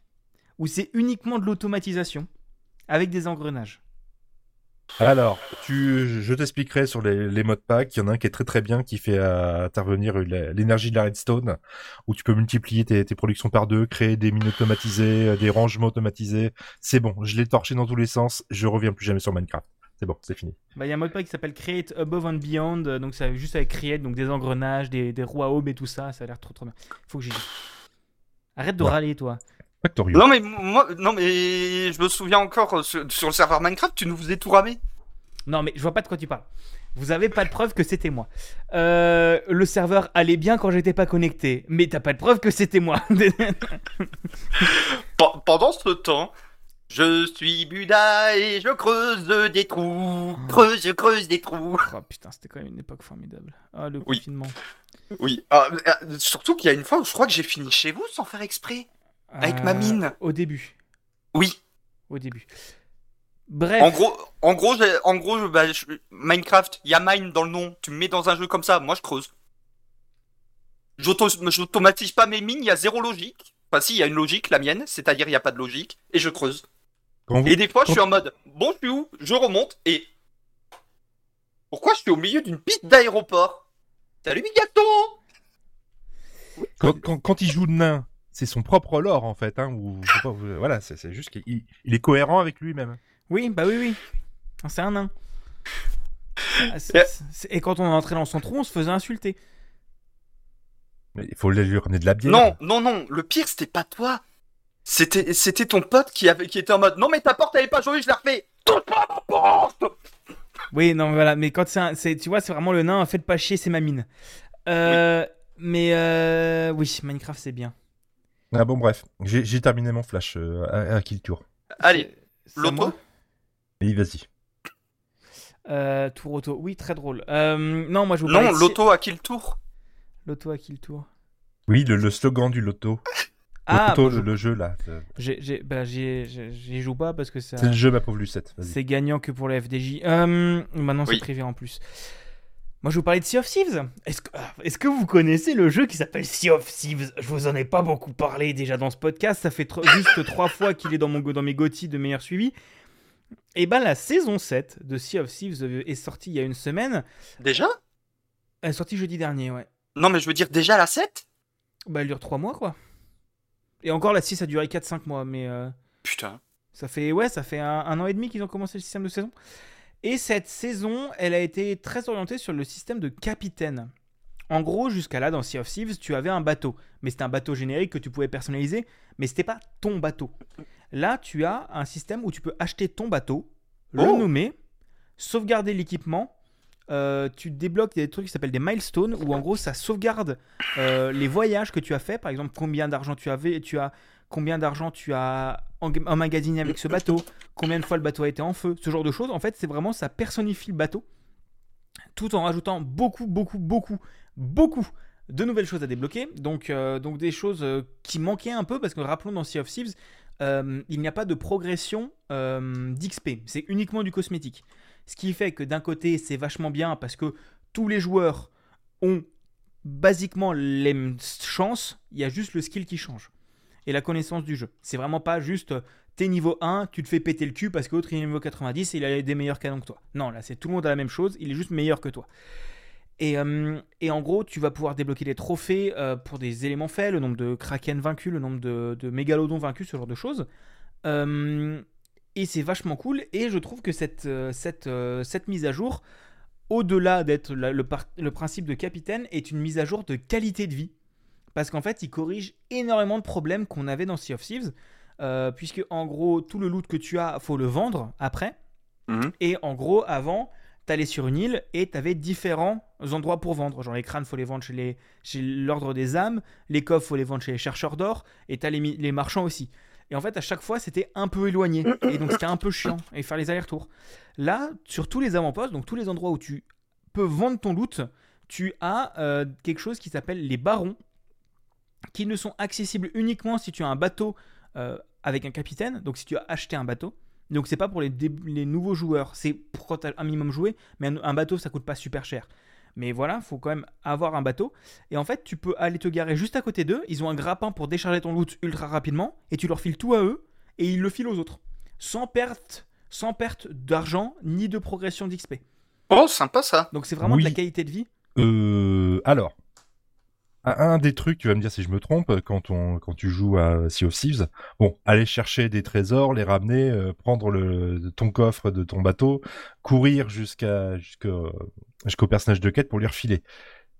[SPEAKER 1] où c'est uniquement de l'automatisation avec des engrenages.
[SPEAKER 2] Alors, tu, je t'expliquerai sur les, les modes pack. Il y en a un qui est très très bien, qui fait euh, intervenir l'énergie de la redstone, où tu peux multiplier tes, tes productions par deux, créer des mines automatisées, euh, des rangements automatisés. C'est bon, je l'ai torché dans tous les sens. Je reviens plus jamais sur Minecraft. C'est bon, c'est fini.
[SPEAKER 1] Bah, il y a un mode pack qui s'appelle Create Above and Beyond, euh, donc c'est juste avec Create, donc des engrenages, des, des roues à et tout ça, ça a l'air trop trop bien. Faut que j'y. Arrête de
[SPEAKER 2] Ouais.
[SPEAKER 1] râler, toi.
[SPEAKER 2] Factorio.
[SPEAKER 3] Non mais moi, non mais je me souviens encore euh, sur, sur le serveur Minecraft, tu nous faisais tout ramer.
[SPEAKER 1] Non, mais je vois pas de quoi tu parles. Vous avez pas de preuve que c'était moi. Euh, le serveur allait bien quand j'étais pas connecté, mais t'as pas de preuve que c'était moi.
[SPEAKER 3] Pe- pendant ce temps, je suis Buda et je creuse des trous, creuse, je creuse des trous.
[SPEAKER 1] oh putain, c'était quand même une époque formidable. Ah, le
[SPEAKER 3] Oui.
[SPEAKER 1] confinement.
[SPEAKER 3] Oui, ah, euh, surtout qu'il y a une fois où je crois que j'ai fini chez vous sans faire exprès. Avec ma
[SPEAKER 1] Euh,
[SPEAKER 3] mine.
[SPEAKER 1] Au début.
[SPEAKER 3] Oui.
[SPEAKER 1] Au début. Bref.
[SPEAKER 3] En gros, en gros, en gros, bah, je- Minecraft, il y a mine dans le nom. Tu me mets dans un jeu comme ça, moi je creuse. J'auto- J'automatise pas mes mines, il y a zéro logique. Enfin, si, il y a une logique, la mienne, c'est-à-dire il y a pas de logique, et je creuse.
[SPEAKER 2] Vous-
[SPEAKER 3] Et des fois, je suis en mode, bon, je suis où? Je remonte, et. Pourquoi je suis au milieu d'une piste d'aéroport? Salut, Migato
[SPEAKER 2] quand, quand, quand il joue de nain, c'est son propre lore en fait. Hein, voilà, c'est c'est juste qu'il il est cohérent avec lui-même.
[SPEAKER 1] Oui, bah oui, oui. Ah, C'est un nain. Ah, c'est-
[SPEAKER 3] Yeah.
[SPEAKER 1] c'est- Et quand on est entré dans son trou, on se faisait insulter.
[SPEAKER 2] Mais il faut lui ramener de la bière.
[SPEAKER 3] Non, non, non, le pire, c'était pas toi. C'était c'était ton pote qui, avait, qui était en mode, non, mais ta porte, elle est pas jolie, je la refais. Touche pas ma porte
[SPEAKER 1] Oui, non, voilà. Mais quand c'est, un- c'est, tu vois, c'est vraiment le nain. Faites pas chier, c'est ma mine. Euh, Mais euh, oui, Minecraft, c'est bien.
[SPEAKER 2] Ah bon, bref, j'ai terminé mon flash euh, à, à Kill Tour.
[SPEAKER 3] Allez, l'auto
[SPEAKER 2] Oui, vas-y.
[SPEAKER 1] Euh, tour auto. Oui, très drôle. Euh, non, moi je vous
[SPEAKER 3] Non, l'auto à qui le tour
[SPEAKER 1] L'auto à qui le tour
[SPEAKER 2] Oui, le, le slogan du loto.
[SPEAKER 1] Ah,
[SPEAKER 2] Loto, le,
[SPEAKER 1] je-
[SPEAKER 2] le jeu là.
[SPEAKER 1] j'ai, j'ai, bah, j'ai, j'ai- j'y joue pas parce que ça,
[SPEAKER 2] C'est le jeu, ma pauvre Lucette.
[SPEAKER 1] C'est gagnant que pour la FDJ. Euh, maintenant, c'est
[SPEAKER 3] Oui.
[SPEAKER 1] privé en plus. Moi, je vous parlais de Sea of Thieves. Est-ce que, ah, est-ce que vous connaissez le jeu qui s'appelle Sea of Thieves? Je vous en ai pas beaucoup parlé déjà dans ce podcast. Ça fait juste trois fois qu'il est dans, mon, dans mes GOTY de meilleur suivi. Et ben, la saison 7 de Sea of Thieves euh, est sortie il y a une semaine.
[SPEAKER 3] Déjà?
[SPEAKER 1] Elle est sortie jeudi dernier, ouais.
[SPEAKER 3] Non, mais je veux dire, déjà la 7
[SPEAKER 1] Bah, elle dure 3 mois, quoi. Et encore, la 6 a duré 4-5 mois, mais euh,
[SPEAKER 3] Putain.
[SPEAKER 1] ça fait, ouais, ça fait un, un an et demi qu'ils ont commencé le système de saison. Et cette saison, elle a été très orientée sur le système de capitaine. En gros, jusqu'à là, dans Sea of Thieves, tu avais un bateau. Mais c'était un bateau générique que tu pouvais personnaliser, mais c'était pas ton bateau. Là, tu as un système où tu peux acheter ton bateau, le
[SPEAKER 3] Oh.
[SPEAKER 1] nommer, sauvegarder l'équipement. euh, tu débloques des trucs qui s'appellent des milestones où en gros ça sauvegarde euh, les voyages que tu as fait par exemple combien d'argent tu avais tu as combien d'argent tu as emmagasiné avec ce bateau combien de fois le bateau a été en feu ce genre de choses en fait c'est vraiment ça personnifie le bateau tout en rajoutant beaucoup beaucoup beaucoup beaucoup de nouvelles choses à débloquer donc euh, donc des choses euh, qui manquaient un peu parce que rappelons dans Sea of Thieves euh, il n'y a pas de progression d'XP c'est uniquement du cosmétique ce qui fait que d'un côté, c'est vachement bien parce que tous les joueurs ont basiquement les mêmes chances, il y a juste le skill qui change. Et la connaissance du jeu. C'est vraiment pas juste euh, t'es niveau 1, tu te fais péter le cul parce que l'autre est niveau 90 et il a des meilleurs canons que toi. Non, là c'est tout le monde a la même chose, il est juste meilleur que toi. Et, euh, et en gros, tu vas pouvoir débloquer des trophées euh, pour des éléments faits, le nombre de kraken vaincus, le nombre de, mégalodons vaincus, ce genre de choses. Et c'est vachement cool. Et je trouve que cette, cette, cette mise à jour, au-delà d'être le principe de capitaine, est une mise à jour de qualité de vie. Parce qu'en fait, il corrige énormément de problèmes qu'on avait dans Sea of Thieves. euh, puisque en gros, tout le loot que tu as, faut le vendre après.
[SPEAKER 3] Mhm.
[SPEAKER 1] Et en gros, avant, t'allais sur une île et t'avais différents endroits pour vendre. Genre les crânes, faut les vendre chez les- chez l'ordre des âmes, les coffres, faut les vendre chez les chercheurs d'or, et t'as les, les marchands aussi. Et en fait, à chaque fois, c'était un peu éloigné. Et donc, c'était un peu chiant. Et faire les allers-retours. Là, sur tous les avant-postes, donc tous les endroits où tu peux vendre ton loot, tu as euh, quelque chose qui s'appelle les barons, qui ne sont accessibles uniquement si tu as un bateau euh, avec un capitaine. Donc, si tu as acheté un bateau. Donc, c'est pas pour les, nouveaux joueurs. C'est pour quand t'as un minimum joué. Mais un, un bateau, ça coûte pas super cher. Mais voilà, faut quand même avoir un bateau. Et en fait, tu peux aller te garer juste à côté d'eux. Ils ont un grappin pour décharger ton loot ultra rapidement. Et tu leur files tout à eux. Et ils le filent aux autres. Sans perte, sans perte d'argent ni de progression d'XP.
[SPEAKER 3] Oh, sympa ça.
[SPEAKER 1] Donc c'est vraiment de la qualité de vie.
[SPEAKER 2] Euh, alors, un des trucs, tu vas me dire si je me trompe, quand, on, quand tu joues à Sea of Thieves, bon, aller chercher des trésors, les ramener, euh, prendre le, ton coffre de ton bateau, courir jusqu'à jusqu'au jusqu'au personnage de quête pour lui refiler.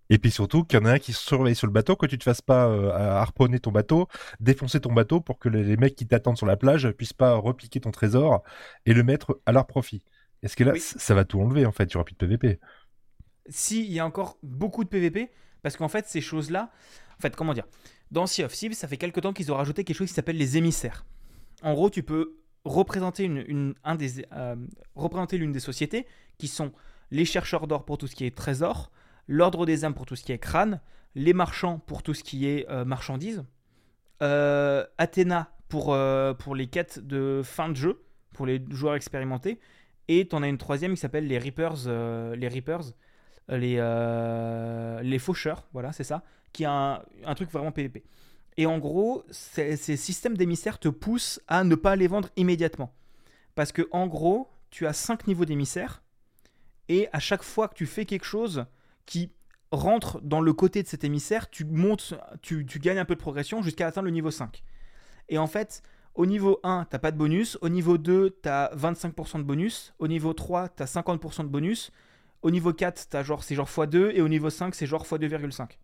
[SPEAKER 2] Et puis surtout qu'il y en a un qui surveille sur le bateau, que tu te fasses pas euh, harponner ton bateau, défoncer ton bateau pour que les, les mecs qui t'attendent sur la plage puissent pas repliquer ton trésor et le mettre à leur profit. Est-ce que là,
[SPEAKER 1] Oui.
[SPEAKER 2] ça va tout enlever en fait, tu auras plus de PVP.
[SPEAKER 1] Si, il y a encore beaucoup de PVP, parce qu'en fait, ces choses-là, en fait, comment dire, dans Sea of Thieves, ça fait quelque temps qu'ils ont rajouté quelque chose qui s'appelle les émissaires. En gros, tu peux euh, représenter l'une des sociétés qui sont les chercheurs d'or pour tout ce qui est trésor, l'ordre des âmes pour tout ce qui est crâne, les marchands pour tout ce qui est euh, marchandises, euh, Athéna pour, euh, pour les quêtes de fin de jeu, pour les joueurs expérimentés, et tu en as une troisième qui s'appelle les Reapers, les Reapers, les, euh, les faucheurs, voilà, c'est ça, qui a un, truc vraiment PVP. Et en gros, ces, ces systèmes d'émissaires te poussent à ne pas les vendre immédiatement. Parce que en gros, tu as 5 niveaux d'émissaires, et à chaque fois que tu fais quelque chose qui rentre dans le côté de cet émissaire, tu montes, tu, tu gagnes un peu de progression jusqu'à atteindre le niveau 5. Et en fait, au niveau 1, t'as pas de bonus. Au niveau 2, t'as 25% de bonus. Au niveau 3, t'as 50% de bonus. Au niveau 4, t'as genre, c'est genre x2. Et au niveau 5, c'est genre x2,5.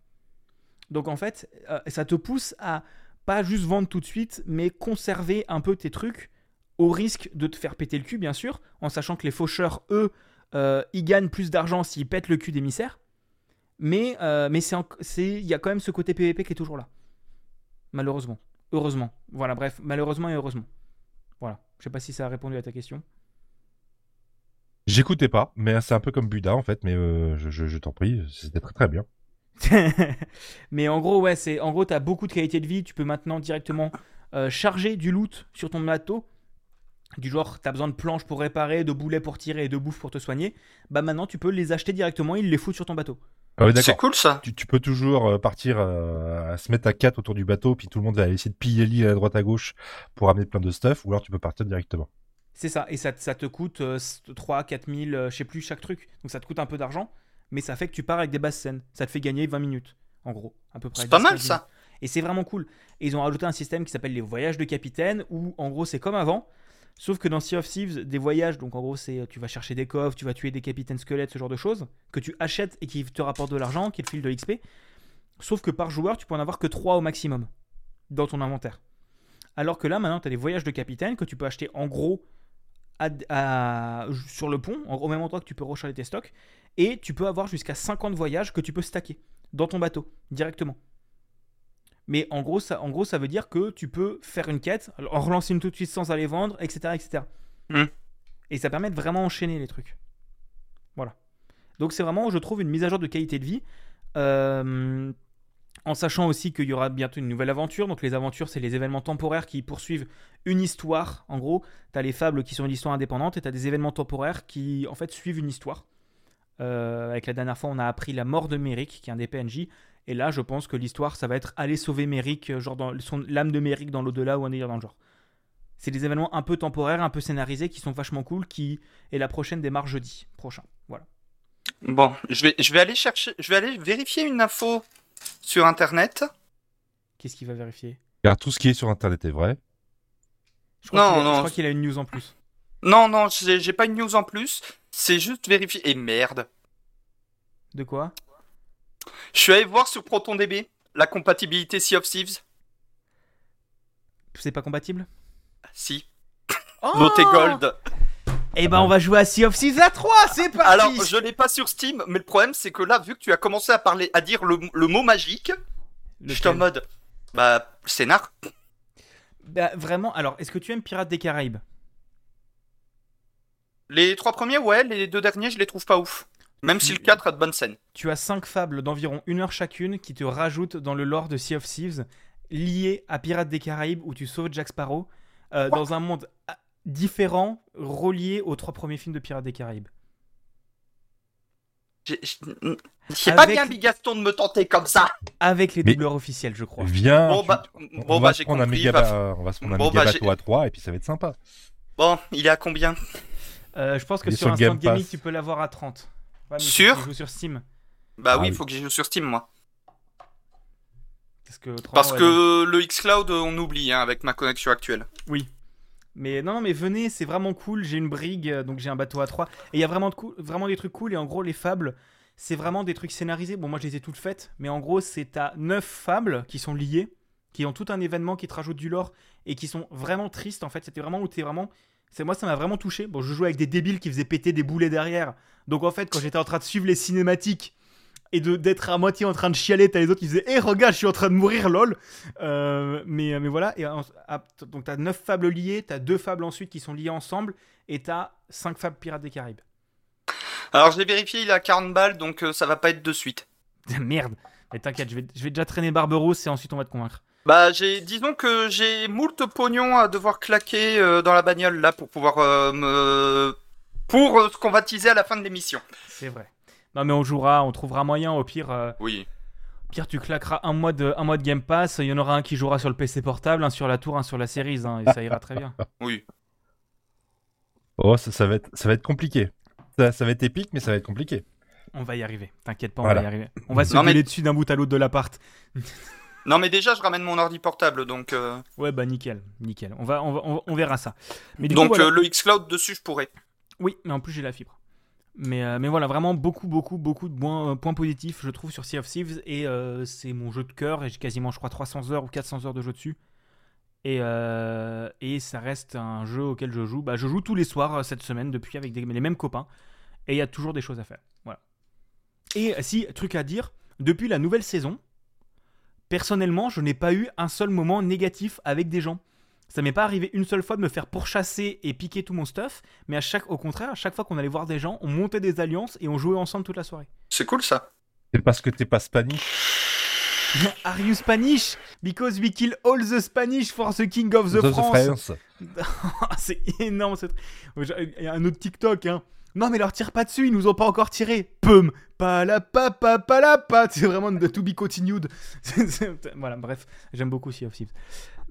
[SPEAKER 1] Donc en fait, euh, ça te pousse à pas juste vendre tout de suite, mais conserver un peu tes trucs au risque de te faire péter le cul, bien sûr, en sachant que les faucheurs, eux, euh, ils gagnent plus d'argent s'ils pètent le cul d'émissaires. Mais euh, mais il y a quand même ce côté PVP qui est toujours là. Malheureusement. Heureusement. Voilà, bref, malheureusement et heureusement. Voilà. Je sais pas si ça a répondu à ta question.
[SPEAKER 2] J'écoutais pas, mais c'est un peu comme Buda en fait, mais euh, je, je, je t'en prie, c'était très très bien.
[SPEAKER 1] Mais en gros, ouais, c'est en gros, t'as beaucoup de qualité de vie. Tu peux maintenant directement euh, charger du loot sur ton bateau. Du genre, t'as besoin de planches pour réparer, de boulets pour tirer et de bouffe pour te soigner. Bah maintenant, tu peux les acheter directement. Ils les foutent sur ton bateau.
[SPEAKER 2] Ah ouais,
[SPEAKER 3] C'est cool ça.
[SPEAKER 2] Tu, tu peux toujours euh, partir euh, à se mettre à quatre autour du bateau, puis tout le monde va essayer de piller l'île à droite à gauche pour amener plein de stuff, ou alors tu peux partir directement.
[SPEAKER 1] C'est ça. Et ça, ça te coûte euh, 3, 4 000, euh, je sais plus, chaque truc. Donc ça te coûte un peu d'argent. Mais ça fait que tu pars avec des basses scènes. Ça te fait gagner 20 minutes, en gros. À peu près.
[SPEAKER 3] C'est pas
[SPEAKER 1] 10,
[SPEAKER 3] mal
[SPEAKER 1] 15
[SPEAKER 3] ça.
[SPEAKER 1] Et c'est vraiment cool. Et ils ont rajouté un système qui s'appelle les voyages de capitaine, où en gros c'est comme avant, sauf que dans Sea of Thieves, des voyages, donc en gros c'est tu vas chercher des coffres, tu vas tuer des capitaines squelettes, ce genre de choses, que tu achètes et qui te rapportent de l'argent, qui te filent de l'XP. Sauf que par joueur, tu peux en avoir que 3 au maximum dans ton inventaire. Alors que là maintenant, tu as des voyages de capitaine que tu peux acheter en gros à- à- sur le pont, au même endroit que tu peux recharger tes stocks, et tu peux avoir jusqu'à 50 voyages que tu peux stacker dans ton bateau directement. Mais en gros, ça, en gros, ça veut dire que tu peux faire une quête, en relancer une tout de suite sans aller vendre, etc. etc.
[SPEAKER 3] Hmm.
[SPEAKER 1] Et ça permet de vraiment enchaîner les trucs. Voilà. Donc c'est vraiment, je trouve, une mise à jour de qualité de vie. Euh, en sachant aussi qu'il y aura bientôt une nouvelle aventure. Donc les aventures, c'est les événements temporaires qui poursuivent une histoire. En gros, tu as les fables qui sont une histoire indépendante et tu as des événements temporaires qui, en fait, suivent une histoire. Euh, avec la dernière fois, on a appris la mort de Merrick, qui est un des PNJ. Et là, je pense que l'histoire, ça va être aller sauver Merrick, euh, genre dans l'âme de Merrick dans l'au-delà ou un délire dans le genre. C'est des événements un peu temporaires, un peu scénarisés, qui sont vachement cool, qui est la prochaine démarre jeudi prochain. Voilà.
[SPEAKER 3] Bon, je vais, je vais aller chercher, je vais aller vérifier une info sur internet.
[SPEAKER 1] Qu'est-ce qu'il va vérifier?
[SPEAKER 2] Car tout ce qui est sur internet est vrai.
[SPEAKER 1] Je crois
[SPEAKER 3] Non,
[SPEAKER 1] qu'il a-
[SPEAKER 3] non.
[SPEAKER 1] Je crois qu'il a une news en plus.
[SPEAKER 3] Non, non, j'ai j'ai pas une news en plus. C'est juste vérifier. Et merde.
[SPEAKER 1] De quoi?
[SPEAKER 3] Je suis allé voir sur ProtonDB la compatibilité Sea of Thieves.
[SPEAKER 1] C'est pas compatible?
[SPEAKER 3] Si.
[SPEAKER 1] oh
[SPEAKER 3] Noté Gold.
[SPEAKER 1] Eh ben, on va jouer à Sea of Thieves à 3, c'est parti
[SPEAKER 3] Alors, je l'ai pas sur Steam, mais le problème c'est que là, vu que tu as commencé à parler, à dire le, le mot magique, je suis en mode, bah, scénar.
[SPEAKER 1] Bah, vraiment, alors, est-ce que tu aimes Pirates des Caraïbes?
[SPEAKER 3] Les trois premiers, ouais, les deux derniers, je les trouve pas ouf. Même si le 4 a de bonnes scènes.
[SPEAKER 1] Tu as 5 fables d'environ une heure chacune qui te rajoutent dans le lore de Sea of Thieves, liées à Pirates des Caraïbes où tu sauves Jack Sparrow, euh, dans un monde différent, relié aux trois premiers films de Pirates des Caraïbes.
[SPEAKER 3] J'ai j'ai- j'ai pas bien mis Gaston de me tenter comme ça.
[SPEAKER 1] Avec les
[SPEAKER 2] Mais-
[SPEAKER 1] doubleurs officiels, je crois.
[SPEAKER 2] Viens,
[SPEAKER 3] Bon bah,
[SPEAKER 2] on,
[SPEAKER 3] bon
[SPEAKER 2] on
[SPEAKER 3] bah
[SPEAKER 2] va se prendre un
[SPEAKER 3] compris.
[SPEAKER 2] méga,
[SPEAKER 3] va-
[SPEAKER 2] ba- on va se prendre un
[SPEAKER 3] Bon,
[SPEAKER 2] méga
[SPEAKER 3] bah,
[SPEAKER 2] à 3 et puis ça va être sympa.
[SPEAKER 3] Bon, il est à combien?
[SPEAKER 1] Euh, je pense que
[SPEAKER 2] Il
[SPEAKER 1] sur
[SPEAKER 2] sur
[SPEAKER 1] Instant
[SPEAKER 2] Game
[SPEAKER 1] Gaming, tu peux l'avoir à 30. Ouais, mais joues sur Steam.
[SPEAKER 3] Bah
[SPEAKER 2] Ah
[SPEAKER 3] oui, il
[SPEAKER 2] oui.
[SPEAKER 3] faut que j'y joue sur Steam, moi.
[SPEAKER 1] Parce que, autrement,
[SPEAKER 3] Parce
[SPEAKER 1] ouais,
[SPEAKER 3] que le xCloud, on oublie hein, avec ma connexion actuelle.
[SPEAKER 1] Oui. Mais non, non, mais venez, c'est vraiment cool. J'ai une brigue, euh, donc j'ai un bateau à 3. Et il y a vraiment, de vraiment des trucs cool. Et en gros, les fables, c'est vraiment des trucs scénarisés. Bon, moi, je les ai toutes faites. Mais en gros, c'est à 9 fables qui sont liées, qui ont tout un événement qui te rajoute du lore et qui sont vraiment tristes. En fait, c'était vraiment où t'es vraiment. C'est moi, ça m'a vraiment touché. Bon, je jouais avec des débiles qui faisaient péter des boulets derrière. Donc en fait, quand j'étais en train de suivre les cinématiques et de d'être à moitié en train de chialer, t'as les autres qui disaient Eh, regarde, je suis en train de mourir, lol Euh, mais, mais voilà, et en- donc t'as 9 fables liées, t'as deux fables ensuite qui sont liées ensemble, et t'as 5 fables Pirates des Caraïbes.
[SPEAKER 3] Alors j'ai vérifié, il a 40 balles, donc euh, ça va pas être de suite.
[SPEAKER 1] Merde Mais t'inquiète, je vais, je vais déjà traîner Barberousse et ensuite on va te convaincre.
[SPEAKER 3] Bah j'ai, disons que j'ai moult pognon à devoir claquer euh, dans la bagnole là pour pouvoir euh, me, pour euh, ce qu'on va teaser à la fin de l'émission.
[SPEAKER 1] C'est vrai. Non mais on jouera, on trouvera moyen, au pire, euh,
[SPEAKER 3] Oui.
[SPEAKER 1] au pire tu claqueras un mois, de, un mois de Game Pass, il y en aura un qui jouera sur le PC portable, un sur la tour, un sur la série, hein, et ça ira très bien.
[SPEAKER 3] Oui.
[SPEAKER 2] Oh, ça, ça va être, ça va être compliqué. Ça, ça va être épique, mais ça va être compliqué.
[SPEAKER 1] On va y arriver, t'inquiète pas, on
[SPEAKER 2] Voilà.
[SPEAKER 1] va y arriver. On va se
[SPEAKER 3] Non, mais-
[SPEAKER 1] dessus d'un bout à l'autre de l'appart.
[SPEAKER 3] Non mais déjà je ramène mon ordi portable, donc euh,
[SPEAKER 1] Ouais bah nickel, nickel. On, va, on, va- on- on verra ça. Mais du
[SPEAKER 3] donc
[SPEAKER 1] coup, voilà.
[SPEAKER 3] euh, le xCloud dessus je pourrais.
[SPEAKER 1] Oui, mais en plus j'ai la fibre. Mais, euh, mais voilà, vraiment beaucoup, beaucoup, beaucoup de points, euh, points positifs, je trouve, sur Sea of Thieves. Et euh, c'est mon jeu de cœur. Et j'ai quasiment, je crois, 300 heures ou 400 heures de jeu dessus. Et, et ça reste un jeu auquel je joue. Bah, je joue tous les soirs cette semaine depuis avec les mêmes copains. Et il y a toujours des choses à faire. Et si, truc à dire, depuis la nouvelle saison, personnellement, je n'ai pas eu un seul moment négatif avec des gens. Ça m'est pas arrivé une seule fois de me faire pourchasser et piquer tout mon stuff, mais à chaque, au contraire, à chaque fois qu'on allait voir des gens, on montait des alliances et on jouait ensemble toute la soirée.
[SPEAKER 3] C'est cool ça.
[SPEAKER 2] C'est parce que t'es pas Spanish.
[SPEAKER 1] Are you Spanish? Because we kill all the Spanish for the king of the
[SPEAKER 2] The
[SPEAKER 1] France.
[SPEAKER 2] France.
[SPEAKER 1] C'est énorme. ce truc. Il y a un autre TikTok, hein. Non, mais leur tire pas dessus, ils nous ont pas encore tiré. Pum, pas la pa pa pa la pa. C'est vraiment de to be continued. Voilà, bref, j'aime beaucoup Sea of Thieves.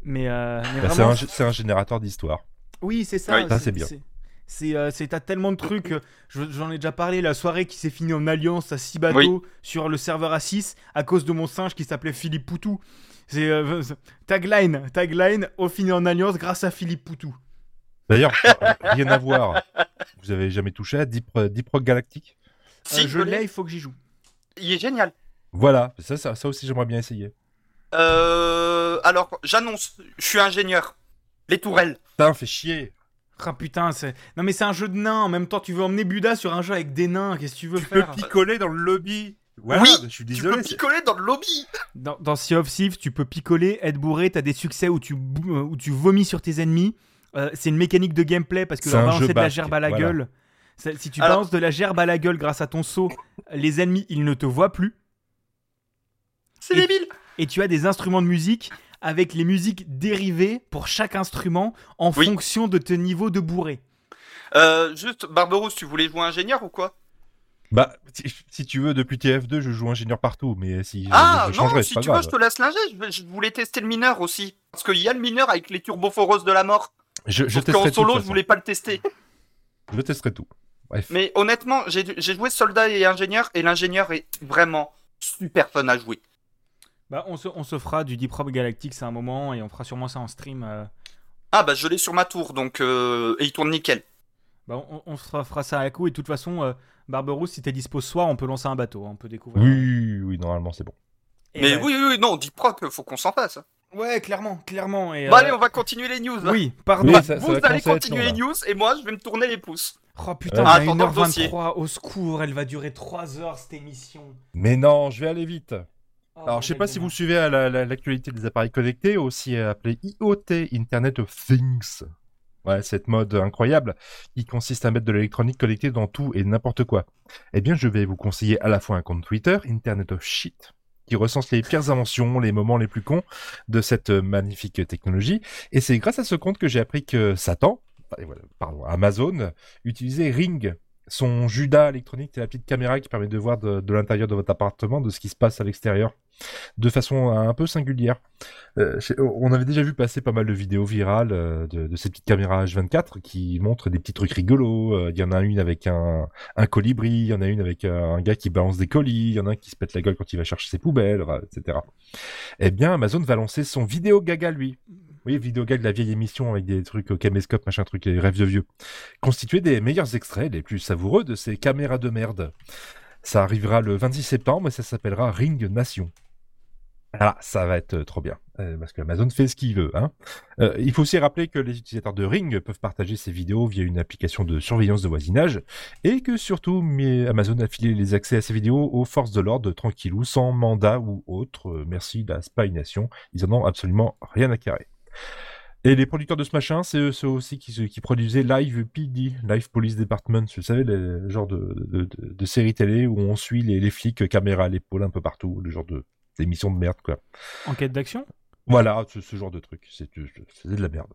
[SPEAKER 1] Mais, euh, mais
[SPEAKER 2] Bah, c'est
[SPEAKER 1] vraiment,
[SPEAKER 2] un, c'est un générateur d'histoire.
[SPEAKER 1] Oui, c'est ça.
[SPEAKER 3] Oui.
[SPEAKER 2] Ça, c'est bien.
[SPEAKER 1] C'est, euh, c'est- t'as tellement de trucs. euh, je- J'en ai déjà parlé. La soirée qui s'est finie en alliance à 6 bateaux sur le serveur à 6 à cause de mon singe qui s'appelait Philippe Poutou. C'est euh, tagline, tagline, au fini en alliance grâce à Philippe Poutou.
[SPEAKER 2] D'ailleurs, rien à voir. Vous avez jamais touché à Deep, Deep Rock Galactic
[SPEAKER 1] Euh, je l'ai, il faut que j'y joue.
[SPEAKER 3] Il est génial.
[SPEAKER 2] Voilà, ça, ça, ça aussi j'aimerais bien essayer.
[SPEAKER 3] Euh, alors j'annonce, je suis ingénieur. Les tourelles.
[SPEAKER 2] Putain, fait chier.
[SPEAKER 1] Ah putain, c'est. Non mais c'est un jeu de nains. En même temps, tu veux emmener Buda sur un jeu avec des nains. Qu'est-ce que tu veux
[SPEAKER 2] Tu peux picoler dans le lobby. Voilà,
[SPEAKER 3] Oui,
[SPEAKER 2] je suis
[SPEAKER 3] Tu
[SPEAKER 2] désolé.
[SPEAKER 3] peux
[SPEAKER 2] c'est-
[SPEAKER 3] picoler dans le lobby.
[SPEAKER 1] Dans, dans Sea of Thieves, tu peux picoler, être bourré, t'as des succès où tu, euh, où tu vomis sur tes ennemis. Euh, c'est une mécanique de gameplay parce que balancer de la gerbe à la
[SPEAKER 2] voilà.
[SPEAKER 1] gueule. Si tu
[SPEAKER 3] Alors-
[SPEAKER 1] balances de la gerbe à la gueule grâce à ton saut, les ennemis ils ne te voient plus.
[SPEAKER 3] C'est
[SPEAKER 1] Et-
[SPEAKER 3] débile.
[SPEAKER 1] Et tu as des instruments de musique avec les musiques dérivées pour chaque instrument en
[SPEAKER 3] Oui.
[SPEAKER 1] fonction de tes niveaux de bourré.
[SPEAKER 3] Euh, juste, Barberousse, tu voulais jouer ingénieur ou quoi?
[SPEAKER 2] Bah, si, si tu veux, depuis TF2, je joue ingénieur partout, mais si je-
[SPEAKER 3] Ah
[SPEAKER 2] je, changerai,
[SPEAKER 3] non, si
[SPEAKER 2] pas
[SPEAKER 3] tu
[SPEAKER 2] grave.
[SPEAKER 3] veux, je te laisse linger. Je, je voulais tester le mineur aussi. Parce qu'il y a le mineur avec les turboforeuses de la mort.
[SPEAKER 2] Je, je
[SPEAKER 3] Sauf
[SPEAKER 2] tout, de
[SPEAKER 3] solo,
[SPEAKER 2] toute
[SPEAKER 3] je voulais pas le tester.
[SPEAKER 2] Je testerai tout. Bref.
[SPEAKER 3] Mais honnêtement, j'ai j'ai joué soldat et ingénieur, et l'ingénieur est vraiment super fun à jouer.
[SPEAKER 1] Bah, on, se, on se fera du Deep Rock Galactic, c'est un moment, et on fera sûrement ça en stream. euh.
[SPEAKER 3] Ah bah je l'ai sur ma tour, donc euh, et il tourne nickel.
[SPEAKER 1] Bah, on, on fera, fera ça à coup, et de toute façon, euh, Barberousse, si t'es dispo ce soir, on peut lancer un bateau, hein, on peut découvrir.
[SPEAKER 2] Oui, oui, normalement c'est bon.
[SPEAKER 1] Et
[SPEAKER 3] Mais
[SPEAKER 1] ouais.
[SPEAKER 3] oui, oui, oui, non, Deep Rock, faut qu'on s'en fasse.
[SPEAKER 1] Ouais, clairement, clairement. Et,
[SPEAKER 3] Bon
[SPEAKER 1] euh,
[SPEAKER 3] allez, on va continuer les news. hein.
[SPEAKER 1] Oui, pardon.
[SPEAKER 2] Oui, ça- ça
[SPEAKER 3] Vous
[SPEAKER 2] va
[SPEAKER 3] allez
[SPEAKER 2] commencer à être
[SPEAKER 3] continuer
[SPEAKER 2] long,
[SPEAKER 3] les
[SPEAKER 2] là.
[SPEAKER 3] news, et moi, je vais me tourner les pouces.
[SPEAKER 1] Oh putain,
[SPEAKER 2] Ah,
[SPEAKER 1] on a
[SPEAKER 3] attends, dans le dossier.
[SPEAKER 1] 1h23, au secours, elle va durer 3 heures cette émission.
[SPEAKER 2] Mais non, je vais aller vite.
[SPEAKER 1] Oh,
[SPEAKER 2] Alors, je sais pas si vous
[SPEAKER 1] merde.
[SPEAKER 2] suivez à la- la- l'actualité des appareils connectés, aussi appelé IoT, Internet of Things. Ouais, cette mode incroyable qui consiste à mettre de l'électronique connectée dans tout et n'importe quoi. Eh bien, je vais vous conseiller à la fois un compte Twitter, Internet of Shit, qui recense les pires inventions, les moments les plus cons de cette magnifique technologie. Et c'est grâce à ce compte que j'ai appris que Satan, pardon, Amazon, utilisait Ring, son Judas électronique, c'est la petite caméra qui permet de voir de, de l'intérieur de votre appartement, de ce qui se passe à l'extérieur. De façon un peu singulière. Euh, on avait déjà vu passer pas mal de vidéos virales euh, de, ces petites caméras H24 qui montrent des petits trucs rigolos. Euh, il y en a une avec un, colibri, il y en a une avec un gars qui balance des colis, il y en a un qui se pète la gueule quand il va chercher ses poubelles, etc. Eh bien, Amazon va lancer son vidéo gaga lui. Oui, vidéo gag de la vieille émission avec des trucs au caméscope, machin truc, les rêves de vieux. Constitué des meilleurs extraits, les plus savoureux de ces caméras de merde. Ça arrivera le 26 septembre et ça s'appellera Ring Nation. Ah, ça va être euh, trop bien, euh, parce que Amazon fait ce qu'il veut. Hein. Euh, il faut aussi rappeler que les utilisateurs de Ring peuvent partager ces vidéos via une application de surveillance de voisinage, et que surtout Amazon a filé les accès à ces vidéos aux forces de l'ordre tranquillou, sans mandat ou autre. merci la Spy Nation, ils en ont absolument rien à carrer. Et les producteurs de ce machin, c'est eux aussi qui, produisaient Live PD, Live Police Department, vous savez, le genre de, série télé où on suit les, les flics caméra à l'épaule un peu partout, le genre de d'émission de merde, quoi.
[SPEAKER 1] Enquête d'action?
[SPEAKER 2] Voilà, ce, genre de truc, c'est de la merde.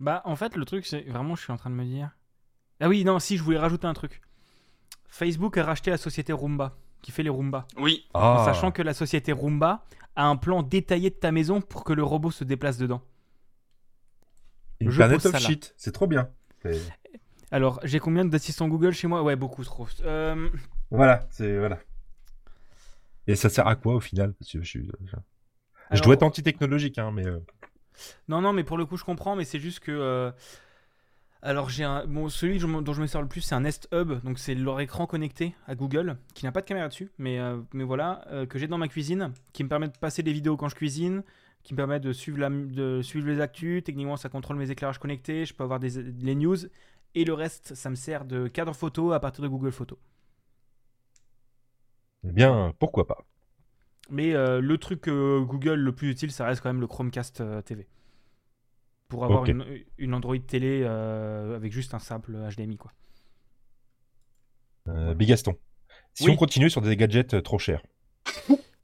[SPEAKER 1] Bah, en fait, le truc, c'est vraiment, je suis en train de me dire. Ah oui, non, si, je voulais rajouter un truc. Facebook a racheté la société Roomba, qui fait les Roomba.
[SPEAKER 3] Oui.
[SPEAKER 1] En ah. sachant que la société Roomba a un plan détaillé de ta maison pour que le robot se déplace dedans.
[SPEAKER 2] Une planète of shit, c'est trop bien.
[SPEAKER 1] Alors, j'ai combien d'assistants Google chez moi? Ouais, beaucoup trop. Euh,
[SPEAKER 2] voilà, c'est voilà. Et ça sert à quoi au final? Je, je, dois être anti-technologique, hein, mais. Euh.
[SPEAKER 1] Non, non, mais pour le coup, je comprends, mais c'est juste que. Euh, alors, j'ai un. Bon, celui dont je me sers le plus, c'est un Nest Hub, donc c'est leur écran connecté à Google, qui n'a pas de caméra dessus, mais, mais voilà, que j'ai dans ma cuisine, qui me permet de passer des vidéos quand je cuisine, qui me permet de suivre, la, de suivre les actus. Techniquement, ça contrôle mes éclairages connectés. Je peux avoir des, les news. Et le reste, ça me sert de cadre photo à partir de Google Photos.
[SPEAKER 2] Eh bien, pourquoi pas
[SPEAKER 1] Mais euh, le truc Google le plus utile, ça reste quand même le Chromecast euh, TV. Pour avoir une, Android télé euh, avec juste un simple HDMI. Quoi.
[SPEAKER 2] Bigaston. Si on continue sur des gadgets trop chers.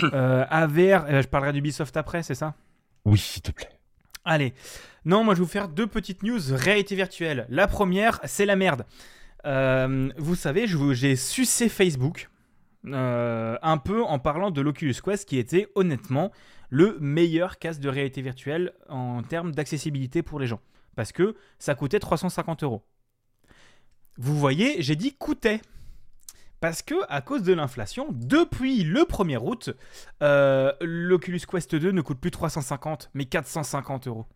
[SPEAKER 1] AVR, je parlerai d'Ubisoft après, c'est ça?
[SPEAKER 2] Oui, s'il te plaît.
[SPEAKER 1] Allez. Non, moi je vais vous faire deux petites news réalité virtuelle. La première, c'est la merde. Euh, vous savez, j'ai sucé Facebook euh, un peu en parlant de l'Oculus Quest qui était honnêtement le meilleur casque de réalité virtuelle en termes d'accessibilité pour les gens. Parce que ça coûtait 350 euros. Vous voyez, j'ai dit coûtait. Parce que, à cause de l'inflation, depuis le 1er août, euh, l'Oculus Quest 2 ne coûte plus 350, mais 450 euros.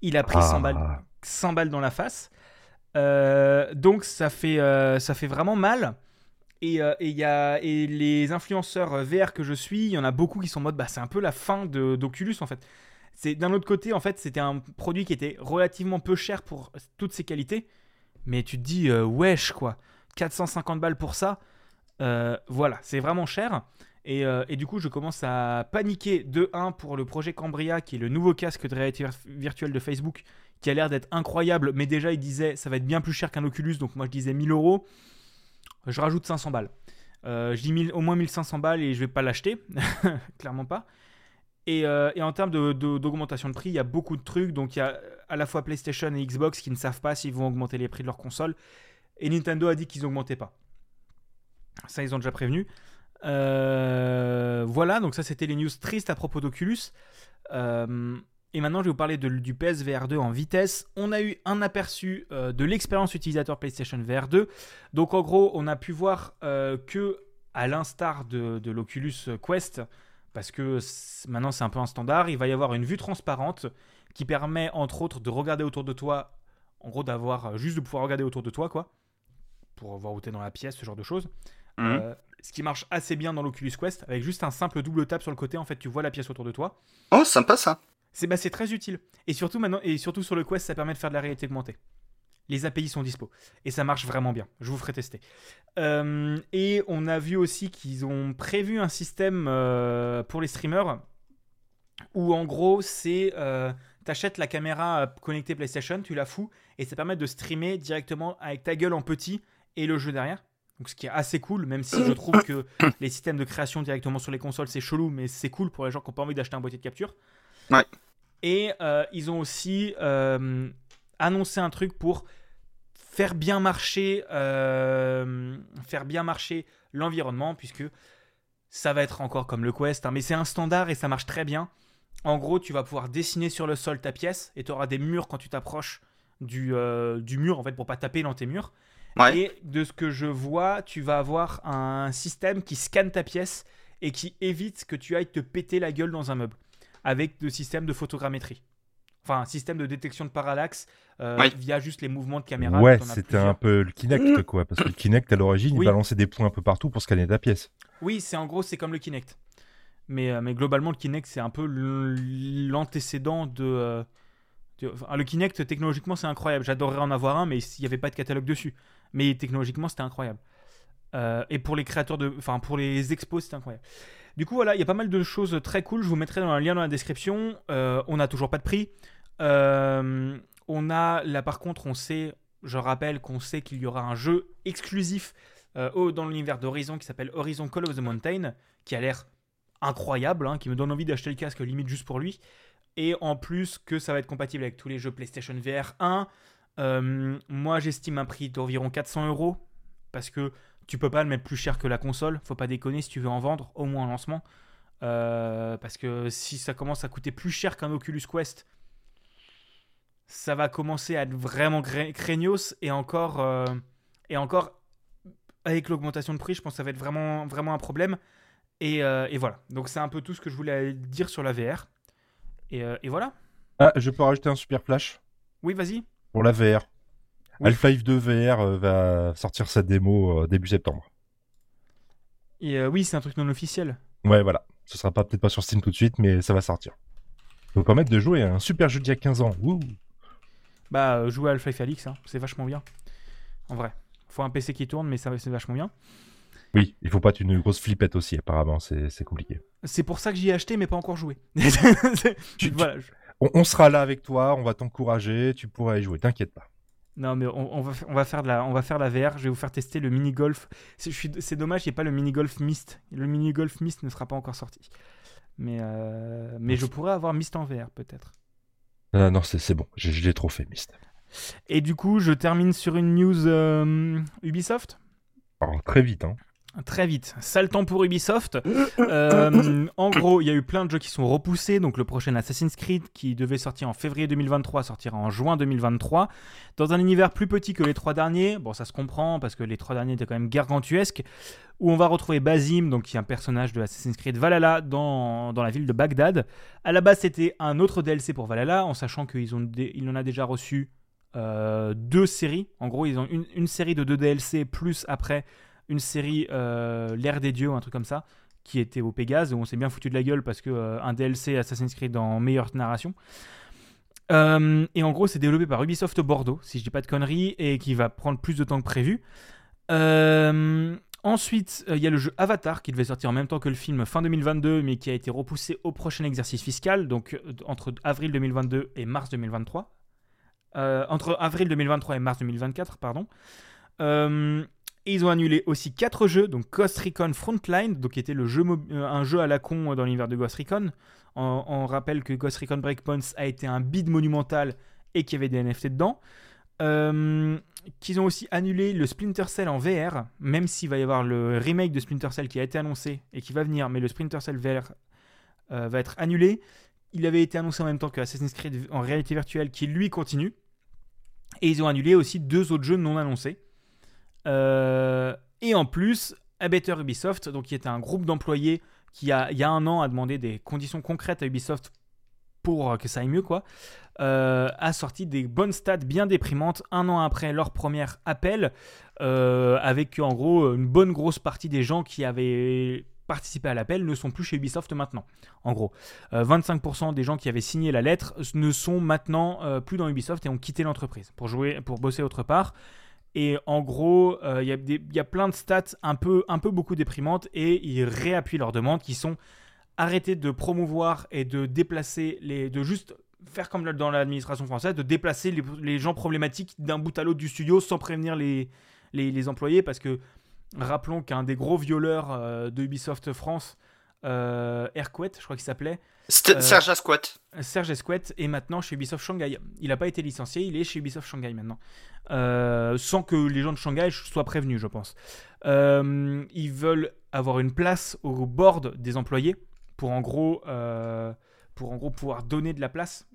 [SPEAKER 1] Il a pris 100, balles, 100 balles dans la face. Euh, donc, ça fait, ça fait vraiment mal. Et, et, y a, et les influenceurs VR que je suis, il y en a beaucoup qui sont en mode bah, c'est un peu la fin d'Oculus en fait. C'est D'un autre côté, en fait, c'était un produit qui était relativement peu cher pour toutes ses qualités. Mais tu te dis, wesh quoi. 450 balles pour ça, euh, voilà, c'est vraiment cher. Euh, et, du coup, je commence à paniquer de 1 pour le projet Cambria, qui est le nouveau casque de réalité virtuelle de Facebook, qui a l'air d'être incroyable, mais déjà, il disait ça va être bien plus cher qu'un Oculus, donc moi je disais 1000 euros. Je rajoute 500 balles. Euh, je dis au moins 1500 balles et je vais pas l'acheter, clairement pas. Et, en termes d'augmentation de, prix, il y a beaucoup de trucs. Donc il y a à la fois PlayStation et Xbox qui ne savent pas s'ils vont augmenter les prix de leurs consoles. Et Nintendo a dit qu'ils n'augmentaient pas. Ça, ils ont déjà prévenu. Euh, voilà, donc ça, c'était les news tristes à propos d'Oculus. Euh, et maintenant, je vais vous parler de, du PSVR 2 en vitesse. On a eu un aperçu euh, de l'expérience utilisateur PlayStation VR 2. Donc, en gros, on a pu voir que, à l'instar de, de l'Oculus Quest, parce que maintenant c'est un peu un standard, il va y avoir une vue transparente qui permet, entre autres, de regarder autour de toi. En gros, d'avoir juste de pouvoir regarder autour de toi, quoi pour voir où tu es dans la pièce, ce genre de choses. Mhm. Euh, ce qui marche assez bien dans l'Oculus Quest, avec juste un simple double tap sur le côté, en fait, tu vois la pièce autour de toi.
[SPEAKER 3] Oh, sympa ça.
[SPEAKER 1] C'est bah, très utile. Et surtout, maintenant, et surtout sur le Quest, ça permet de faire de la réalité augmentée. Les API sont dispo. Et ça marche vraiment bien. Je vous ferai tester. Euh, et on a vu aussi qu'ils ont prévu un système euh, pour les streamers où en gros c'est t'achètes la caméra connectée PlayStation, tu la fous et ça permet de streamer directement avec ta gueule en petit et le jeu derrière. Donc, ce qui est assez cool, même si je trouve que les systèmes de création directement sur les consoles, c'est chelou, mais c'est cool pour les gens qui n'ont pas envie d'acheter un boîtier de capture.
[SPEAKER 3] Ouais.
[SPEAKER 1] Et euh, ils ont aussi euh, annoncé un truc pour faire bien marcher, euh, faire bien marcher l'environnement, puisque ça va être encore comme le Quest, hein, mais c'est un standard et ça marche très bien. En gros, tu vas pouvoir dessiner sur le sol ta pièce et tu auras des murs quand tu t'approches du, du mur, en fait, pour pas taper dans tes murs.
[SPEAKER 3] Ouais.
[SPEAKER 1] Et de ce que je vois, tu vas avoir un système qui scanne ta pièce et qui évite que tu ailles te péter la gueule dans un meuble avec le système de photogrammétrie. Enfin, un système de détection de parallaxe euh, via juste les mouvements de caméra.
[SPEAKER 2] Ouais, c'était un peu le Kinect, quoi. Parce que le Kinect, à l'origine,
[SPEAKER 1] Oui.
[SPEAKER 2] il balançait des points un peu partout pour scanner ta pièce.
[SPEAKER 1] Oui, c'est en gros, c'est comme le Kinect. Mais, euh, mais globalement, le Kinect, c'est un peu l'antécédent de, euh, de- enfin, le Kinect, technologiquement, c'est incroyable. J'adorerais en avoir un, mais s'il n'y avait pas de catalogue dessus. Mais technologiquement, c'était incroyable. Euh, et pour les créateurs de. Enfin, pour les expos, c'était incroyable. Du coup, voilà, il y a pas mal de choses très cool. Je vous mettrai dans un lien dans la description. Euh, on n'a toujours pas de prix. Euh, on a, là par contre, on sait, je rappelle qu'on sait qu'il y aura un jeu exclusif euh, dans l'univers d'Horizon qui s'appelle Horizon Call of the Mountain, qui a l'air incroyable, hein, qui me donne envie d'acheter le casque limite juste pour lui. Et en plus que ça va être compatible avec tous les jeux PlayStation VR 1. Euh, moi j'estime un prix d'environ 400 euros parce que tu peux pas le mettre plus cher que la console. Faut pas déconner si tu veux en vendre, au moins en lancement. Euh, parce que si ça commence à coûter plus cher qu'un Oculus Quest, ça va commencer à être vraiment craignos et encore, euh, et encore avec l'augmentation de prix, je pense que ça va être vraiment, vraiment un problème. Et, euh, et voilà. Donc c'est un peu tout ce que je voulais dire sur la VR. Et, et voilà.
[SPEAKER 2] Ah, je peux rajouter un super flash?
[SPEAKER 1] Oui, vas-y.
[SPEAKER 2] pour la VR.
[SPEAKER 1] Oui.
[SPEAKER 2] Half-Life 2 VR euh, va sortir sa démo euh, début septembre.
[SPEAKER 1] Et euh, oui, c'est un truc non officiel.
[SPEAKER 2] Ouais, voilà. Ce sera pas peut-être pas sur Steam tout de suite, mais ça va sortir. Ça va vous permettre de jouer à un super jeu d'il y a 15 ans.
[SPEAKER 1] Bah, jouer à Half-Life Alix, hein, c'est vachement bien. En vrai. Faut un PC qui tourne, mais ça c'est vachement bien.
[SPEAKER 2] Oui, il faut pas une grosse flippette aussi, apparemment, c'est c'est compliqué.
[SPEAKER 1] C'est pour ça que j'y ai acheté, mais pas encore joué.
[SPEAKER 2] Tu-
[SPEAKER 1] voilà. je-
[SPEAKER 2] On, on sera là avec toi, on va t'encourager, tu pourras y jouer, t'inquiète pas.
[SPEAKER 1] Non, mais on, on va, on, va faire de la, on va faire de la VR. Je vais vous faire tester le mini-golf. C'est dommage, il n'y a pas le mini-golf Mist. Le mini-golf Mist ne sera pas encore sorti. Mais, euh, mais je pourrais avoir Mist en VR, peut-être.
[SPEAKER 2] Ah, non, c'est bon, j'ai je l'ai trop fait, Myst.
[SPEAKER 1] Et du coup, je termine sur une news euh, Ubisoft.
[SPEAKER 2] Alors, très vite, hein.
[SPEAKER 1] Très vite, sale temps pour Ubisoft. Euh, en gros, il y a eu plein de jeux qui sont repoussés. Donc, le prochain Assassin's Creed, qui devait sortir en février 2023, sortira en juin 2023. Dans un univers plus petit que les trois derniers. Bon, ça se comprend parce que les trois derniers étaient quand même gargantuesques. Où on va retrouver Basim, donc qui est un personnage de Assassin's Creed Valhalla dans, dans la ville de Bagdad. À la base, c'était un autre DLC pour Valhalla, en sachant qu'il en a déjà reçu euh, deux séries. En gros, ils ont une, une série de deux DLC plus après une série euh, L'ère des dieux, un truc comme ça, qui était au Pégase, où on s'est bien foutu de la gueule parce que euh, un DLC Assassin's Creed en meilleure narration. Euh, et en gros, c'est développé par Ubisoft Bordeaux, si je dis pas de conneries, et qui va prendre plus de temps que prévu. Ensuite, il y a le jeu Avatar qui devait sortir en même temps que le film fin 2022, mais qui a été repoussé au prochain exercice fiscal, donc entre avril 2022 et mars 2023. Euh, entre avril 2023 et mars 2024, pardon. Euh, et ils ont annulé aussi 4 jeux, donc Ghost Recon Frontline, donc qui était le jeu euh, un jeu à la con euh, dans l'univers de Ghost Recon. On, rappelle que Ghost Recon Breakpoints a été un bid monumental et qu'il y avait des NFT dedans. Euh, qu'ils ont aussi annulé le Splinter Cell en VR, même s'il va y avoir le remake de Splinter Cell qui a été annoncé et qui va venir, mais le Splinter Cell VR va être annulé. Il avait été annoncé en même temps que Assassin's Creed en réalité virtuelle qui lui continue. Et ils ont annulé aussi deux autres jeux non annoncés. Euh, et en plus, A Better Ubisoft, donc qui était un groupe d'employés qui a, il y a un an a demandé des conditions concrètes à Ubisoft pour euh, que ça aille mieux, quoi, euh, a sorti des bonnes stats bien déprimantes un an après leur premier appel, avec en gros une bonne grosse partie des gens qui avaient participé à l'appel ne sont plus chez Ubisoft maintenant. En gros, Euh, 25% des gens qui avaient signé la lettre ne sont maintenant plus dans Ubisoft et ont quitté l'entreprise pour jouer, pour bosser autre part. Et en gros, euh, il y, a des- il y a plein de stats un peu, un peu beaucoup déprimantes et ils réappuient leurs demandes qui sont arrêter de promouvoir et de déplacer les, de juste faire comme dans l'administration française, de déplacer les, gens problématiques d'un bout à l'autre du studio sans prévenir les, les, employés. Parce que rappelons qu'un des gros violeurs euh, de Ubisoft France euh, je crois qu'il s'appelait, Euh,
[SPEAKER 3] Serge Asquat.
[SPEAKER 1] Serge Esquet, est maintenant chez Ubisoft Shanghai. Il n'a pas été licencié, il est chez Ubisoft Shanghai maintenant. Euh, sans que les gens de Shanghai soient prévenus, je pense. Euh, ils veulent avoir une place au board des employés pour en gros, euh, pour en gros pouvoir donner de la place.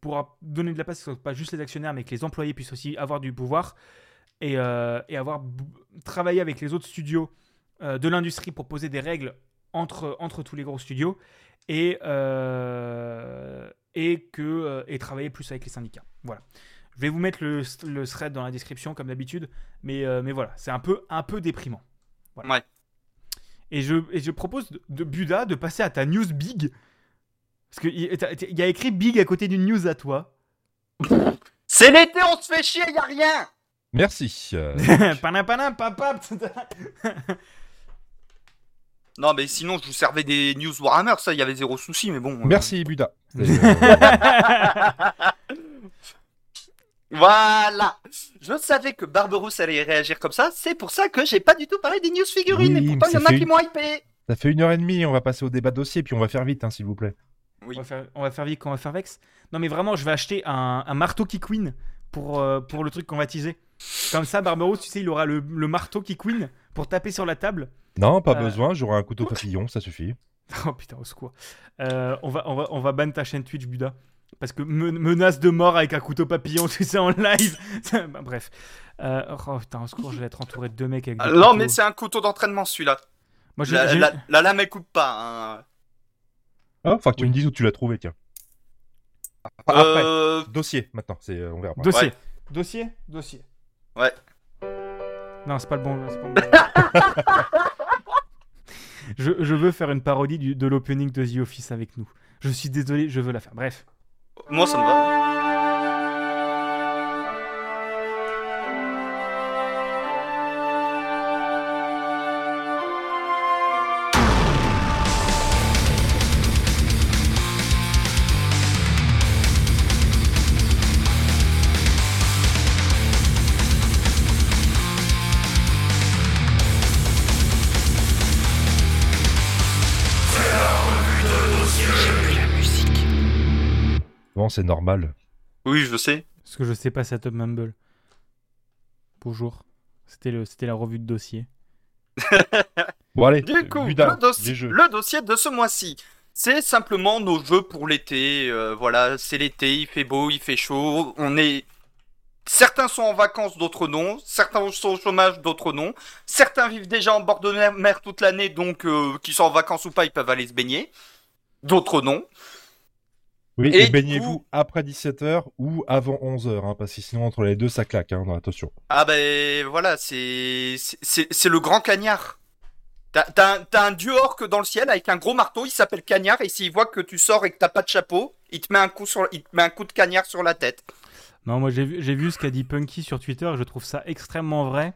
[SPEAKER 1] Pour donner de la place, que ce soit pas juste les actionnaires, mais que les employés puissent aussi avoir du pouvoir et, et avoir travaillé avec les autres studios de l'industrie pour poser des règles entre, entre tous les gros studios et, euh, et, que, euh, et travailler plus avec les syndicats. Voilà. Je vais vous mettre le, le thread dans la description comme d'habitude, mais, euh, mais voilà, c'est un peu, un peu déprimant. Voilà.
[SPEAKER 3] Ouais.
[SPEAKER 1] Et je, et je propose de, de Buda de passer à ta news big. Parce qu'il y a écrit big à côté d'une news à toi.
[SPEAKER 3] C'est l'été, on se fait chier, y a rien.
[SPEAKER 2] Merci. euh,
[SPEAKER 1] Panin, panin, papa.
[SPEAKER 3] Non, mais sinon, je vous servais des news Warhammer, ça, il y avait zéro souci, mais bon. euh,
[SPEAKER 2] Merci Buda.
[SPEAKER 3] Voilà. Je savais que Barberousse allait réagir comme ça, c'est pour ça que j'ai pas du tout parlé des news figurines,
[SPEAKER 2] Oui,
[SPEAKER 3] et pourtant, il y en a
[SPEAKER 2] fait
[SPEAKER 3] qui
[SPEAKER 2] une-
[SPEAKER 3] m'ont hypé.
[SPEAKER 2] ça fait une heure et demie, on va passer au débat de dossier, puis on va faire vite, hein, s'il vous plaît.
[SPEAKER 3] Oui.
[SPEAKER 1] On va faire, on va faire vite, on va faire vex. Non, mais vraiment, je vais acheter un, un marteau qui queen pour, euh, pour le truc qu'on va teaser. Comme ça, Barberousse, tu sais, il aura le, le marteau qui queen pour taper sur la table.
[SPEAKER 2] Non, pas
[SPEAKER 1] Euh.
[SPEAKER 2] besoin, j'aurai un couteau papillon, ça suffit.
[SPEAKER 1] Oh putain, au secours. Euh, on, va, on, va, on va ban ta chaîne Twitch, Buda. Parce que me- menace de mort avec un couteau papillon, tu sais, en live. Bah, bref. Euh, oh putain, au secours, je vais être entouré de deux mecs avec des
[SPEAKER 3] non,
[SPEAKER 1] couteaux.
[SPEAKER 3] mais c'est un couteau d'entraînement, celui-là.
[SPEAKER 1] Moi,
[SPEAKER 3] La,
[SPEAKER 1] j'ai-
[SPEAKER 3] la- la lame, elle coupe pas. hein.
[SPEAKER 2] Ah, faut que tu
[SPEAKER 1] Oui.
[SPEAKER 2] me dises où tu l'as trouvé, tiens. Après,
[SPEAKER 3] Euh,
[SPEAKER 2] dossier, maintenant, c'est, on verra.
[SPEAKER 1] Dossier.
[SPEAKER 3] Ouais.
[SPEAKER 1] Dossier? Dossier.
[SPEAKER 3] Ouais.
[SPEAKER 1] Non, c'est pas le bon. c'est pas le bon. Je, veux faire une parodie de l'opening de The Office avec nous. Je suis désolé, je veux la faire. Bref.
[SPEAKER 3] moi, ça me va.
[SPEAKER 2] C'est normal.
[SPEAKER 3] Oui, je sais.
[SPEAKER 1] Ce que je sais pas, c'est Top Mumble. Bonjour. C'était le, c'était la revue de dossier.
[SPEAKER 2] Bon, allez,
[SPEAKER 3] Du coup,
[SPEAKER 2] Buda,
[SPEAKER 3] le, dossier,
[SPEAKER 2] les jeux.
[SPEAKER 3] le dossier de ce mois-ci, c'est simplement nos jeux pour l'été. euh, voilà, c'est l'été, il fait beau, il fait chaud. On est. Certains sont en vacances, d'autres non. Certains sont au chômage, d'autres non. Certains vivent déjà en bord de mer- mer toute l'année, donc euh, qu'ils soient en vacances ou pas, ils peuvent aller se baigner. D'autres non.
[SPEAKER 2] Oui,
[SPEAKER 3] Et
[SPEAKER 2] baignez-vous
[SPEAKER 3] coup-
[SPEAKER 2] après 17h ou avant 11h, hein, parce que sinon, entre les deux, ça claque, hein, attention.
[SPEAKER 3] Ah ben voilà, c'est c'est- c'est c'est le grand cagnard. T'as un, t'as un dieu orque dans le ciel avec un gros marteau, il s'appelle cagnard et s'il voit que tu sors et que t'as pas de chapeau, il te met un coup sur il te met un coup de cagnard sur la tête.
[SPEAKER 1] Non, moi j'ai vu, j'ai vu ce qu'a dit Punky sur Twitter et je trouve ça extrêmement vrai.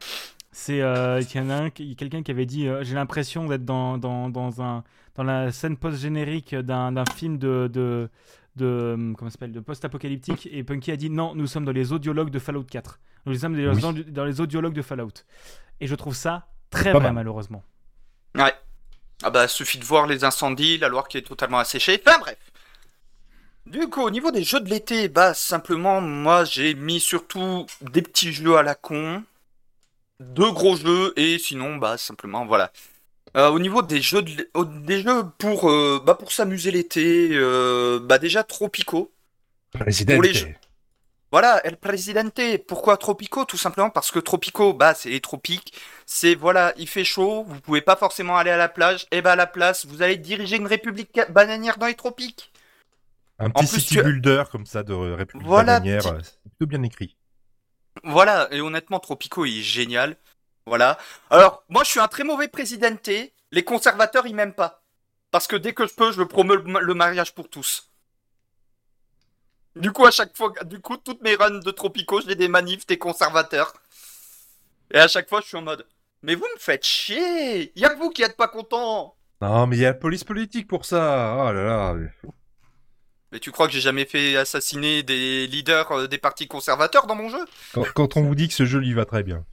[SPEAKER 1] C'est euh, qu'il y en a un, qui- quelqu'un qui avait dit euh, J'ai l'impression d'être dans, dans, dans, un, dans la scène post-générique d'un, d'un film de. de de euh, comment s'appelle de post-apocalyptique et Punky a dit non nous sommes dans les audiologues de Fallout 4 nous sommes dans,
[SPEAKER 2] Oui.
[SPEAKER 1] dans- dans les audiologues de Fallout et je trouve ça très
[SPEAKER 2] Pas
[SPEAKER 1] vrai
[SPEAKER 2] mal.
[SPEAKER 1] malheureusement
[SPEAKER 3] Ouais. Ah bah suffit de voir les incendies, la Loire qui est totalement asséchée. Enfin bref. Du coup, au niveau des jeux de l'été, bah simplement moi j'ai mis surtout des petits jeux à la con, deux gros jeux et sinon bah simplement voilà. Euh, au niveau des jeux de des jeux pour euh, bah pour s'amuser l'été, euh, bah déjà Tropico.
[SPEAKER 2] Président.
[SPEAKER 3] les jeux- Voilà, El Presidente. Pourquoi Tropico? Tout simplement parce que Tropico, bah, c'est les tropiques. C'est, voilà, il fait chaud, vous pouvez pas forcément aller à la plage. Et bah, à la place, vous allez diriger une république bananière dans les tropiques.
[SPEAKER 2] Un petit
[SPEAKER 3] plus,
[SPEAKER 2] city
[SPEAKER 3] tu-
[SPEAKER 2] builder comme ça de République
[SPEAKER 3] Voilà,
[SPEAKER 2] bananière,
[SPEAKER 3] petit-
[SPEAKER 2] c'est plutôt bien écrit.
[SPEAKER 3] Voilà, et honnêtement, Tropico, il est génial. Voilà. Alors, moi, je suis un très mauvais Presidente. Les conservateurs, ils m'aiment pas. Parce que dès que je peux, je promeux le ma- le mariage pour tous. Du coup, à chaque fois, du coup, toutes mes runs de Tropico, j'ai des manifs des conservateurs. Et à chaque fois, je suis en mode, mais vous me faites chier Y'a que vous qui êtes pas content
[SPEAKER 2] Non, mais il y a la police politique pour ça. Oh là là.
[SPEAKER 3] Mais tu crois que j'ai jamais fait assassiner des leaders euh, des partis conservateurs dans mon jeu?
[SPEAKER 2] Quand, quand on vous dit que ce jeu lui va très bien.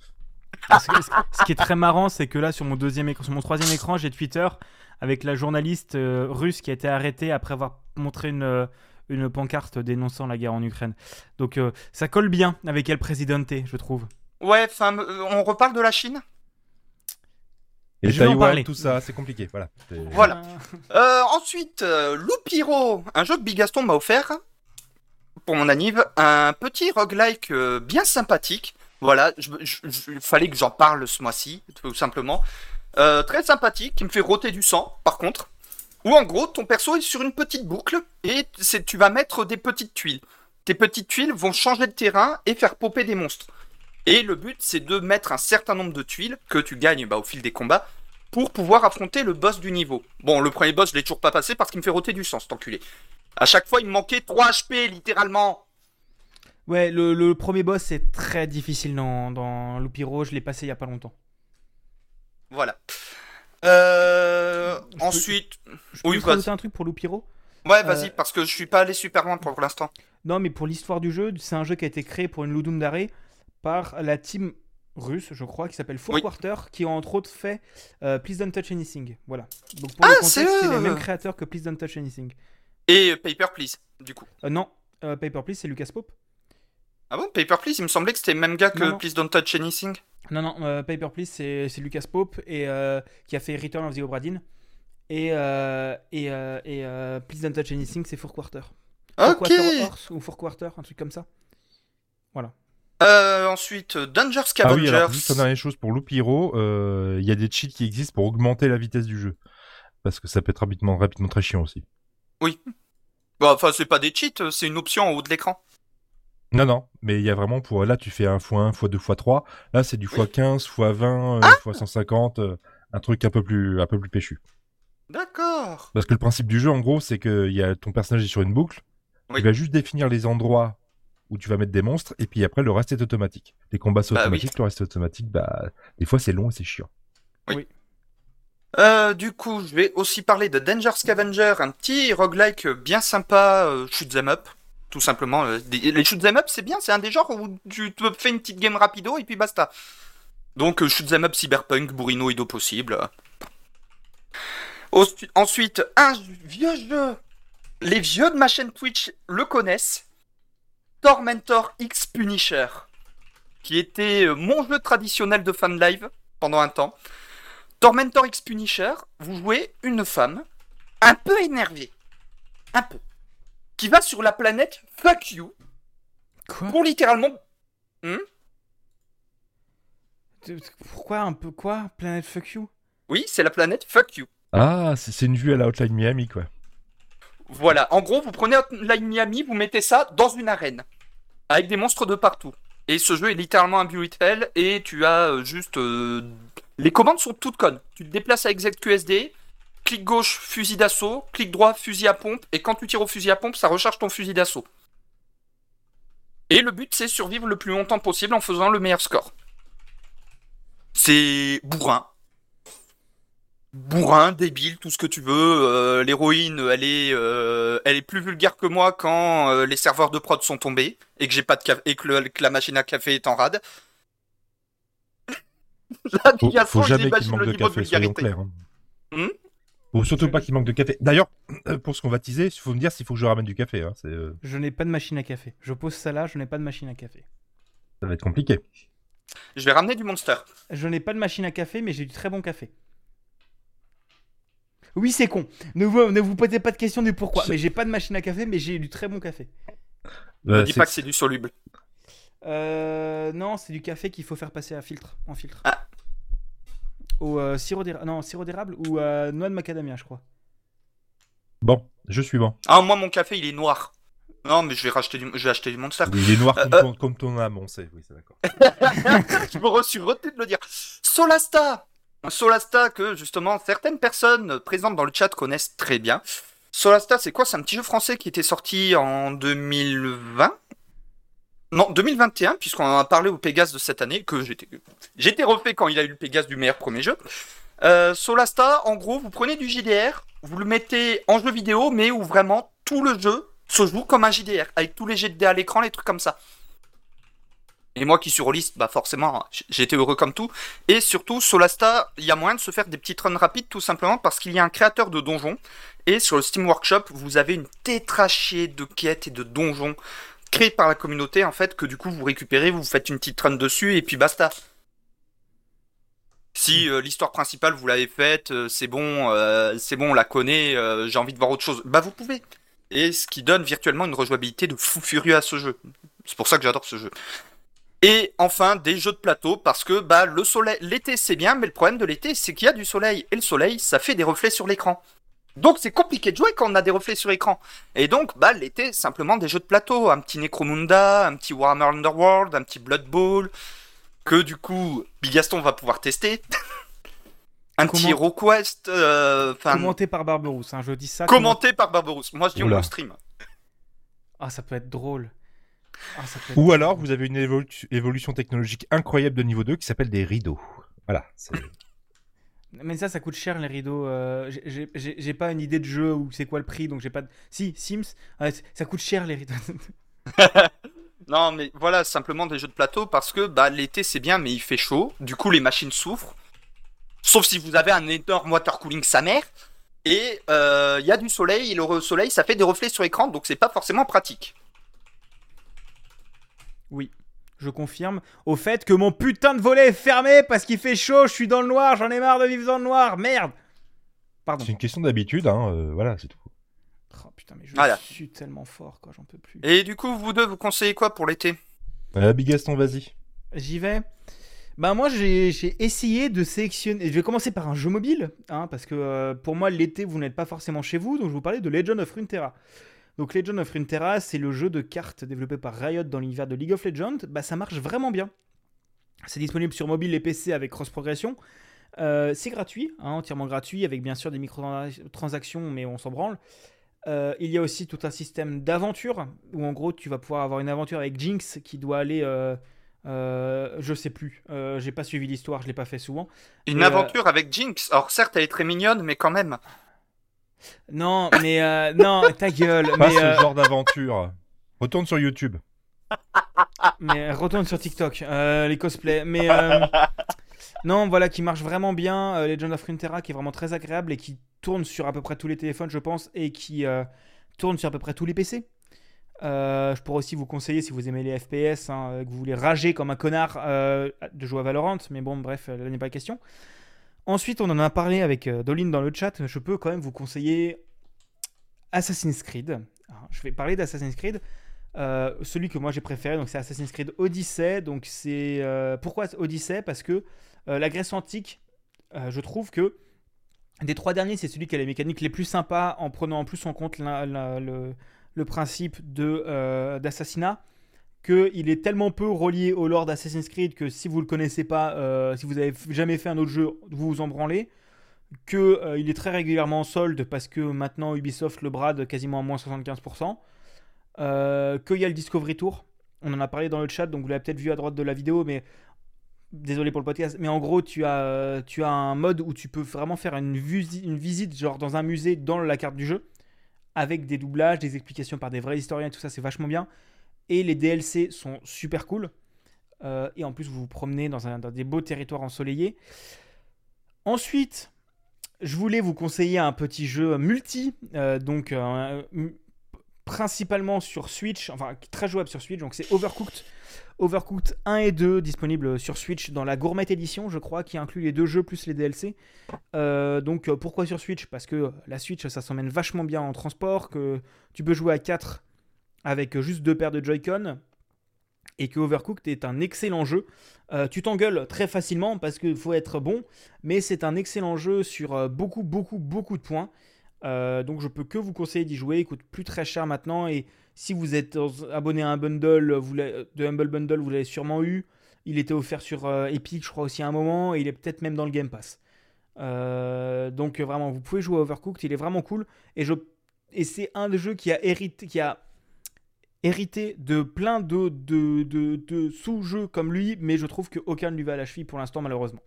[SPEAKER 1] Parce que ce, ce qui est très marrant, c'est que là, sur mon deuxième écran, sur mon troisième écran, j'ai Twitter avec la journaliste euh, russe qui a été arrêtée après avoir montré une, euh, une pancarte dénonçant la guerre en Ukraine. Donc euh, ça colle bien avec El Presidente, je trouve.
[SPEAKER 3] Ouais, enfin, on reparle de la Chine?
[SPEAKER 2] Et
[SPEAKER 1] Je vais en
[SPEAKER 2] Taïwan,
[SPEAKER 1] parler.
[SPEAKER 2] tout ça, c'est compliqué. Voilà.
[SPEAKER 3] Euh, ensuite, euh, Loupiro, un jeu que Bigaston m'a offert pour mon anniv, un petit roguelike euh, bien sympathique. Voilà, il fallait que j'en parle ce mois-ci, tout simplement. Euh, très sympathique, qui me fait roter du sang, par contre. Où en gros, ton perso est sur une petite boucle et tu vas mettre des petites tuiles. Tes petites tuiles vont changer de terrain et faire popper des monstres. Et le but, c'est de mettre un certain nombre de tuiles que tu gagnes bah, au fil des combats pour pouvoir affronter le boss du niveau. Bon, le premier boss, je l'ai toujours pas passé parce qu'il me fait roter du sang, cet enculé. À chaque fois, il me manquait 3 HP, littéralement.
[SPEAKER 1] Ouais, le, le premier boss est très difficile dans, dans Loupiro, je l'ai passé il y a pas longtemps.
[SPEAKER 3] Voilà. Euh,
[SPEAKER 1] Je peux-
[SPEAKER 3] ensuite,
[SPEAKER 1] Je peux
[SPEAKER 3] Oui,
[SPEAKER 1] rajouter un truc pour Loupiro
[SPEAKER 3] ouais, vas-y,
[SPEAKER 1] Euh,
[SPEAKER 3] parce que je suis pas allé super loin pour l'instant.
[SPEAKER 1] Non, mais pour l'histoire du jeu, c'est un jeu qui a été créé pour une Ludum Dare par la team russe, je crois, qui s'appelle Four
[SPEAKER 3] Oui.
[SPEAKER 1] Quarter, qui a entre autres fait euh, Please Don't Touch Anything. Voilà. Donc pour
[SPEAKER 3] Ah,
[SPEAKER 1] le
[SPEAKER 3] c'est
[SPEAKER 1] contexte, c'est
[SPEAKER 3] eux
[SPEAKER 1] les mêmes créateurs que Please Don't Touch Anything.
[SPEAKER 3] Et euh, Paper Please, du coup.
[SPEAKER 1] Euh, non, euh, Paper Please, c'est Lucas Pope.
[SPEAKER 3] Ah bon, Paper Please, il me semblait que c'était le même gars que
[SPEAKER 1] Non, non.
[SPEAKER 3] Please Don't Touch Anything.
[SPEAKER 1] Non, non, euh, Paper Please, c'est c'est Lucas Pope et, euh, qui a fait Return of the Obra Dinn. Et, euh, et, euh, et euh, Please Don't Touch Anything, c'est Four Quarter. Four
[SPEAKER 3] Ok.
[SPEAKER 1] Quarter Horse ou Four Quarter, un truc comme ça.
[SPEAKER 3] Euh, ensuite, Danger
[SPEAKER 2] Ah oui,
[SPEAKER 3] Scavengers.
[SPEAKER 2] alors juste une dernière chose pour Loupiro, euh, il y a des cheats qui existent pour augmenter la vitesse du jeu. Parce que ça peut être rapidement, rapidement très chiant aussi.
[SPEAKER 3] Bah, enfin, c'est pas des cheats, c'est une option en haut de l'écran.
[SPEAKER 2] Non, non, mais il y a vraiment pour. Là, tu fais 1 x 1, x 2, x 3. Là, c'est du
[SPEAKER 3] Oui.
[SPEAKER 2] x 15, x 20, euh,
[SPEAKER 3] Ah
[SPEAKER 2] x 150. euh, un truc un peu plus, un peu plus péchu.
[SPEAKER 3] D'accord.
[SPEAKER 2] Parce que le principe du jeu, en gros, c'est que il y a, ton personnage est sur une boucle.
[SPEAKER 3] Oui.
[SPEAKER 2] Tu vas juste définir les endroits où tu vas mettre des monstres, et puis après, le reste est automatique. Les combats sont
[SPEAKER 3] Bah
[SPEAKER 2] automatiques, le reste est automatique. Bah, des fois, c'est long et c'est chiant.
[SPEAKER 3] Euh, du coup, je vais aussi parler de Danger Scavenger, un petit roguelike bien sympa, euh, shoot 'em up, tout simplement. euh, les shoot 'em up, c'est bien, c'est un des genres où tu te fais une petite game rapido et puis basta. Donc, euh, shoot 'em up cyberpunk, bourrino ido possible. Ensuite, un vieux jeu. Les vieux de ma chaîne Twitch le connaissent. Tormentor X Punisher, qui était euh, mon jeu traditionnel de fan live pendant un temps. Tormentor X Punisher, vous jouez une femme un peu énervée, un peu, qui va sur la planète Fuck You
[SPEAKER 1] Quoi
[SPEAKER 3] pour littéralement.
[SPEAKER 1] Pourquoi un peu quoi Planet Fuck You?
[SPEAKER 3] Oui, c'est la planète Fuck You.
[SPEAKER 2] Ah, c'est c'est une vue à la Hotline Miami, quoi.
[SPEAKER 3] Voilà, en gros, vous prenez Hotline Miami, vous mettez ça dans une arène avec des monstres de partout. Et ce jeu est littéralement un bullet hell et tu as euh, juste euh, les commandes sont toutes connes. Tu te déplaces avec ZQSD, clic gauche fusil d'assaut, clic droit fusil à pompe et quand tu tires au fusil à pompe, ça recharge ton fusil d'assaut. Et le but c'est survivre le plus longtemps possible en faisant le meilleur score. C'est bourrin, bourrin, débile, tout ce que tu veux. Euh, L'héroïne, elle est, euh, elle est plus vulgaire que moi quand euh, les serveurs de prod sont tombés et que j'ai pas de et que, le- que la machine à café est en rade. Là,
[SPEAKER 2] Faut, faut jamais qu'il manque
[SPEAKER 3] le
[SPEAKER 2] de
[SPEAKER 3] niveau
[SPEAKER 2] café, soyons
[SPEAKER 3] vulgarité.
[SPEAKER 2] clairs. hein.
[SPEAKER 3] Hmm?
[SPEAKER 2] Faut surtout pas qu'il manque de café. D'ailleurs, euh, pour ce qu'on va teaser, il faut me dire s'il faut que je ramène du café. Hein. euh,
[SPEAKER 1] Je n'ai pas de machine à café. Je pose ça là, je n'ai pas de machine à café.
[SPEAKER 2] ça va être compliqué.
[SPEAKER 3] Je vais ramener du monster.
[SPEAKER 1] Je n'ai pas de machine à café, mais j'ai du très bon café. Oui, c'est con. Ne vous, ne vous posez pas de questions du pourquoi. Mais j'ai pas de machine à café, mais j'ai du très bon café.
[SPEAKER 3] Ne
[SPEAKER 2] Euh,
[SPEAKER 3] dis
[SPEAKER 2] c'est-
[SPEAKER 3] pas que c'est du soluble.
[SPEAKER 1] Euh, non, c'est du café qu'il faut faire passer à filtre, en filtre.
[SPEAKER 3] Ah.
[SPEAKER 1] Au euh, sirop d'érable, non, sirop d'érable ou euh, noix de macadamia, je crois.
[SPEAKER 2] Bon, je suis bon.
[SPEAKER 3] Ah, moi, mon café, il est noir. Non, mais je vais racheter du, je vais acheter du monster.
[SPEAKER 2] Il est noir comme,
[SPEAKER 3] Euh,
[SPEAKER 2] ton, comme ton âme, on sait. Oui, c'est d'accord.
[SPEAKER 3] je me suis retenu de le dire. Solasta Solasta que justement certaines personnes présentes dans le chat connaissent très bien. Solasta, c'est quoi? C'est un petit jeu français qui était sorti en 2020 Non, 2021, puisqu'on en a parlé au Pégase de cette année, que j'étais refait quand il a eu le Pégase du meilleur premier jeu. Euh, Solasta, en gros, vous prenez du JDR, vous le mettez en jeu vidéo, mais où vraiment tout le jeu se joue comme un JDR, avec tous les jets à l'écran, les trucs comme ça. Et moi qui suis rôliste, bah forcément, j'étais heureux comme tout. Et surtout, Solasta, il y a moyen de se faire des petites runs rapides tout simplement parce qu'il y a un créateur de donjons. Et sur le Steam Workshop, vous avez une tétrachée de quêtes et de donjons créés par la communauté en fait que du coup vous récupérez, vous faites une petite run dessus et puis basta. Si euh, l'histoire principale vous l'avez faite, euh, c'est bon, euh, c'est bon, on la connaît, j'ai envie de voir autre chose, bah vous pouvez. Et ce qui donne virtuellement une rejouabilité de fou furieux à ce jeu. C'est pour ça que j'adore ce jeu. Et enfin des jeux de plateau parce que bah le soleil, l'été c'est bien, mais le problème de l'été c'est qu'il y a du soleil et le soleil ça fait des reflets sur l'écran. Donc c'est compliqué de jouer quand on a des reflets sur écran. Et donc bah l'été simplement des jeux de plateau, un petit Necromunda, un petit Warhammer Underworld, un petit Blood Bowl que du coup Bigaston va pouvoir tester. un petit HeroQuest, euh,
[SPEAKER 1] Commenté par Barberousse, hein, je dis ça.
[SPEAKER 3] commenté par Barbarousse. Moi je dis on stream.
[SPEAKER 1] Ah, ça peut être drôle. Ah, ça peut être
[SPEAKER 2] Ou
[SPEAKER 1] drôle.
[SPEAKER 2] alors, vous avez une évolu- évolution technologique incroyable de niveau 2 qui s'appelle des rideaux. Voilà.
[SPEAKER 1] Mais ça, ça coûte cher les rideaux. euh, j'ai- pas une idée de jeu ou c'est quoi le prix, donc j'ai pas. Si, Sims, c- ça coûte cher les rideaux.
[SPEAKER 3] Non, mais voilà, simplement des jeux de plateau parce que bah, l'été c'est bien, mais il fait chaud. Du coup, les machines souffrent. Sauf si vous avez un énorme water cooling sa mère. Et euh, il y a du soleil, et le soleil ça fait des reflets sur écran, donc c'est pas forcément pratique.
[SPEAKER 1] Je confirme. Au fait que mon putain de volet est fermé parce qu'il fait chaud, je suis dans le noir, j'en ai marre de vivre dans le noir, merde Pardon.
[SPEAKER 2] C'est une question d'habitude, hein, euh, voilà, c'est tout.
[SPEAKER 1] Oh, putain, mais je
[SPEAKER 3] Voilà.
[SPEAKER 1] suis tellement fort, quoi, j'en peux plus.
[SPEAKER 3] Et du coup, vous deux, vous conseillez quoi pour l'été?
[SPEAKER 2] Euh, Bigaston, vas-y.
[SPEAKER 1] J'y vais. Bah moi j'ai j'ai essayé de sélectionner. Je vais commencer par un jeu mobile, hein, parce que euh, pour moi l'été vous n'êtes pas forcément chez vous, donc je vais vous parler de Legend of Runeterra. Donc Legend of Runeterra c'est le jeu de cartes développé par Riot dans l'univers de League of Legends. Bah ça marche vraiment bien. C'est disponible sur mobile et PC avec cross progression. Euh, c'est gratuit, hein, entièrement gratuit, avec bien sûr des microtransactions, mais on s'en branle. Euh, il y a aussi tout un système d'aventure où en gros tu vas pouvoir avoir une aventure avec Jinx qui doit aller euh, euh, je sais plus. J'ai pas suivi l'histoire, je l'ai pas fait souvent.
[SPEAKER 3] Une aventure avec Jinx. Alors certes, elle est très mignonne, mais quand même.
[SPEAKER 1] Non, mais euh, non, ta gueule.
[SPEAKER 2] Pas
[SPEAKER 1] Mais,
[SPEAKER 2] ce
[SPEAKER 1] euh,
[SPEAKER 2] genre d'aventure. Retourne sur YouTube.
[SPEAKER 1] mais retourne sur TikTok, euh, les cosplays. Mais non, voilà, qui marche vraiment bien. Legend of Runeterra, qui est vraiment très agréable et qui tourne sur à peu près tous les téléphones, je pense, et qui tourne sur à peu près tous les PC. Je pourrais aussi vous conseiller, si vous aimez les FPS, hein, que vous voulez rager comme un connard, de jouer à Valorant, mais bon, bref, là n'est pas question. Ensuite, on en a parlé avec euh, Doline dans le chat. Je peux quand même vous conseiller Assassin's Creed. Je vais parler d'Assassin's Creed. Euh, celui que moi j'ai préféré, donc c'est Assassin's Creed Odyssey. Donc c'est euh, pourquoi Odyssey? Parce que la Grèce antique, je trouve que des trois derniers, c'est celui qui a les mécaniques les plus sympas en prenant en plus en compte le, le principe d'assassinat. Que il est tellement peu relié au lore d'Assassin's Creed que si vous le connaissez pas, euh, si vous avez jamais fait un autre jeu, vous vous en branlez. Que euh, est très régulièrement en solde parce que maintenant Ubisoft le brade quasiment à moins 75%. Euh, qu'il y a le Discovery Tour. On en a parlé dans le chat, donc vous l'avez peut-être vu à droite de la vidéo, mais désolé pour le podcast. Mais en gros, tu as, tu as un mode où tu peux vraiment faire une, une visite, genre dans un musée, dans la carte du jeu, avec des doublages, des explications par des vrais historiens, tout ça, c'est vachement bien. Et les DLC sont super cool. Euh, et en plus, vous vous promenez dans, des beaux territoires ensoleillés. Ensuite, je voulais vous conseiller un petit jeu multi, euh, donc euh, principalement sur Switch, enfin très jouable sur Switch, donc c'est Overcooked. Overcooked 1 et 2 disponibles sur Switch dans la Gourmet Edition, je crois, qui inclut les deux jeux plus les DLC. Donc pourquoi sur Switch? Parce que la Switch ça s'emmène vachement bien en transport, que tu peux jouer à 4 avec juste deux paires de Joy-Con et que Overcooked est un excellent jeu. Euh, tu t'engueules très facilement parce qu'il faut être bon, mais c'est un excellent jeu sur euh, beaucoup, beaucoup, beaucoup de points. Euh, donc je peux que vous conseiller d'y jouer. Il coûte plus très cher maintenant et si vous êtes abonné à un bundle de Humble Bundle, vous l'avez sûrement eu. Il était offert sur Epic, je crois aussi à un moment, et il est peut-être même dans le Game Pass. Donc vraiment, vous pouvez jouer à Overcooked, il est vraiment cool. Et c'est un des jeux qui a hérité, qui a hérité de plein de, de, de- de sous-jeux comme lui, mais je trouve qu'aucun ne lui va à la cheville pour l'instant, malheureusement.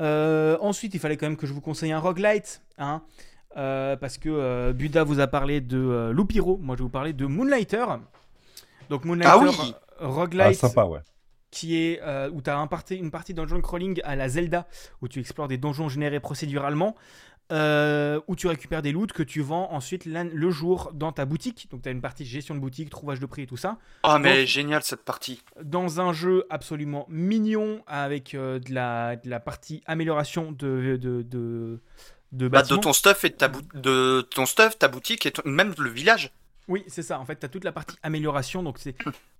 [SPEAKER 1] Euh, ensuite, il fallait quand même que je vous conseille un roguelite, hein, euh, parce que euh, Buda vous a parlé de euh, Loupiro, moi je vais vous parler de Moonlighter. Donc Moonlighter,
[SPEAKER 3] Ah oui
[SPEAKER 1] roguelite,
[SPEAKER 2] Ah, sympa, ouais.
[SPEAKER 1] qui est euh, où tu as un parti, une partie dungeon crawling à la Zelda, où tu explores des donjons générés procéduralement, euh, où tu récupères des loots que tu vends ensuite le jour dans ta boutique. Donc tu as une partie gestion de boutique, trouvage de prix et tout ça.
[SPEAKER 3] Oh, mais génial cette partie.
[SPEAKER 1] Dans un jeu absolument mignon, avec euh, de, la, de la partie amélioration de, de, de, de
[SPEAKER 3] Bah, de ton stuff et de ta, de ton stuff, ta boutique et ton- même le village.
[SPEAKER 1] Oui, c'est ça. En fait, tu as toute la partie amélioration. Donc, c'est,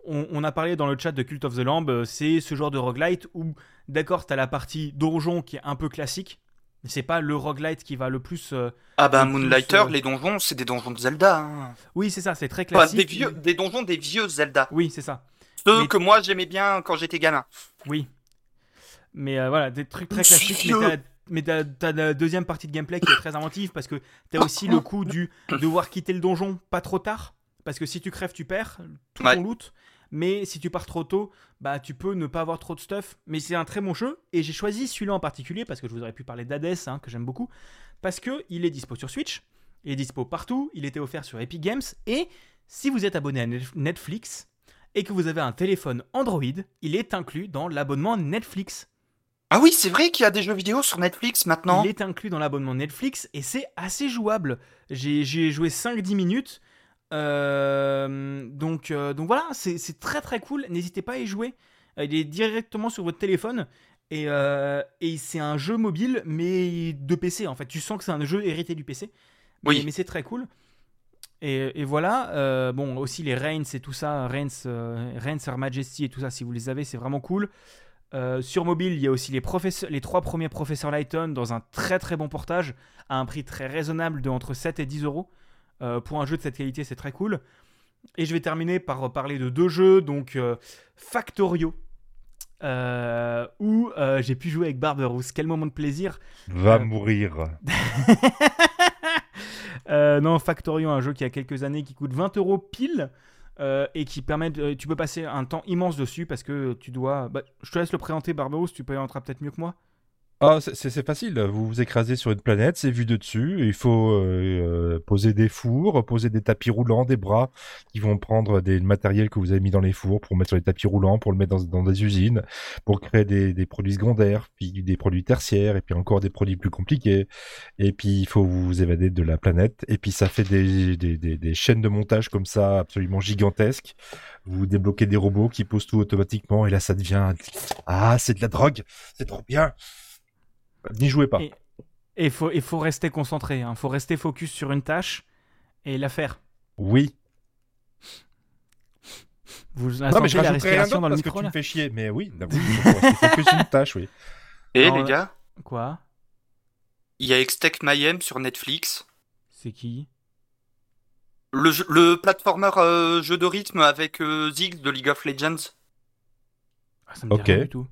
[SPEAKER 1] on, on a parlé dans le chat de Cult of the Lamb. euh, C'est ce genre de roguelite où, d'accord, tu as la partie donjon qui est un peu classique. Mais c'est pas le roguelite qui va le plus. euh,
[SPEAKER 3] Ah bah
[SPEAKER 1] plus,
[SPEAKER 3] Moonlighter,
[SPEAKER 1] euh,
[SPEAKER 3] les donjons, c'est des donjons de Zelda. hein.
[SPEAKER 1] Oui, c'est ça. C'est très
[SPEAKER 3] Enfin,
[SPEAKER 1] classique.
[SPEAKER 3] des, vieux, des donjons des vieux Zelda.
[SPEAKER 1] Oui, c'est ça.
[SPEAKER 3] Ceux
[SPEAKER 1] Mais-
[SPEAKER 3] que moi j'aimais bien quand j'étais gamin.
[SPEAKER 1] Oui. Mais euh, voilà, des trucs très classiques. Mais t'as la deuxième partie de gameplay qui est très inventive parce que t'as aussi le coup du devoir quitter le donjon pas trop tard. Parce que si tu crèves, tu perds tout
[SPEAKER 3] Ouais.
[SPEAKER 1] ton loot. Mais si tu pars trop tôt, bah tu peux ne pas avoir trop de stuff. Mais c'est un très bon jeu. Et j'ai choisi celui-là en particulier parce que je vous aurais pu parler d'Hades, hein, que j'aime beaucoup. Parce que il est dispo sur Switch. Il est dispo partout. Il était offert sur Epic Games. Et si vous êtes abonné à Net- Netflix et que vous avez un téléphone Android, il est inclus dans l'abonnement Netflix.
[SPEAKER 3] Ah oui, c'est vrai qu'il y a des jeux vidéo sur Netflix maintenant.
[SPEAKER 1] Il est inclus dans l'abonnement Netflix et c'est assez jouable. J'ai j'ai joué 5-10 minutes. Euh, donc, euh, donc voilà, c'est très très cool. N'hésitez pas à y jouer. Euh, Il est directement sur votre téléphone. Et, euh, et c'est un jeu mobile, mais de PC en fait. Tu sens que c'est un jeu hérité du PC. Mais,
[SPEAKER 3] Oui.
[SPEAKER 1] mais c'est très cool. Et, et voilà, bon, aussi les Reigns et tout ça, Reigns, Reigns, Her Majesty et tout ça, si vous les avez, c'est vraiment cool. Sur mobile, il y a aussi les, les trois premiers professeurs Lighton dans un très très bon portage à un prix très raisonnable de entre 7 et 10 euros. Euh, pour un jeu de cette qualité, c'est très cool. Et je vais terminer par parler de deux jeux, donc euh, Factorio, euh, où euh, j'ai pu jouer avec Barberousse. Quel moment de plaisir!
[SPEAKER 2] Va mourir.
[SPEAKER 1] Non, Factorio, un jeu qui a quelques années, qui coûte 20 euros pile. et qui permet de- tu peux passer un temps immense dessus parce que tu dois bah, je te laisse le présenter Barberousse tu peux y entrer peut-être mieux que moi
[SPEAKER 2] Ah, c'est- facile. Vous vous écrasez sur une planète, c'est vu de dessus. Il faut euh, euh, poser des fours, poser des tapis roulants, des bras qui vont prendre des le matériel que vous avez mis dans les fours pour mettre sur les tapis roulants, pour le mettre dans, dans des usines, pour créer des, des produits secondaires, puis des produits tertiaires, et puis encore des produits plus compliqués. Et puis il faut vous évader de la planète. Et puis ça fait des, des, des chaînes de montage comme ça absolument gigantesques. Vous débloquez des robots qui posent tout automatiquement, et là ça devient ah c'est de la drogue, c'est trop bien. N'y jouez pas.
[SPEAKER 1] Et- il faut, il faut rester concentré il faut rester focus sur une tâche et la faire
[SPEAKER 2] Oui.
[SPEAKER 1] vous
[SPEAKER 2] non, mais je
[SPEAKER 1] la
[SPEAKER 2] rien
[SPEAKER 1] respiration dans le
[SPEAKER 2] parce que
[SPEAKER 1] micro
[SPEAKER 2] tu
[SPEAKER 1] là
[SPEAKER 2] me fais chier. Mais oui, bah oui, il faut rester focus sur une tâche, oui.
[SPEAKER 3] Et
[SPEAKER 1] Alors,
[SPEAKER 3] les
[SPEAKER 1] euh,
[SPEAKER 3] gars,
[SPEAKER 1] quoi?
[SPEAKER 3] Il y a Extech Mayhem sur Netflix.
[SPEAKER 1] c'est qui?
[SPEAKER 3] Le, le platformer euh, jeu de rythme avec euh, Ziggs de League of Legends.
[SPEAKER 1] Ah, ça me dit rien du tout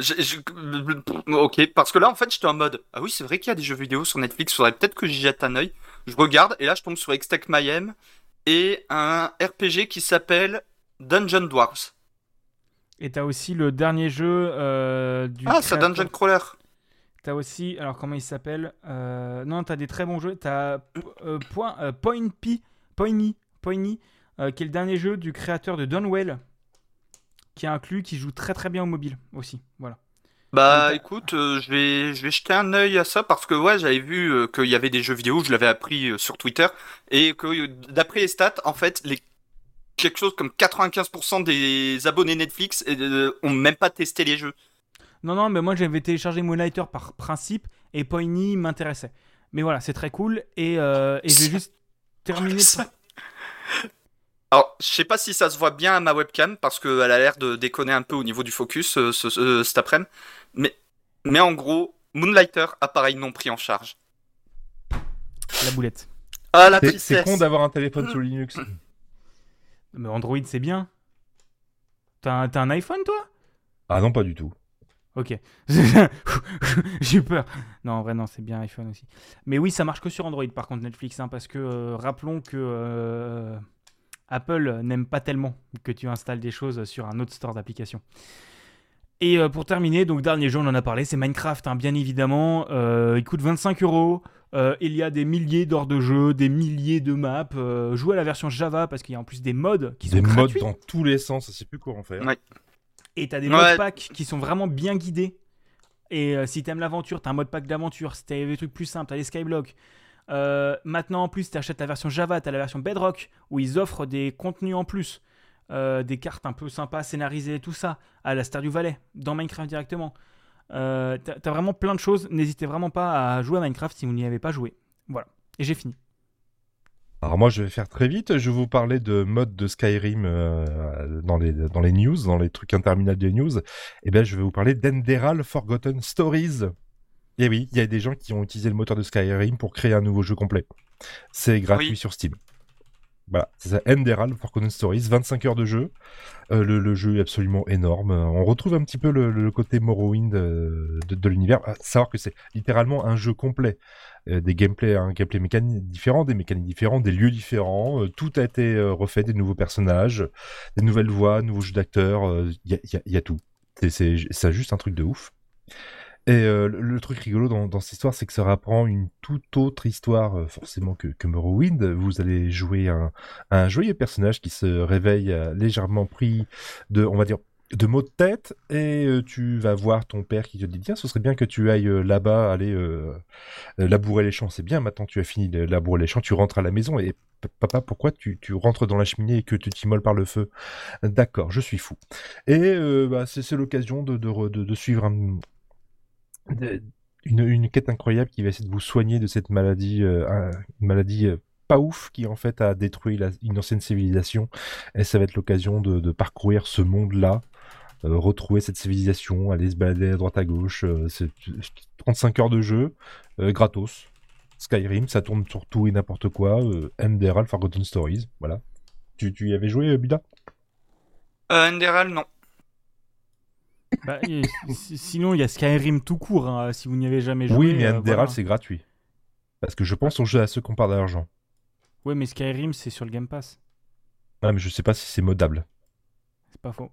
[SPEAKER 3] Je- je- Ok, parce que là en fait j'étais en mode Ah oui, c'est vrai qu'il y a des jeux vidéo sur Netflix, faudrait peut-être que j'y jette un œil. Je regarde et là je tombe sur Extech Mayhem et un RPG qui s'appelle Dungeon Dwarfs.
[SPEAKER 1] et t'as aussi le dernier jeu euh, du
[SPEAKER 3] Ah, c'est Dungeon Crawler.
[SPEAKER 1] T'as aussi, alors comment il s'appelle Euh, Non, t'as des très bons jeux. T'as euh, point, euh, Point P, Poiny, Poiny, euh, qui est le dernier jeu du créateur de Dunwell, qui est inclus, qui joue très très bien au mobile aussi. Voilà.
[SPEAKER 3] Bah écoute, euh, je vais je vais jeter un œil à ça parce que ouais, j'avais vu euh, qu'il y avait des jeux vidéo, je l'avais appris euh, sur Twitter et que d'après les stats, en fait, les quelque chose comme 95% des abonnés Netflix ont même pas testé les jeux.
[SPEAKER 1] Non, non, mais moi j'avais téléchargé Moonlighter par principe et Poiny m'intéressait. Mais voilà, c'est très cool. Et, et je vais juste terminer.
[SPEAKER 3] Alors, je sais pas si ça se voit bien à ma webcam parce qu'elle a l'air de déconner un peu au niveau du focus euh, ce- ce- cet après-midi. Mais, mais en gros, Moonlighter, appareil non pris en charge.
[SPEAKER 1] La boulette.
[SPEAKER 3] Ah la
[SPEAKER 2] C'est-
[SPEAKER 3] tristesse.
[SPEAKER 2] C'est con d'avoir un téléphone sous Linux.
[SPEAKER 1] Mais Android, c'est bien. T'as un, t'as un iPhone, toi?
[SPEAKER 2] Ah non, pas du tout.
[SPEAKER 1] Ok. J'ai eu peur. Non, en vrai, non, c'est bien iPhone aussi. Mais oui, ça marche que sur Android, par contre, Netflix, hein, parce que euh, rappelons que euh, Apple n'aime pas tellement que tu installes des choses sur un autre store d'applications. Et euh, pour terminer, donc dernier jeu, on en a parlé, c'est Minecraft, hein, bien évidemment. Euh, il coûte 25 euros. Euh, il y a des milliers d'heures de jeu, des milliers de maps. Euh, jouez à la version Java parce qu'il y a en plus des mods qui sont
[SPEAKER 2] Des modes
[SPEAKER 1] gratuits.
[SPEAKER 2] dans tous les sens, sait plus quoi en faire.
[SPEAKER 3] Ouais.
[SPEAKER 1] Et t'as des
[SPEAKER 3] Ouais.
[SPEAKER 1] mode packs qui sont vraiment bien guidés. Et euh, si t'aimes l'aventure, t'as un mode pack d'aventure. Si t'as des trucs plus simples, t'as les Skyblock. Euh, maintenant, en plus, t'achètes la version Java, t'as la version Bedrock, où ils offrent des contenus en plus. Euh, des cartes un peu sympas, scénarisées, tout ça, à la Stardew Valley, dans Minecraft directement. Euh, t'as t'as vraiment plein de choses. N'hésitez vraiment pas à jouer à Minecraft si vous n'y avez pas joué. Voilà. Et j'ai fini.
[SPEAKER 2] Alors moi, je vais faire très vite. Je vais vous parler de mode de Skyrim euh, dans, les, dans les news, dans les trucs interminables des news. Et bien, je vais vous parler d'Enderal Forgotten Stories. Et oui, il y a des gens qui ont utilisé le moteur de Skyrim pour créer un nouveau jeu complet. C'est gratuit
[SPEAKER 3] Oui.
[SPEAKER 2] sur Steam. Voilà, c'est ça, Enderal Forgotten Stories, 25 heures de jeu. Euh, le, le jeu est absolument énorme. On retrouve un petit peu le, le côté Morrowind euh, de, de l'univers. À savoir que c'est littéralement un jeu complet. Euh, des gameplays, un gameplay mécanique différent, des mécaniques différentes, des lieux différents. Euh, tout a été refait, des nouveaux personnages, des nouvelles voix, nouveaux jeux d'acteurs. Il y, a, y a- y a tout. C'est- C'est c'est juste un truc de ouf. Et euh, le, truc rigolo dans, cette histoire, c'est que ça rapprend une toute autre histoire, euh, forcément, que, que Morrowind. Vous allez jouer un, joyeux personnage qui se réveille euh, légèrement pris de, on va dire, de maux de tête, et tu vas voir ton père qui te dit Tiens, ce serait bien que tu ailles là-bas, aller labourer les champs. C'est bien, maintenant tu as fini de labourer les champs, tu rentres à la maison, et papa, pourquoi tu, rentres dans la cheminée et que tu t'immoles par le feu? D'accord, je suis fou. Et bah, c'est l'occasion de suivre un- une, une quête incroyable qui va essayer de vous soigner de cette maladie, euh, un- une maladie euh, pas ouf qui en fait a détruit une ancienne civilisation. Et ça va être l'occasion de, parcourir ce monde-là, euh, retrouver cette civilisation, aller se balader à droite à gauche. c'est 35 heures de jeu, gratos. Skyrim, ça tourne sur tout et n'importe quoi. Enderal Forgotten Stories, voilà. Tu, tu y avais joué, Buda?
[SPEAKER 3] Euh, non.
[SPEAKER 1] Bah, et sinon, il y a Skyrim tout court, hein, si vous n'y avez jamais joué.
[SPEAKER 2] Oui, mais
[SPEAKER 1] euh,
[SPEAKER 2] Enderal,
[SPEAKER 1] voilà.
[SPEAKER 2] c'est gratuit. Parce que je pense aux jeux à ceux qu'on parle d'argent.
[SPEAKER 1] Ouais, mais Skyrim, c'est sur le Game Pass.
[SPEAKER 2] Ah, mais je sais pas si c'est modable.
[SPEAKER 1] C'est pas faux.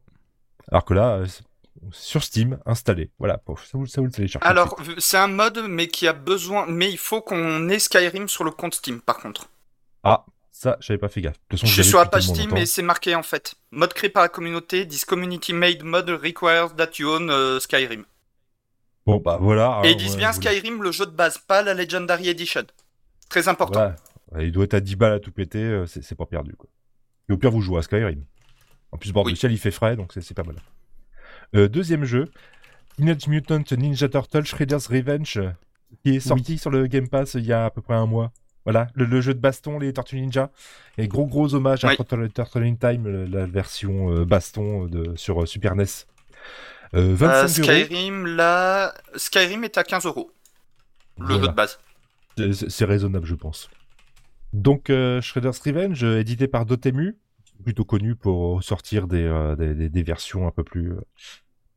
[SPEAKER 2] Alors que là, euh, c'est- sur Steam, installé. Voilà, pof, ça vous, ça vous le télécharge.
[SPEAKER 3] Alors, c'est un mode, mais qui a besoin. Mais il faut qu'on ait Skyrim sur le compte Steam, par contre.
[SPEAKER 2] Ah, ça, j'avais pas fait gaffe. De toute façon,
[SPEAKER 3] Je suis sur Steam
[SPEAKER 2] longtemps.
[SPEAKER 3] et c'est marqué en fait. Mode créé par la communauté, this community made mod requires that you own euh, Skyrim.
[SPEAKER 2] Bon, bah voilà.
[SPEAKER 3] et
[SPEAKER 2] alors,
[SPEAKER 3] ils disent
[SPEAKER 2] ouais,
[SPEAKER 3] bien Skyrim, le jeu de base, pas la Legendary Edition. Très important.
[SPEAKER 2] Ouais, Il doit être à 10 balles à tout péter, euh, c'est c'est pas perdu. Quoi. Et au pire, vous jouez à Skyrim. En plus, bord
[SPEAKER 3] Oui.
[SPEAKER 2] du ciel, il fait frais, donc c'est c'est pas mal. Euh, deuxième jeu, Teenage Mutant Ninja Turtle Shredder's Revenge, qui est sorti sur le Game Pass il y a à peu près un mois. Voilà, le, le jeu de baston, les Tortues Ninja. Et gros gros hommage à. Turtle, Turtle in Time, la version euh, baston de, sur euh, Super NES. Euh, 25
[SPEAKER 3] Euh,
[SPEAKER 2] euros.
[SPEAKER 3] Skyrim, là. Skyrim est à 15 euros. Le
[SPEAKER 2] Voilà.
[SPEAKER 3] jeu de base.
[SPEAKER 2] C'est- raisonnable, je pense. Donc, euh, Shredder's Revenge, euh, édité par Dotemu, plutôt connu pour sortir des, euh, des, versions un peu plus euh,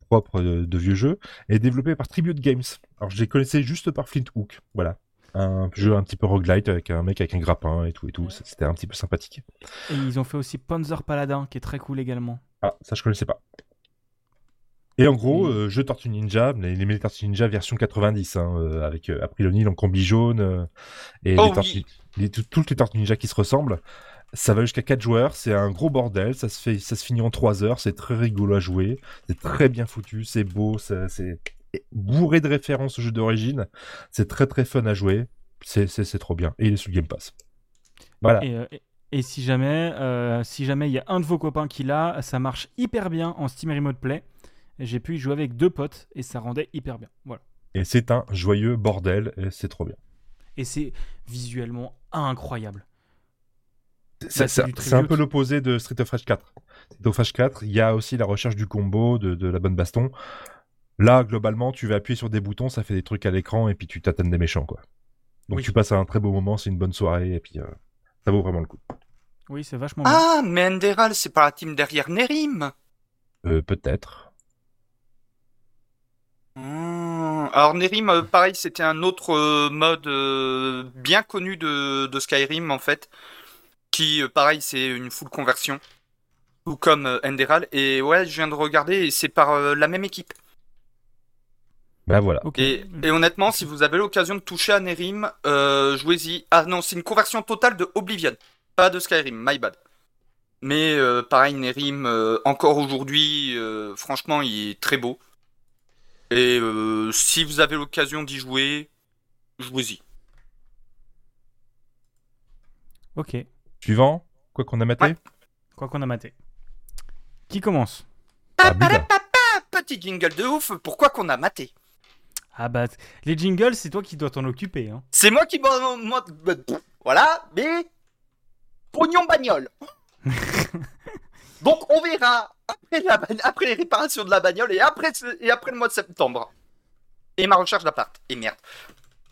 [SPEAKER 2] propres de, de vieux jeux, et développé par Tribute Games. Alors, je les connaissais juste par Flint Hook, voilà. Un jeu un petit peu roguelite avec un mec avec un grappin et tout et tout. C'était un petit peu sympathique.
[SPEAKER 1] Et ils ont fait aussi Panzer Paladin, qui est très cool également.
[SPEAKER 2] Ah, ça je connaissais pas. Et en gros,
[SPEAKER 1] Oui.
[SPEAKER 2] euh, jeu Tortue Ninja, les, les Tortue Ninja version 90, hein, euh, avec euh, April O'Neil en combi jaune, euh, et
[SPEAKER 3] Oh
[SPEAKER 2] les tortues- les- tout- toutes les Tortues Ninja qui se ressemblent. Ça va jusqu'à 4 joueurs, c'est un gros bordel, ça se, fait, ça se finit en 3 heures, c'est très rigolo à jouer, c'est très bien foutu, c'est beau, ça- c'est bourré de références au jeu d'origine, c'est très très fun à jouer, c'est trop bien, et il est sur le Game Pass. Voilà.
[SPEAKER 1] Et, euh, et- et si jamais euh, si jamais il y a un de vos copains qui l'a, ça marche hyper bien en Steam Remote Play. J'ai pu y jouer avec deux potes et ça rendait hyper bien. Voilà.
[SPEAKER 2] Et c'est un joyeux bordel, et c'est trop bien.
[SPEAKER 1] Et c'est visuellement incroyable.
[SPEAKER 2] C'est
[SPEAKER 1] Bah,
[SPEAKER 2] un peu l'opposé de Street of Rage 4. Street of Rage 4, il y a aussi la recherche du combo, de, de la bonne baston. Là, globalement, tu vas appuyer sur des boutons, ça fait des trucs à l'écran, et puis tu t'attends des méchants, quoi. Donc
[SPEAKER 1] Oui.
[SPEAKER 2] tu passes un très beau moment, c'est une bonne soirée, et puis euh, ça vaut vraiment le coup.
[SPEAKER 1] Oui, c'est vachement bien.
[SPEAKER 3] Ah, mais Enderal, c'est pas la team derrière Nerim?
[SPEAKER 2] Euh, Peut-être.
[SPEAKER 3] Hmm. Alors Nerim, euh, pareil, c'était un autre euh, mode euh, bien connu de, de Skyrim en fait, qui euh, pareil c'est une full conversion, tout comme euh, Enderal. Et ouais, je viens de regarder et c'est par euh, la même équipe.
[SPEAKER 2] Ben voilà.
[SPEAKER 3] Et, et honnêtement, si vous avez l'occasion de toucher à Nerim, euh, jouez-y. Ah non, c'est une conversion totale de Oblivion, pas de Skyrim, my bad. Mais euh, pareil, Nerim, euh, encore aujourd'hui, euh, franchement, il est très beau. Et euh, si vous avez l'occasion d'y jouer, jouez-y.
[SPEAKER 1] Ok.
[SPEAKER 2] Suivant, quoi qu'on a maté
[SPEAKER 3] Ouais.
[SPEAKER 1] Quoi qu'on a maté. Qui commence?
[SPEAKER 2] Ah,
[SPEAKER 3] petit jingle de ouf, pourquoi qu'on a maté?
[SPEAKER 1] Ah bah, les jingles, c'est toi qui dois t'en occuper. Hein.
[SPEAKER 3] C'est moi qui bah, Voilà, mais... Pognon bagnole Donc on verra après, la ba- après les réparations de la bagnole et après, et après le mois de septembre. Et ma recherche d'appart. Et merde.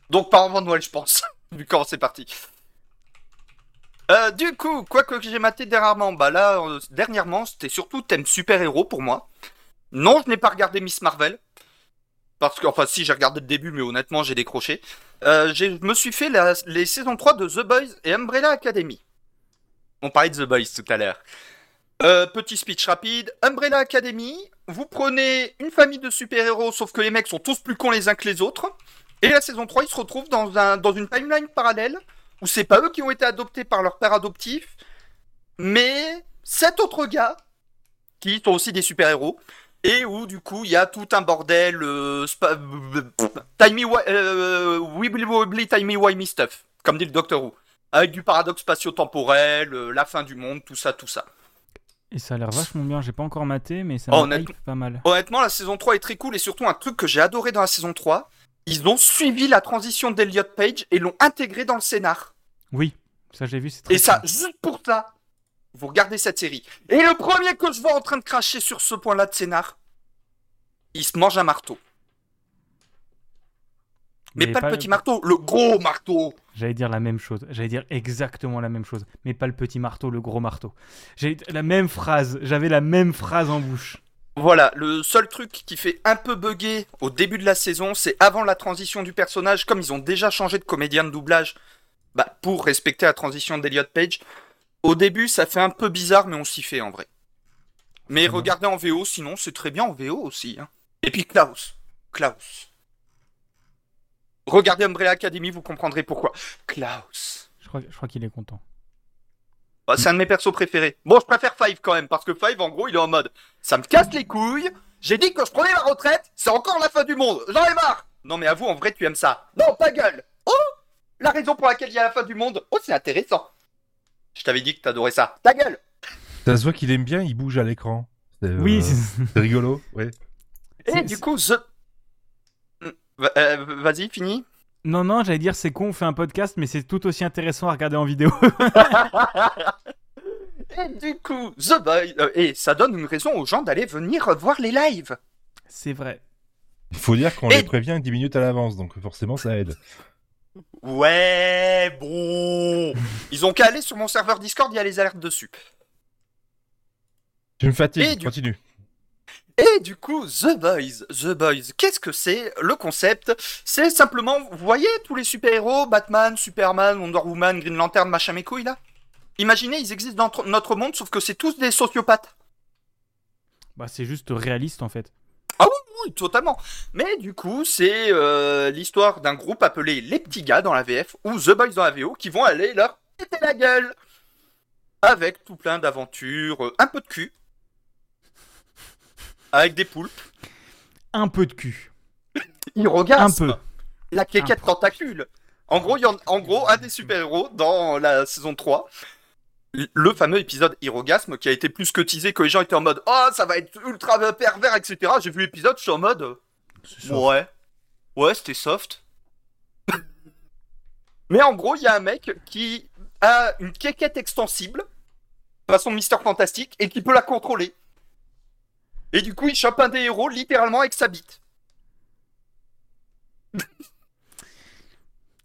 [SPEAKER 3] Donc pas avant Noël, je pense. vu comment c'est parti. Euh, du coup, quoi que j'ai maté dernièrement, bah là, euh, dernièrement, c'était surtout thème super-héros pour moi. Non, je n'ai pas regardé Miss Marvel. Parce que, enfin, si, j'ai regardé le début, mais honnêtement, j'ai décroché. Euh, je me suis fait les saisons 3 de The Boys et Umbrella Academy. On parlait de The Boys tout à l'heure. Euh, petit speech rapide. Umbrella Academy, vous prenez une famille de super-héros, sauf que les mecs sont tous plus cons les uns que les autres. Et la saison 3, ils se retrouvent dans, un, dans une timeline parallèle, où c'est pas eux qui ont été adoptés par leur père adoptif, mais sept autres gars, qui sont aussi des super-héros, et où du coup il y a tout un bordel euh, timey euh, wibbly wobbly timey wimey stuff comme dit le Docteur Who. Avec du paradoxe spatio-temporel euh, la fin du monde tout ça tout ça.
[SPEAKER 1] Et ça a l'air vachement bien. J'ai pas encore maté, mais ça
[SPEAKER 3] Oh, honnêtement-
[SPEAKER 1] pas mal.
[SPEAKER 3] honnêtement la saison 3 est très cool. Et surtout un truc que j'ai adoré dans la saison 3 ils ont suivi la transition d'Elliot Page et l'ont intégré dans le scénar.
[SPEAKER 1] Oui, ça j'ai vu, c'est très
[SPEAKER 3] et ça juste pour ça vous regardez cette série et le premier que je vois en train de cracher sur ce point là de scénar il se mange un marteau mais, pas, le petit marteau le gros marteau
[SPEAKER 1] J'allais dire la même chose. J'allais dire exactement la même chose. Mais pas le petit marteau, le gros marteau. J'ai la même phrase. J'avais la même phrase en bouche.
[SPEAKER 3] Voilà, le seul truc qui fait un peu bugger au début de la saison, c'est avant la transition du personnage, comme ils ont déjà changé de comédien de doublage, bah, pour respecter la transition d'Eliot Page. Au début, ça fait un peu bizarre, mais on s'y fait en vrai. Mais regardez en VO, sinon c'est très bien en VO aussi. hein. Et puis Klaus. Klaus. Regardez Umbrella Academy, vous comprendrez pourquoi. Klaus.
[SPEAKER 1] Je crois, je crois qu'il est content.
[SPEAKER 3] Bah, c'est un de mes persos préférés. Bon, je préfère Five quand même, parce que Five, en gros, il est en mode Ça me casse les couilles, j'ai dit que je prenais ma retraite, c'est encore la fin du monde, j'en ai marre Non, mais avoue, en vrai, tu aimes ça. Non, ta gueule Oh La raison pour laquelle il y a la fin du monde, oh, c'est intéressant. Je t'avais dit que t'adorais ça. Ta gueule
[SPEAKER 2] Ça se voit qu'il aime bien, il bouge à l'écran. C'est, euh,
[SPEAKER 1] Oui, c'est-
[SPEAKER 2] rigolo. Ouais.
[SPEAKER 3] Et
[SPEAKER 1] C'est-
[SPEAKER 3] du
[SPEAKER 1] c'est-
[SPEAKER 3] coup, The. Va- euh, Vas-y, fini.
[SPEAKER 1] non, non, j'allais dire c'est con, on fait un podcast, mais c'est tout aussi intéressant à regarder en vidéo.
[SPEAKER 3] Et du coup, The Boy. euh, et ça donne une raison aux gens d'aller venir voir les lives.
[SPEAKER 1] c'est vrai.
[SPEAKER 2] Il faut dire qu'on
[SPEAKER 3] Et-
[SPEAKER 2] les prévient 10 minutes à l'avance, donc forcément ça aide.
[SPEAKER 3] Ouais, bon. Ils ont qu'à aller sur mon serveur Discord, il y a les alertes dessus.
[SPEAKER 2] Tu me fatigues,
[SPEAKER 3] Et du-
[SPEAKER 2] continue.
[SPEAKER 3] Et du coup, The Boys, The Boys, qu'est-ce que c'est Le concept, c'est simplement, vous voyez tous les super-héros, Batman, Superman, Wonder Woman, Green Lantern, machin mes couilles là? Imaginez, ils existent dans tr- notre monde, sauf que c'est tous des sociopathes.
[SPEAKER 1] Bah, c'est juste réaliste en fait.
[SPEAKER 3] Oui, totalement. Mais du coup, c'est euh, l'histoire d'un groupe appelé Les Petits Gars dans la VF, ou The Boys dans la VO, qui vont aller leur péter la gueule. Avec tout plein d'aventures, euh, un peu de cul. Avec des poulpes.
[SPEAKER 1] Un peu de cul.
[SPEAKER 3] Irrogasme.
[SPEAKER 1] Un peu.
[SPEAKER 3] La quéquette tentacule. En gros, il y en, en gros, un des super-héros dans la saison 3, le fameux épisode Hirogasme qui a été plus que teasé que les gens étaient en mode Oh, ça va être ultra pervers, etc. J'ai vu l'épisode, je suis en mode. Ouais. Ouais, c'était soft. Mais en gros, il y a un mec qui a une quéquette extensible, façon Mister Fantastique, et qui peut la contrôler. Et du coup, il chope un des héros littéralement avec sa bite.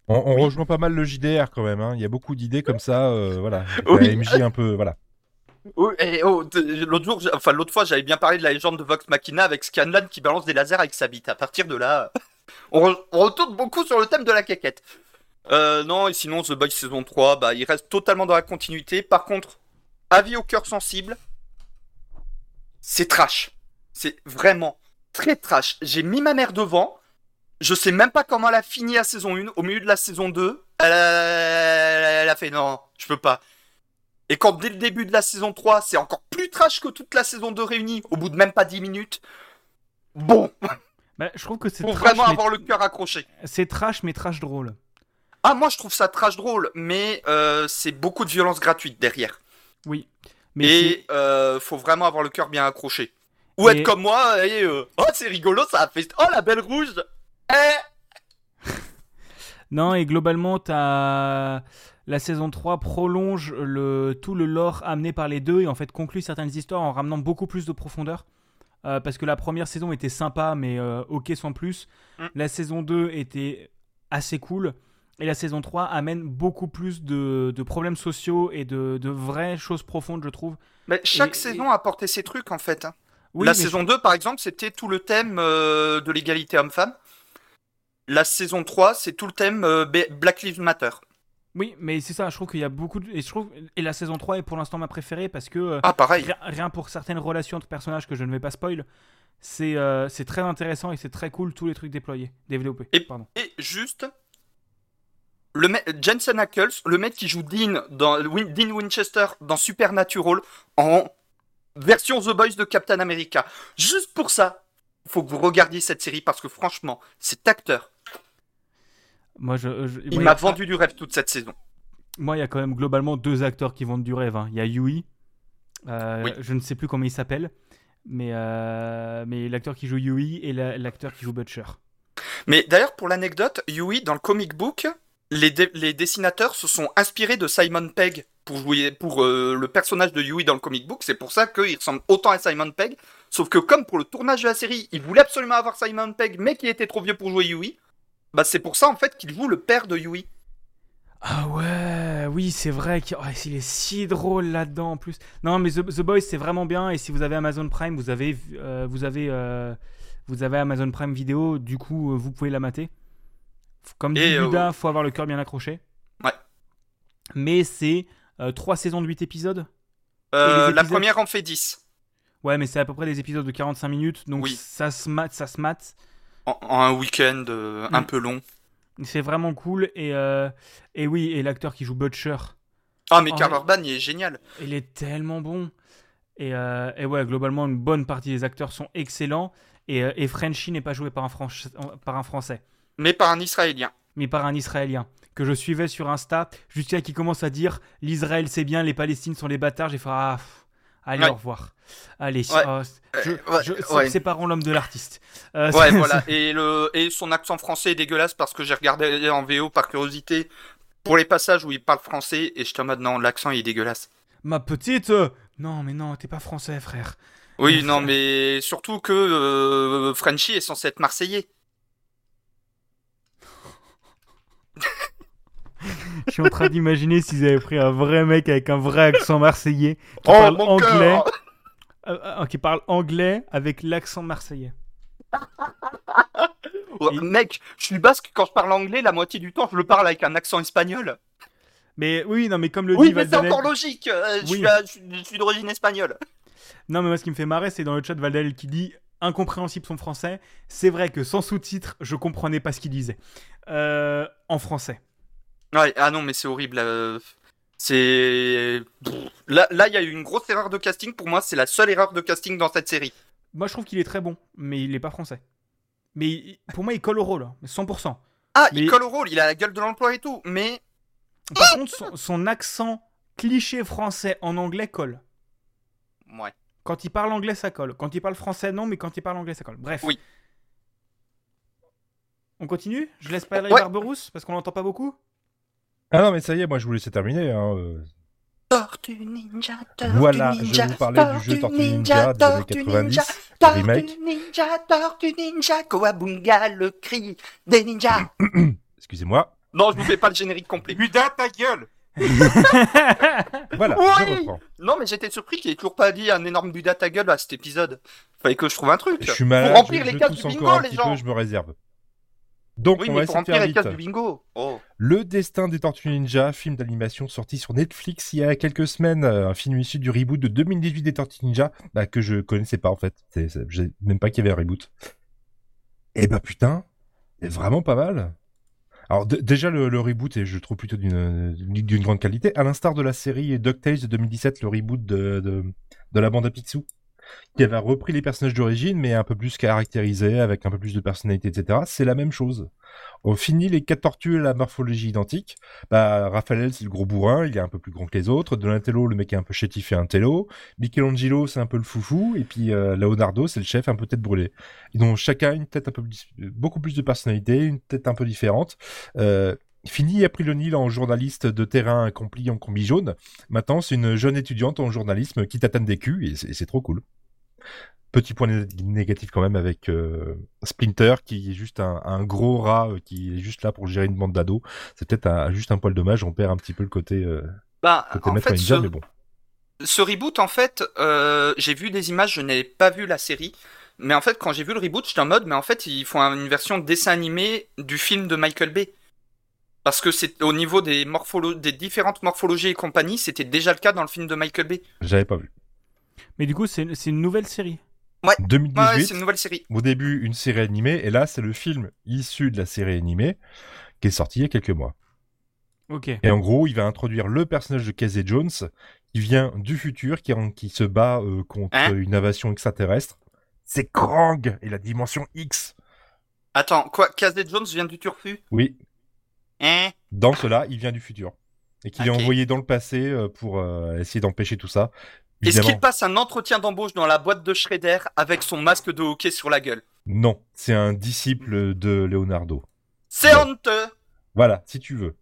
[SPEAKER 2] On, on
[SPEAKER 3] Oui.
[SPEAKER 2] rejoint pas mal le JDR quand même. hein. Il y a beaucoup d'idées comme ça. euh, voilà.
[SPEAKER 3] Oui.
[SPEAKER 2] La MJ un peu. Voilà.
[SPEAKER 3] Oh, oh, l'autre jour, enfin l'autre fois, j'avais bien parlé de la légende de Vox Machina avec Scanlan qui balance des lasers avec sa bite. À partir de là, on, re- on retourne beaucoup sur le thème de la quéquette. Euh, non, et sinon, The Boys saison 3, bah, il reste totalement dans la continuité. Par contre, avis au cœur sensible, c'est trash. C'est vraiment très trash. J'ai mis ma mère devant. Je sais même pas comment elle a fini la saison 1. Au milieu de la saison 2, elle a, elle a fait non, je peux pas. Et quand dès le début de la saison 3, c'est encore plus trash que toute la saison 2 réunie, au bout de même pas 10 minutes. Bon,
[SPEAKER 1] Bah, je trouve que c'est
[SPEAKER 3] faut
[SPEAKER 1] trash,
[SPEAKER 3] vraiment
[SPEAKER 1] mais-
[SPEAKER 3] avoir le cœur accroché.
[SPEAKER 1] c'est trash, mais trash drôle.
[SPEAKER 3] Ah, moi je trouve ça trash drôle, mais euh, c'est beaucoup de violence gratuite derrière.
[SPEAKER 1] Oui. Mais
[SPEAKER 3] et euh, faut vraiment avoir le cœur bien accroché. Ou
[SPEAKER 1] Et-
[SPEAKER 3] être comme moi et euh, oh c'est rigolo, ça a fait oh la belle rouge. Eh
[SPEAKER 1] Non, et globalement, t'as... la saison 3 prolonge le... tout le lore amené par les deux et en fait conclut certaines histoires en ramenant beaucoup plus de profondeur. Euh, parce que la première saison était sympa, mais euh, ok sans plus.
[SPEAKER 3] Mm.
[SPEAKER 1] La saison 2 était assez cool. Et la saison 3 amène beaucoup plus de, de problèmes sociaux et de, de vraies choses profondes, je trouve.
[SPEAKER 3] Mais chaque
[SPEAKER 1] Et-
[SPEAKER 3] saison a apporté ses trucs en fait. hein.
[SPEAKER 1] Oui,
[SPEAKER 3] la saison 2 par exemple, c'était tout le thème euh, de l'égalité homme-femme. La saison 3, c'est tout le thème euh, Black Lives Matter.
[SPEAKER 1] Oui, mais c'est ça, je trouve qu'il y a beaucoup de... Et, je trouve... et la saison 3 est pour l'instant ma préférée parce que... euh,
[SPEAKER 3] Ah pareil.
[SPEAKER 1] Rien, pour certaines relations entre personnages que je ne vais pas spoil, c'est euh, c'est très intéressant et c'est très cool tous les trucs déployés, développés.
[SPEAKER 3] Et-
[SPEAKER 1] Pardon.
[SPEAKER 3] Et juste, le Jensen Ackles, le mec qui joue Dean, dans, Win- Dean Winchester dans Supernatural en version The Boys de Captain America. Juste pour ça, faut que vous regardiez cette série parce que franchement, cet acteur,
[SPEAKER 1] Moi, je, je-
[SPEAKER 3] il m'a
[SPEAKER 1] a-
[SPEAKER 3] vendu du rêve toute cette saison.
[SPEAKER 1] Moi, il y a quand même globalement deux acteurs qui vendent du rêve. hein. Il y a Yui, euh,
[SPEAKER 3] Oui.
[SPEAKER 1] je ne sais plus comment il s'appelle, mais, euh, mais l'acteur qui joue Yui et la- l'acteur qui joue Butcher.
[SPEAKER 3] Mais d'ailleurs, pour l'anecdote, Yui, dans le comic book, les, dé- les dessinateurs se sont inspirés de Simon Pegg pour jouer pour euh, le personnage de Yui dans le comic book. C'est pour ça qu'il ressemble autant à Simon Pegg. Sauf que comme pour le tournage de la série, ils voulaient absolument avoir Simon Pegg, mais qui était trop vieux pour jouer Yui. Bah c'est pour ça en fait qu'il joue le père de Yui.
[SPEAKER 1] Ah ouais, oui, c'est vrai qu'il oh, il est si drôle là-dedans en plus. Non, mais The, The Boys, c'est vraiment bien. Et si vous avez Amazon Prime, vous avez, euh, vous avez, euh, vous avez Amazon Prime Vidéo. Du coup, euh, vous pouvez la mater. Comme dit
[SPEAKER 3] Et, euh,
[SPEAKER 1] faut avoir le cœur bien accroché.
[SPEAKER 3] Ouais.
[SPEAKER 1] Mais c'est euh, trois saisons de 8 épisodes. Les
[SPEAKER 3] la
[SPEAKER 1] épisodes-
[SPEAKER 3] première en fait 10.
[SPEAKER 1] Ouais, mais c'est à peu près des épisodes de 45 minutes. Donc
[SPEAKER 3] Oui.
[SPEAKER 1] ça se mate, ça se mate.
[SPEAKER 3] En, en un week-end euh, un
[SPEAKER 1] Mm.
[SPEAKER 3] peu long.
[SPEAKER 1] C'est vraiment cool. Et, euh, et oui, et l'acteur qui joue Butcher.
[SPEAKER 3] Ah mais
[SPEAKER 1] Oh,
[SPEAKER 3] Karl Urban il est génial.
[SPEAKER 1] Il est tellement bon. Et, euh, et ouais, globalement, une bonne partie des acteurs sont excellents. Et, et Frenchy n'est pas joué par un, Franch- par un Français,
[SPEAKER 3] Mais par un Israélien.
[SPEAKER 1] mais par un Israélien que je suivais sur Insta jusqu'à qui commence à dire l'Israël c'est bien, les Palestines sont les bâtards. J'ai fait ah, pff, allez
[SPEAKER 3] Ouais.
[SPEAKER 1] au revoir. Allez,
[SPEAKER 3] Ouais.
[SPEAKER 1] oh, je-
[SPEAKER 3] Euh, ouais,
[SPEAKER 1] je-
[SPEAKER 3] ouais.
[SPEAKER 1] séparons l'homme de l'artiste. Euh,
[SPEAKER 3] Ouais, voilà. Et, le, et son accent français est dégueulasse parce que j'ai regardé en VO par curiosité pour les passages où il parle français et je te mode non, l'accent est dégueulasse.
[SPEAKER 1] Ma petite, euh, non mais non, t'es pas français, frère.
[SPEAKER 3] Oui, non, mais surtout que euh, Frenchy est censé être marseillais.
[SPEAKER 1] Je suis en train d'imaginer s'ils avaient pris un vrai mec avec un vrai accent marseillais qui
[SPEAKER 3] Oh,
[SPEAKER 1] parle anglais. Euh, euh, qui parle anglais avec l'accent marseillais. Et-
[SPEAKER 3] Mec, je suis basque, quand je parle anglais, la moitié du temps, je le parle avec un accent espagnol.
[SPEAKER 1] Mais oui, non, mais comme le
[SPEAKER 3] Oui,
[SPEAKER 1] dit
[SPEAKER 3] mais c'est encore logique. euh, je
[SPEAKER 1] Oui.
[SPEAKER 3] suis, je suis- je suis d'origine espagnole.
[SPEAKER 1] Non, mais moi, ce qui me fait marrer, c'est dans le chat Valdel qui dit incompréhensible son français. C'est vrai que sans sous-titres, je comprenais pas ce qu'il disait. Euh, en français.
[SPEAKER 3] Ouais, ah non, mais c'est horrible. euh, C'est. Là, là, il y a eu une grosse erreur de casting. Pour moi, c'est la seule erreur de casting dans cette série.
[SPEAKER 1] Moi, je trouve qu'il est très bon, mais il est pas français. Mais il- pour moi, il colle au rôle, hein, 100%.
[SPEAKER 3] Ah,
[SPEAKER 1] Mais-
[SPEAKER 3] il colle au rôle, il a la gueule de l'emploi et tout, mais.
[SPEAKER 1] Par contre, son, son accent cliché français en anglais colle.
[SPEAKER 3] Ouais.
[SPEAKER 1] Quand il parle anglais, ça colle. Quand il parle français, non, mais quand il parle anglais, ça colle. Bref.
[SPEAKER 3] Oui.
[SPEAKER 1] On continue? Je laisse parler
[SPEAKER 3] Ouais.
[SPEAKER 1] Barberousse parce qu'on l'entend pas beaucoup?
[SPEAKER 2] Ah non, mais ça y est, moi je vous laissais terminer. Hein. euh.
[SPEAKER 3] Tortue Ninja, Tortue
[SPEAKER 2] Voilà, je vais
[SPEAKER 3] Ninja,
[SPEAKER 2] vous parler du jeu Tortue Ninja des années
[SPEAKER 3] Tortue
[SPEAKER 2] 90,
[SPEAKER 3] Ninja,
[SPEAKER 2] le
[SPEAKER 3] Tortue
[SPEAKER 2] remake.
[SPEAKER 3] Ninja, Tortue Ninja, Kawabunga, le cri des ninjas.
[SPEAKER 2] Excusez-moi.
[SPEAKER 3] non, je vous fais pas le générique complet.
[SPEAKER 4] Buda, ta gueule
[SPEAKER 2] Voilà,
[SPEAKER 3] Oui
[SPEAKER 2] je reprends.
[SPEAKER 3] Non, mais j'étais surpris qu'il ait toujours pas dit un énorme Buda ta gueule à cet épisode. Fallait que je trouve un truc.
[SPEAKER 2] Je suis
[SPEAKER 3] Pour
[SPEAKER 2] malade,
[SPEAKER 3] remplir
[SPEAKER 2] je,
[SPEAKER 3] les
[SPEAKER 2] je
[SPEAKER 3] cases
[SPEAKER 2] encore un
[SPEAKER 3] les
[SPEAKER 2] petit
[SPEAKER 3] gens.
[SPEAKER 2] peu, je me réserve. Donc,
[SPEAKER 3] Oui,
[SPEAKER 2] on
[SPEAKER 3] mais
[SPEAKER 2] va
[SPEAKER 3] pour remplir
[SPEAKER 2] faire
[SPEAKER 3] les cases du bingo. Oh.
[SPEAKER 2] Le destin des Tortues Ninja, film d'animation sorti sur Netflix il y a quelques semaines, euh, un film issu du reboot de 2018 des Tortues Ninja, bah, que je connaissais pas en fait. Je même pas qu'il y avait un reboot. Et bah putain, c'est vraiment pas mal. Alors déjà le, le reboot est je trouve plutôt d'une d'une grande qualité, à l'instar de la série DuckTales de 2017, le reboot de, de, de la bande à Picsou, qui avait repris les personnages d'origine mais un peu plus caractérisés, avec un peu plus de personnalité, etc. C'est la même chose. On finit les quatre tortues à la morphologie identique. Bah, Raphaël, c'est le gros bourrin, il est un peu plus grand que les autres. Donatello, le mec est un peu chétif et un télo. Michelangelo, c'est un peu le foufou. Et puis euh, Leonardo, c'est le chef un peu tête brûlée. Ils ont chacun une tête beaucoup plus de personnalité, une tête un peu différente. Euh, Fini April O'Neil en journaliste de terrain accompli en combi jaune. Maintenant, c'est une jeune étudiante en journalisme qui tatane des culs et c'est trop cool. Petit point né- négatif quand même avec euh, Splinter qui est juste un, un gros rat euh, qui est juste là pour gérer une bande d'ados. C'est peut-être juste un poil dommage, on perd un petit peu le côté, euh,
[SPEAKER 3] Bah,
[SPEAKER 2] côté
[SPEAKER 3] en fait,
[SPEAKER 2] ninja,
[SPEAKER 3] ce,
[SPEAKER 2] mais bon.
[SPEAKER 3] ce reboot, en fait, euh, j'ai vu des images, je n'ai pas vu la série. Mais en fait, quand j'ai vu le reboot, j'étais en mode, mais en fait, ils font une version dessin animé du film de Michael Bay. Parce que c'est au niveau des, des différentes morphologies et compagnie, c'était déjà le cas dans le film de Michael Bay.
[SPEAKER 2] J'avais pas vu.
[SPEAKER 1] Mais du coup, c'est une nouvelle série.
[SPEAKER 2] 2018,
[SPEAKER 3] Ouais, c'est une nouvelle série.
[SPEAKER 2] au début, une série animée, et là, c'est le film issu de la série animée qui est sorti il y a quelques mois.
[SPEAKER 1] Ok.
[SPEAKER 2] Et en gros, il va introduire le personnage de Casey Jones, qui vient du futur, qui, en- qui se bat euh, contre
[SPEAKER 3] Hein
[SPEAKER 2] une invasion extraterrestre. C'est Krang et la dimension X.
[SPEAKER 3] Attends, quoi Casey Jones vient du turfu
[SPEAKER 2] Oui,
[SPEAKER 3] Hein?
[SPEAKER 2] Dans cela, il vient du futur. Et qu'il est envoyé dans le passé euh, pour euh, essayer d'empêcher tout ça.
[SPEAKER 3] Est-ce qu'il passe un entretien d'embauche dans la boîte de Shredder avec son masque de hockey sur la gueule?
[SPEAKER 2] Non, c'est un disciple de Leonardo.
[SPEAKER 3] C'est
[SPEAKER 2] Ouais.
[SPEAKER 3] honteux
[SPEAKER 2] Voilà, si tu veux.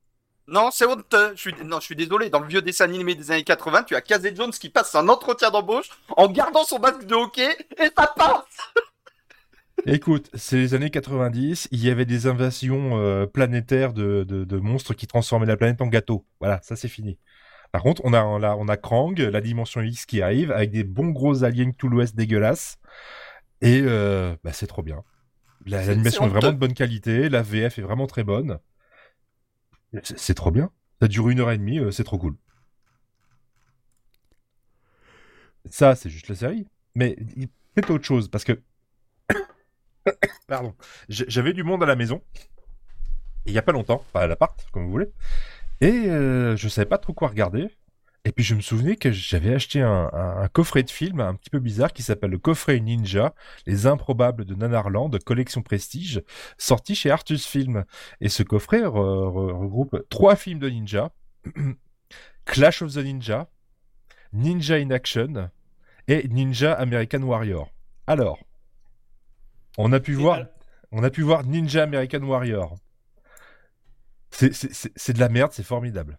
[SPEAKER 3] Non, c'est honteux. Je suis, non, je suis désolé. Dans le vieux dessin animé des années 80, tu as Casey Jones qui passe un entretien d'embauche en gardant son masque de hockey et ça passe.
[SPEAKER 2] Écoute, c'est les années 90, il y avait des invasions euh, planétaires de, de, de monstres qui transformaient la planète en gâteau. Voilà, ça c'est fini. Par contre, on a, on a, on a Krang, la dimension X qui arrive, avec des bons gros aliens tout l'ouest dégueulasses. Et euh, bah, c'est trop bien. L'animation
[SPEAKER 3] c'est
[SPEAKER 2] est vraiment de bonne qualité, la VF est vraiment très bonne. C'est trop bien. Ça dure une heure et demie, euh, c'est trop cool. Ça, c'est juste la série. Mais c'est autre chose, parce que Pardon. J'avais du monde à la maison. Il y a pas longtemps, pas à l'appart, comme vous voulez. Et euh, je savais pas trop quoi regarder. Et puis je me souvenais que j'avais acheté un, un- un coffret de film un petit peu bizarre qui s'appelle le coffret Ninja, Les Improbables de Nanarland, collection prestige, sorti chez Artus Film. Et ce coffret re- re- regroupe trois films de ninja, Clash of the Ninja, Ninja in Action et Ninja American Warrior. Alors, on a pu
[SPEAKER 1] Et
[SPEAKER 2] voir,
[SPEAKER 1] alors-
[SPEAKER 2] on a pu voir Ninja American Warrior. C'est- de la merde, c'est formidable.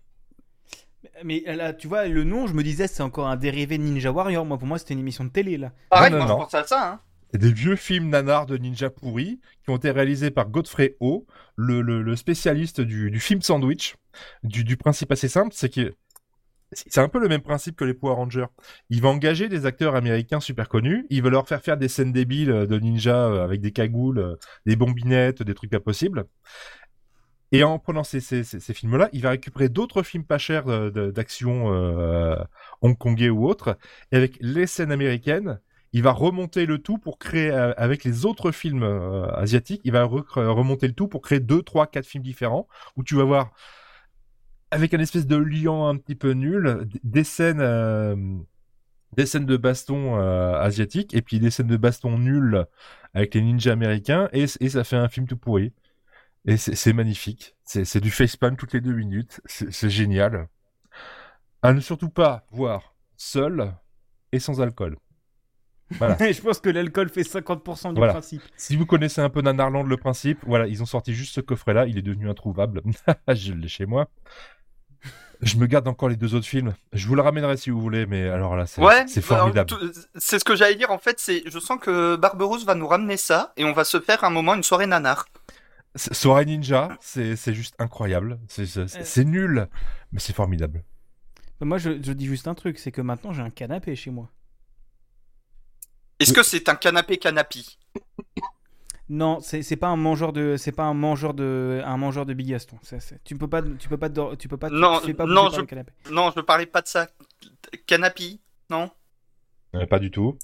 [SPEAKER 1] Mais là, tu vois, le nom, je me disais, c'est encore un dérivé de Ninja Warrior. Moi, pour moi, c'était une émission de télé, là.
[SPEAKER 3] Pareil,
[SPEAKER 2] non,
[SPEAKER 3] moi
[SPEAKER 2] non.
[SPEAKER 3] je pense à ça. Hein.
[SPEAKER 2] des vieux films nanars de ninja pourris qui ont été réalisés par Godfrey O, le, le- le spécialiste du, du film sandwich. Du, du principe assez simple, c'est que c'est un peu le même principe que les Power Rangers. Il va engager des acteurs américains super connus, il va leur faire faire des scènes débiles de ninja euh, avec des cagoules, euh, des bombinettes, des trucs pas possibles. Et en prenant ces, films-là, il va récupérer d'autres films pas chers euh, d'action euh, hongkongais ou autres, et avec les scènes américaines, il va remonter le tout pour créer, euh, avec les autres films asiatiques, il va re- remonter le tout pour créer deux, trois, quatre films différents, où tu vas voir, avec un espèce de liant un petit peu nul, des scènes, des scènes de baston euh, asiatiques, et puis des scènes de baston nulles avec les ninjas américains, et ça fait un film tout pourri. Et c'est magnifique. C'est du facepalm toutes les deux minutes. C'est génial. À ne surtout pas voir seul et sans alcool. Voilà.
[SPEAKER 1] je pense que l'alcool fait 50% du
[SPEAKER 2] Voilà.
[SPEAKER 1] principe.
[SPEAKER 2] Si vous connaissez un peu Nanarland, le principe, voilà, ils ont sorti juste ce coffret-là, il est devenu introuvable. je l'ai chez moi. Je me garde encore les deux autres films. Je vous le ramènerai si vous voulez, mais alors là, c'est
[SPEAKER 3] Ouais,
[SPEAKER 2] c'est
[SPEAKER 3] bah,
[SPEAKER 2] formidable.
[SPEAKER 3] C'est ce que j'allais dire en fait. C'est, je sens que Barberousse va nous ramener ça et on va se faire un moment une soirée nanar.
[SPEAKER 2] Soirée Ninja, c'est c'est juste incroyable. C'est- C'est nul, mais c'est formidable.
[SPEAKER 1] Moi, je, je dis juste un truc, c'est que maintenant, j'ai un canapé chez moi.
[SPEAKER 3] Est-ce que c'est un canapé canapi
[SPEAKER 1] Non, c'est c'est pas un mangeur de, c'est pas un mangeur de, un mangeur de bigaston. Tu peux pas, tu peux pas, tu peux pas, tu
[SPEAKER 3] Non,
[SPEAKER 1] pas
[SPEAKER 3] non, je-
[SPEAKER 1] canapé.
[SPEAKER 3] Non, je ne parlais pas de ça. Canapi, non?
[SPEAKER 2] Euh, pas du tout.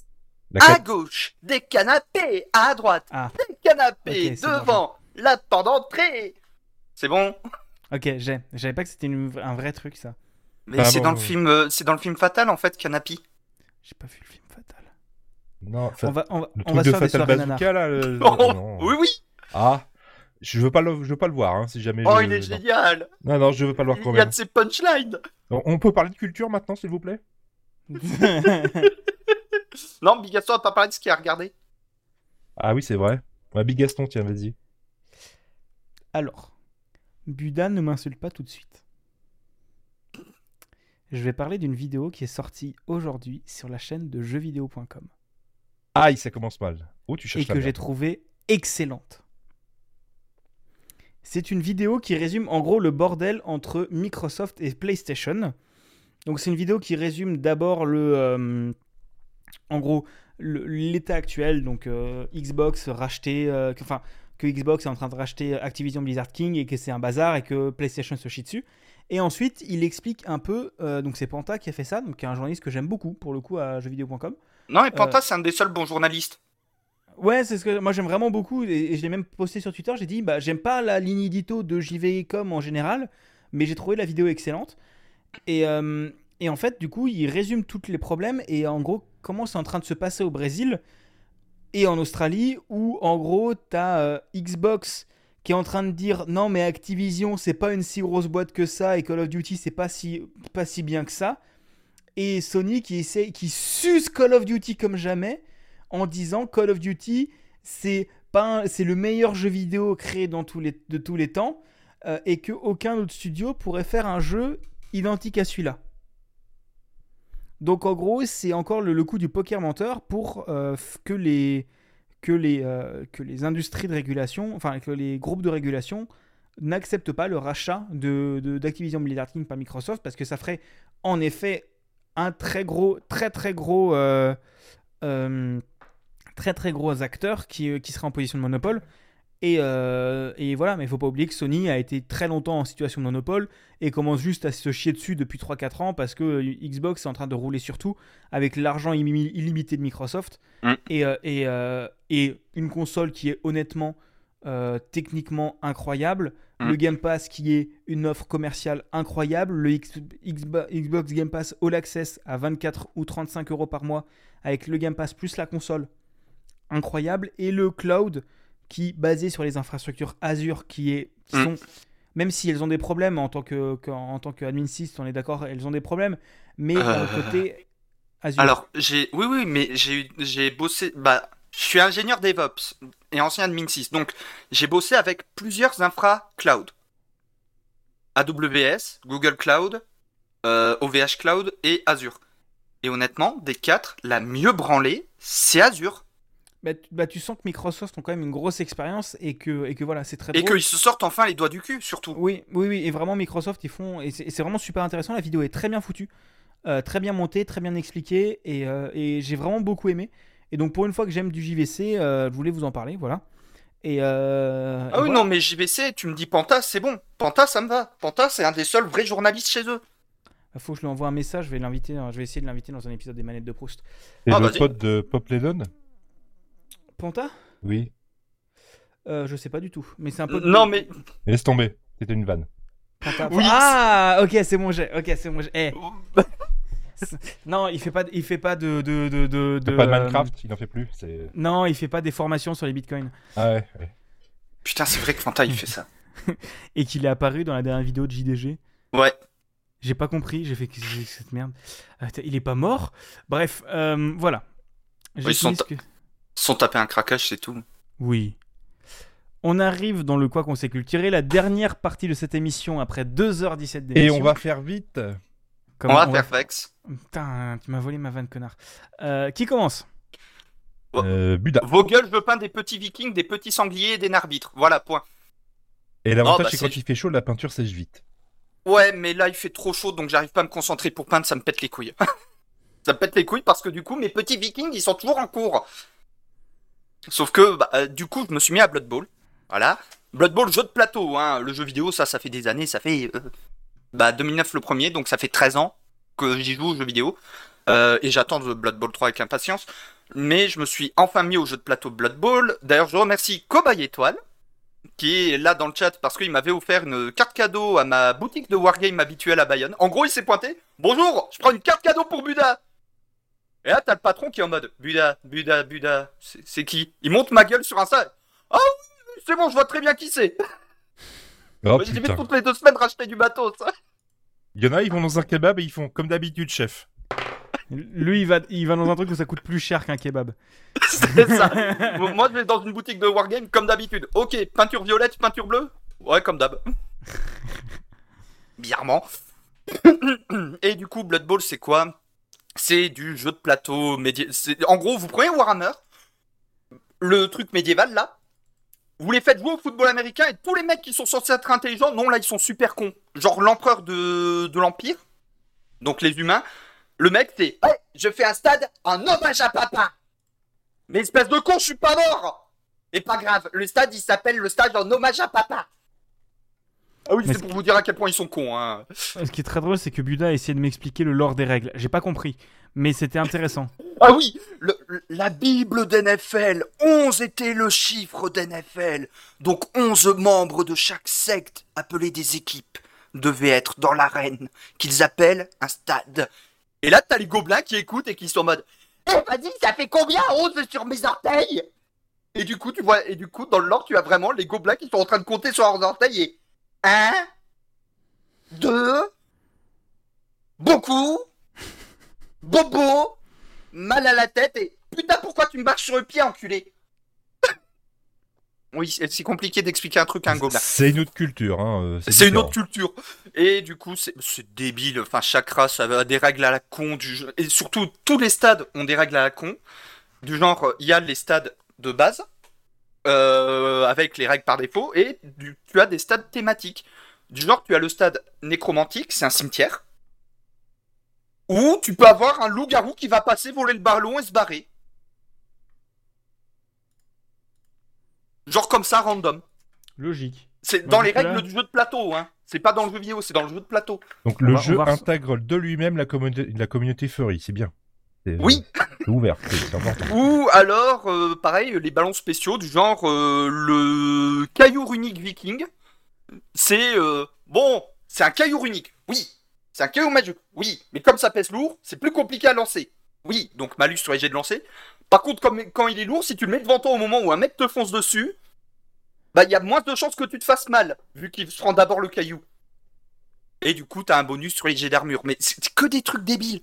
[SPEAKER 2] La
[SPEAKER 3] À gauche, des canapés. À droite,
[SPEAKER 1] Ah.
[SPEAKER 3] des canapés. Devant, la porte d'entrée. C'est bon
[SPEAKER 1] Ok, j'ai. Je savais pas que c'était une- un vrai truc ça.
[SPEAKER 3] Mais
[SPEAKER 2] Ah
[SPEAKER 3] c'est
[SPEAKER 2] bon,
[SPEAKER 3] dans le
[SPEAKER 2] oui.
[SPEAKER 3] film, euh, c'est dans le film Fatal en fait, Canapi.
[SPEAKER 1] J'ai pas vu le film Fatal.
[SPEAKER 2] Non, fa-
[SPEAKER 1] On va, on va,
[SPEAKER 2] le
[SPEAKER 1] on va
[SPEAKER 2] truc
[SPEAKER 1] se
[SPEAKER 2] de Fatal. Bazooka là. le-
[SPEAKER 3] Oh,
[SPEAKER 2] non.
[SPEAKER 3] oui, oui.
[SPEAKER 2] Ah, je veux pas le, je veux pas le voir, hein, si jamais.
[SPEAKER 3] Oh,
[SPEAKER 2] je-
[SPEAKER 3] il est
[SPEAKER 2] non.
[SPEAKER 3] génial.
[SPEAKER 2] Non, non, je veux pas le voir quand
[SPEAKER 3] Il y a
[SPEAKER 2] même.
[SPEAKER 3] de ses punchlines.
[SPEAKER 2] On on peut parler de culture maintenant, s'il vous plaît?
[SPEAKER 3] Non, Bigaston a pas parlé de ce qu'il a regardé.
[SPEAKER 2] Ah oui, c'est vrai. Ouais, Big Gaston, tiens, vas-y.
[SPEAKER 1] Alors, Buda ne m'insulte pas tout de suite. Je vais parler d'une vidéo qui est sortie aujourd'hui sur la chaîne de jeuxvideo.com
[SPEAKER 2] Aïe, ça commence mal. Oh, tu
[SPEAKER 1] et que j'ai
[SPEAKER 2] merde.
[SPEAKER 1] trouvée excellente. C'est une vidéo qui résume en gros le bordel entre Microsoft et PlayStation. Donc c'est une vidéo qui résume d'abord le, euh, en gros, l'état actuel. Donc euh, Xbox racheté, euh, enfin que Xbox est en train de racheter Activision Blizzard King et que c'est un bazar et que PlayStation se chie dessus. Et ensuite, il explique un peu. euh, donc c'est Panta qui a fait ça, donc qui est un journaliste que j'aime beaucoup pour le coup à jeuxvideo.com.
[SPEAKER 3] Non, et Panta,
[SPEAKER 1] Euh.
[SPEAKER 3] c'est un des seuls bons journalistes.
[SPEAKER 1] Ouais, c'est ce que moi j'aime vraiment beaucoup et, et je l'ai même posté sur Twitter. J'ai dit bah j'aime pas la ligne édito de JV.com en général, mais j'ai trouvé la vidéo excellente. Et, euh, et en fait, du coup, il résume tous les problèmes et en gros comment c'est en train de se passer au Brésil et en Australie où en gros t'as euh, Xbox qui est en train de dire non mais Activision c'est pas une si grosse boîte que ça et Call of Duty c'est pas si pas si bien que ça et Sony qui essaie qui suce Call of Duty comme jamais en disant Call of Duty c'est c'est le meilleur jeu vidéo créé de tous les temps euh, et que aucun autre studio pourrait faire un jeu identique à celui-là. Donc en gros c'est encore le, coup du poker menteur pour euh, euh, que les industries de régulation, enfin que les groupes de régulation n'acceptent pas le rachat de de- d'Activision Blizzard King par Microsoft parce que ça ferait en effet un très gros très très gros euh, très très gros acteur qui, qui serait en position de monopole. Et, euh, et voilà, mais il faut pas oublier que Sony a été très longtemps en situation de monopole et commence juste à se chier dessus depuis 3-4 ans parce que euh, Xbox est en train de rouler sur tout avec l'argent illim- illimité de Microsoft.
[SPEAKER 3] Mm.
[SPEAKER 1] et, euh, et, euh, et une console qui est honnêtement techniquement incroyable,
[SPEAKER 3] Mm.
[SPEAKER 1] le Game Pass qui est une offre commerciale incroyable, le X- Xbox Game Pass All Access à 24 ou 35 euros par mois avec le Game Pass plus la console. Incroyable. Et le cloud qui basé sur les infrastructures Azure qui est qui
[SPEAKER 3] Mm.
[SPEAKER 1] sont même si elles ont des problèmes en tant que, en tant qu'admin 6 on est d'accord elles ont des problèmes mais
[SPEAKER 3] Euh.
[SPEAKER 1] euh, côté Azure
[SPEAKER 3] Alors, j'ai, oui, oui, mais j'ai, bossé, bah, je suis ingénieur DevOps et ancien admin 6, donc j'ai bossé avec plusieurs infra cloud. AWS, Google Cloud, euh, OVH Cloud et Azure. Et honnêtement, des quatre, la mieux branlée, c'est Azure.
[SPEAKER 1] Bah, tu, bah, tu sens que Microsoft ont quand même une grosse expérience et que, et que voilà c'est très
[SPEAKER 3] Et qu'ils se sortent enfin les doigts du cul, surtout.
[SPEAKER 1] Oui, oui, oui, et vraiment Microsoft, ils font, et c'est vraiment super intéressant. La vidéo est très bien foutue, euh, très bien montée, très bien expliquée, et, euh, et j'ai vraiment beaucoup aimé. Et donc pour une fois que j'aime du JVC, euh, je voulais vous en parler, voilà. Et euh,
[SPEAKER 3] Ah
[SPEAKER 1] et
[SPEAKER 3] oui,
[SPEAKER 1] voilà.
[SPEAKER 3] non, mais JVC, tu me dis Panta, c'est bon. Panta, ça me va. Panta, c'est un des seuls vrais journalistes chez eux.
[SPEAKER 1] Il faut que je lui envoie un message, je vais l'inviter, je vais essayer de l'inviter dans un épisode des manettes de Proust.
[SPEAKER 2] Et
[SPEAKER 3] Ah,
[SPEAKER 2] le pote de Pop Lennon
[SPEAKER 1] Panta?
[SPEAKER 2] Oui.
[SPEAKER 1] euh, Je sais pas du tout, mais c'est un peu.
[SPEAKER 3] Non, mais.
[SPEAKER 2] Laisse tomber. C'était une vanne.
[SPEAKER 1] Panta-
[SPEAKER 3] Oui,
[SPEAKER 1] ah, ok, c'est bon, j'ai, ok, c'est bon, j'ai. eh, non, il fait pas, de- il fait pas de, de, de, de,
[SPEAKER 2] pas de
[SPEAKER 1] euh,
[SPEAKER 2] Minecraft, il en fait plus. C'est.
[SPEAKER 1] Non, il fait pas des formations sur les bitcoins.
[SPEAKER 2] Ah ouais. ouais.
[SPEAKER 3] Putain, c'est vrai que Panta, il fait ça.
[SPEAKER 1] Et qu'il est apparu dans la dernière vidéo de JDG.
[SPEAKER 3] Ouais.
[SPEAKER 1] J'ai pas compris, j'ai fait que c'est cette merde. Attends, il est pas mort Bref, euh, voilà. J'ai
[SPEAKER 3] Ils sont
[SPEAKER 1] que-
[SPEAKER 3] Sans taper un craquage, c'est tout.
[SPEAKER 1] Oui. On arrive dans le quoi qu'on s'est culturé, la dernière partie de cette émission après 2h17 d'émission.
[SPEAKER 2] Et on va faire vite.
[SPEAKER 1] Comment-
[SPEAKER 3] on va faire Vex.
[SPEAKER 1] Putain, tu m'as volé ma vanne, connard. Euh, qui commence?
[SPEAKER 2] Euh, Buda.
[SPEAKER 3] Vos gueules, je veux peindre des petits vikings, des petits sangliers et des narbitres. Voilà, point.
[SPEAKER 2] Et l'avantage,
[SPEAKER 3] Oh, bah,
[SPEAKER 2] c'est- quand il fait chaud, la peinture sèche vite.
[SPEAKER 3] Ouais, mais là, il fait trop chaud, donc j'arrive pas à me concentrer pour peindre, ça me pète les couilles. ça me pète les couilles parce que du coup, mes petits vikings, ils sont toujours en cours. Sauf que, bah, euh, du coup, je me suis mis à Blood Bowl. Voilà. Blood Bowl, jeu de plateau, hein. Le jeu vidéo, ça, ça fait des années. Ça fait, euh, bah, 2009 le premier, donc ça fait 13 ans que j'y joue au jeu vidéo. Euh, et j'attends Blood Bowl 3 avec impatience. Mais je me suis enfin mis au jeu de plateau Blood Bowl. D'ailleurs, je remercie Cobaye Étoile, qui est là dans le chat parce qu'il m'avait offert une carte cadeau à ma boutique de wargame habituelle à Bayonne. En gros, il s'est pointé. Bonjour, je prends une carte cadeau pour Buda. Et là, t'as le patron qui est en mode Buda, Buda, Buda, c'est qui? Il monte ma gueule sur un sac. Ah oui, c'est bon, je vois très bien qui c'est.
[SPEAKER 2] Oh
[SPEAKER 3] J'ai fait
[SPEAKER 2] putain.
[SPEAKER 3] toutes les deux semaines racheter du bateau, ça.
[SPEAKER 2] Il y en a, ils vont dans un kebab et ils font comme d'habitude, chef.
[SPEAKER 1] Lui, il va, il va dans un truc où ça coûte plus cher qu'un kebab.
[SPEAKER 3] C'est ça. Moi, je vais dans une boutique de wargame comme d'habitude. Ok, peinture violette, peinture bleue? Ouais, comme d'hab. Bizarrement. Et du coup, Blood Bowl, c'est quoi? C'est du jeu de plateau médiéval. En gros, vous prenez Warhammer, le truc médiéval là, vous les faites jouer au football américain et tous les mecs qui sont censés être intelligents, non, là, ils sont super cons. Genre l'empereur de, de l'Empire, donc les humains, le mec, c'est Ouais, je fais un stade en hommage à papa. Mais espèce de con, je suis pas mort Et pas grave, le stade il s'appelle le stade en hommage à papa. Ah oui, c'est
[SPEAKER 1] ce
[SPEAKER 3] pour vous dire à quel point ils sont cons. Hein.
[SPEAKER 1] Ce qui est très drôle, c'est que Buda a essayé de m'expliquer le lore des règles. J'ai pas compris, mais c'était intéressant.
[SPEAKER 3] Ah oui, le- la Bible d'NFL, 11 était le chiffre d'NFL. Donc 11 membres de chaque secte, appelés des équipes, devaient être dans l'arène, qu'ils appellent un stade. Et là, t'as les gobelins qui écoutent et qui sont en mode Eh, vas-y, ça fait combien 11 sur mes orteils? Et du coup, tu vois, et du coup, dans le lore, tu as vraiment les gobelins qui sont en train de compter sur leurs orteils et 1, 2, beaucoup, bobo, mal à la tête et putain pourquoi tu me marches sur le pied enculé? Oui, c'est compliqué d'expliquer un truc à un gobelin.
[SPEAKER 2] C'est une autre culture. Hein, euh,
[SPEAKER 3] C'est une autre culture. Et du coup, c'est débile. Enfin, chaque race a des règles à la con. Du... jeu- Et surtout, tous les stades ont des règles à la con. Du genre, il y a les stades de base, euh, avec les règles par défaut, et du- tu as des stades thématiques. Du genre, tu as le stade nécromantique, c'est un cimetière, où tu peux avoir un loup-garou qui va passer, voler le ballon et se barrer. Genre comme ça, random.
[SPEAKER 1] Logique.
[SPEAKER 3] C'est dans les
[SPEAKER 1] là-
[SPEAKER 3] règles du jeu de plateau, hein. C'est pas dans le jeu vidéo, c'est dans le jeu de plateau.
[SPEAKER 2] Donc
[SPEAKER 1] On
[SPEAKER 2] le
[SPEAKER 1] va-
[SPEAKER 2] jeu
[SPEAKER 1] va
[SPEAKER 2] intègre de lui-même la, communauté- la communauté furry, c'est bien.
[SPEAKER 3] Oui.
[SPEAKER 2] Ouvert, c'est c'est important.
[SPEAKER 3] Ou alors, euh, pareil, les ballons spéciaux du genre euh, le caillou runique viking. C'est euh, bon, c'est un caillou runique, oui. C'est un caillou magique, oui. Mais comme ça pèse lourd, c'est plus compliqué à lancer. Oui, donc malus sur les jets de lancer. Par contre, comme, quand il est lourd, si tu le mets devant toi au moment où un mec te fonce dessus, bah il y a moins de chances que tu te fasses mal, vu qu'il se prend d'abord le caillou. Et du coup, t'as un bonus sur les jets d'armure. Mais c'est que des trucs débiles.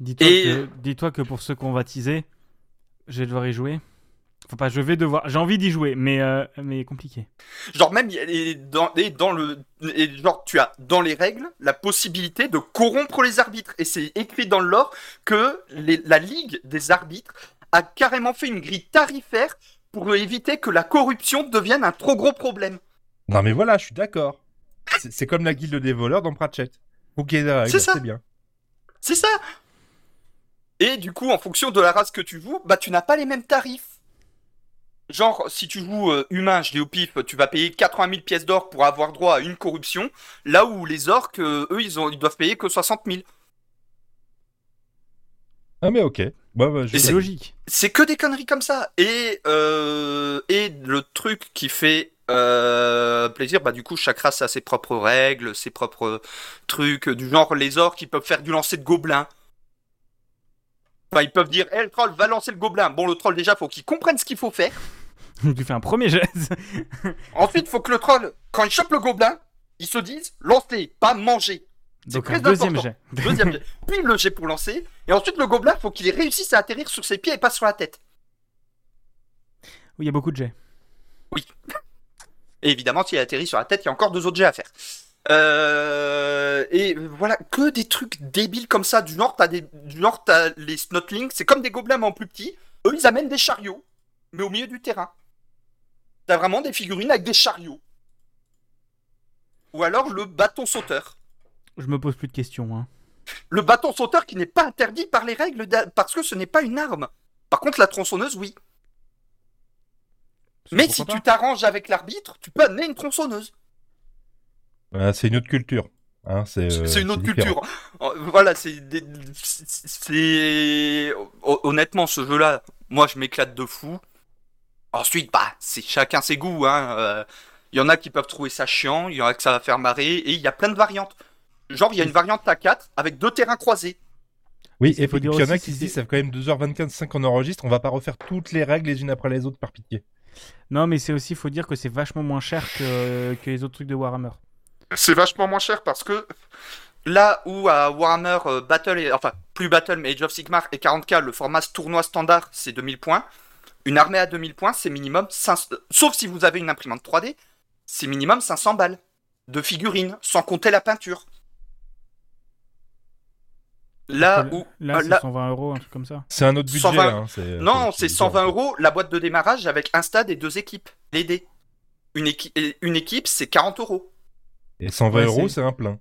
[SPEAKER 1] Dis-toi
[SPEAKER 3] Et-
[SPEAKER 1] que, pour ceux qu'on va teaser, je vais devoir y jouer. Enfin, pas, je vais devoir. J'ai envie d'y jouer, mais, euh, mais compliqué.
[SPEAKER 3] Genre même et dans, et dans le et genre tu as dans les règles la possibilité de corrompre les arbitres et c'est écrit dans le lore que les- la ligue des arbitres a carrément fait une grille tarifaire pour éviter que la corruption devienne un trop gros problème.
[SPEAKER 2] Non mais voilà, je suis d'accord. C'est comme la guilde des voleurs dans Pratchett.
[SPEAKER 3] Ça.
[SPEAKER 2] c'est bien.
[SPEAKER 3] C'est ça. Et du coup en fonction de la race que tu joues, bah tu n'as pas les mêmes tarifs. Genre, si tu joues euh, humain, je dis au pif, tu vas payer 80 000 pièces d'or pour avoir droit à une corruption, là où les orques, euh, eux, ils, ont, ils doivent payer que 60 000.
[SPEAKER 2] Ah mais ok. Bah, bah, je
[SPEAKER 1] C'est
[SPEAKER 3] c'est-
[SPEAKER 1] logique.
[SPEAKER 3] C'est que des conneries comme ça. Et, euh, et le truc qui fait euh, plaisir, bah du coup, chaque race a ses propres règles, ses propres trucs, du genre les orques qui peuvent faire du lancer de gobelins. Enfin, ils peuvent dire, hé, le troll, va lancer le gobelin. Bon, le troll, déjà, faut qu'il comprenne ce qu'il faut faire.
[SPEAKER 1] tu fais un premier jet.
[SPEAKER 3] Ensuite, faut que le troll, quand il chope le gobelin, il se dise, lancer, pas manger. C'est
[SPEAKER 1] Donc
[SPEAKER 3] très
[SPEAKER 1] deuxième
[SPEAKER 3] important.
[SPEAKER 1] jet.
[SPEAKER 3] Deuxième jet. Puis le jet pour lancer. Et ensuite, le gobelin, faut qu'il réussisse à atterrir sur ses pieds et pas sur la tête.
[SPEAKER 1] Oui, il y a beaucoup de jets.
[SPEAKER 3] Et évidemment, s'il atterrit sur la tête, il y a encore deux autres jets à faire. Euh, et voilà, que des trucs débiles comme ça. Du genre, t'as des, du genre, t'as les snotlings, c'est comme des gobelins mais en plus petits. Eux, ils amènent des chariots, mais au milieu du terrain. T'as vraiment des figurines avec des chariots. Ou alors le bâton sauteur.
[SPEAKER 1] Je me pose plus de questions. Hein.
[SPEAKER 3] Le bâton sauteur qui n'est pas interdit par les règles parce que ce n'est pas une arme. Par contre, la tronçonneuse, oui. Mais si tu t'arranges avec l'arbitre, tu peux amener une tronçonneuse.
[SPEAKER 2] Ah, c'est une autre culture. Hein, c'est euh,
[SPEAKER 3] c'est une autre culture. Euh, Voilà, c'est des- c'est hon- honnêtement ce jeu-là. Moi, je m'éclate de fou. Ensuite, bah, c'est chacun ses goûts. Hein. euh, Il y en a qui peuvent trouver ça chiant, il y en a que ça va faire marrer, et il y a plein de variantes. Genre, il y a une variante à 4 avec deux terrains croisés.
[SPEAKER 2] Oui,
[SPEAKER 1] Il
[SPEAKER 2] et
[SPEAKER 1] faut
[SPEAKER 2] puis
[SPEAKER 1] dire
[SPEAKER 2] il y en a qui se disent,
[SPEAKER 1] c'est-
[SPEAKER 2] ça fait quand même 2h25 qu'on enregistre, on va pas refaire toutes les règles les unes après les autres par pitié.
[SPEAKER 1] Non, mais c'est aussi, faut dire que c'est vachement moins cher que, que les autres trucs de Warhammer.
[SPEAKER 3] C'est vachement moins cher parce que là où à Warhammer euh, Battle, et, enfin plus Battle mais Age of Sigmar et 40k, le format tournoi standard c'est 2000 points. Une armée à 2000 points c'est minimum 500, euh, sauf si vous avez une imprimante 3D, c'est minimum 500 balles de figurines sans compter la peinture. Là où
[SPEAKER 1] Là,
[SPEAKER 3] euh,
[SPEAKER 1] c'est
[SPEAKER 3] là-
[SPEAKER 1] 120 euros, un truc comme ça.
[SPEAKER 2] C'est un autre budget
[SPEAKER 3] 120
[SPEAKER 2] là. hein, c'est-
[SPEAKER 3] non
[SPEAKER 2] c'est-
[SPEAKER 3] c'est 120 euros la boîte de démarrage avec un stade et deux équipes les dés. Une, équi- et une équipe c'est 40 euros.
[SPEAKER 2] Et 120
[SPEAKER 1] Ouais,
[SPEAKER 2] euros,
[SPEAKER 1] c'est-
[SPEAKER 2] un plein.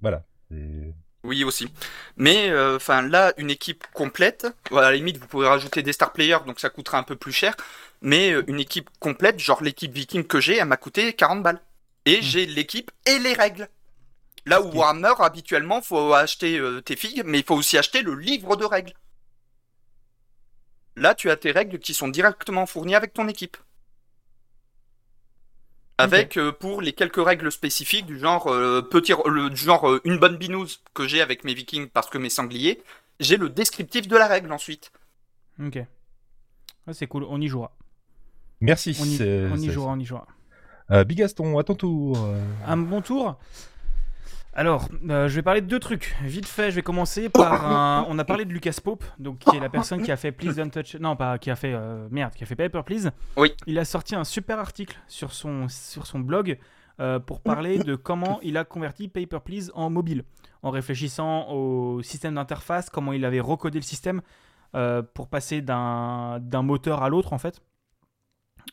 [SPEAKER 2] Voilà. Et-
[SPEAKER 3] Oui aussi. Mais euh, enfin là, une équipe complète, voilà, à la limite vous pouvez rajouter des star players, donc ça coûtera un peu plus cher. Mais euh, une équipe complète, genre l'équipe viking que j'ai, elle m'a coûté 40 balles. Et j'ai l'équipe et les règles. Là où. Warhammer, habituellement, faut acheter euh, tes figues, mais il faut aussi acheter le livre de règles. Là, tu as tes règles qui sont directement fournies avec ton équipe. Avec euh, pour les quelques règles spécifiques du genre euh, petit le, du genre euh, une bonne binouse que j'ai avec mes vikings parce que mes sangliers, j'ai le descriptif de la règle ensuite.
[SPEAKER 1] Ok. C'est cool, on y jouera.
[SPEAKER 2] Merci.
[SPEAKER 1] On y, on y jouera, on y jouera.
[SPEAKER 2] Euh, Bigaston, à ton tour.
[SPEAKER 1] À mon tour. Alors, euh, je vais parler de deux trucs. Vite fait, je vais commencer par un. On a parlé de Lucas Pope, donc qui est la personne qui a fait Please Don't Touch. Non, pas qui a fait euh, merde, qui a fait Paper Please.
[SPEAKER 3] Oui.
[SPEAKER 1] Il a sorti un super article sur son sur son blog euh, pour parler de comment il a converti Paper Please en mobile, en réfléchissant au système d'interface, comment il avait recodé le système pour passer d'un moteur à l'autre en fait.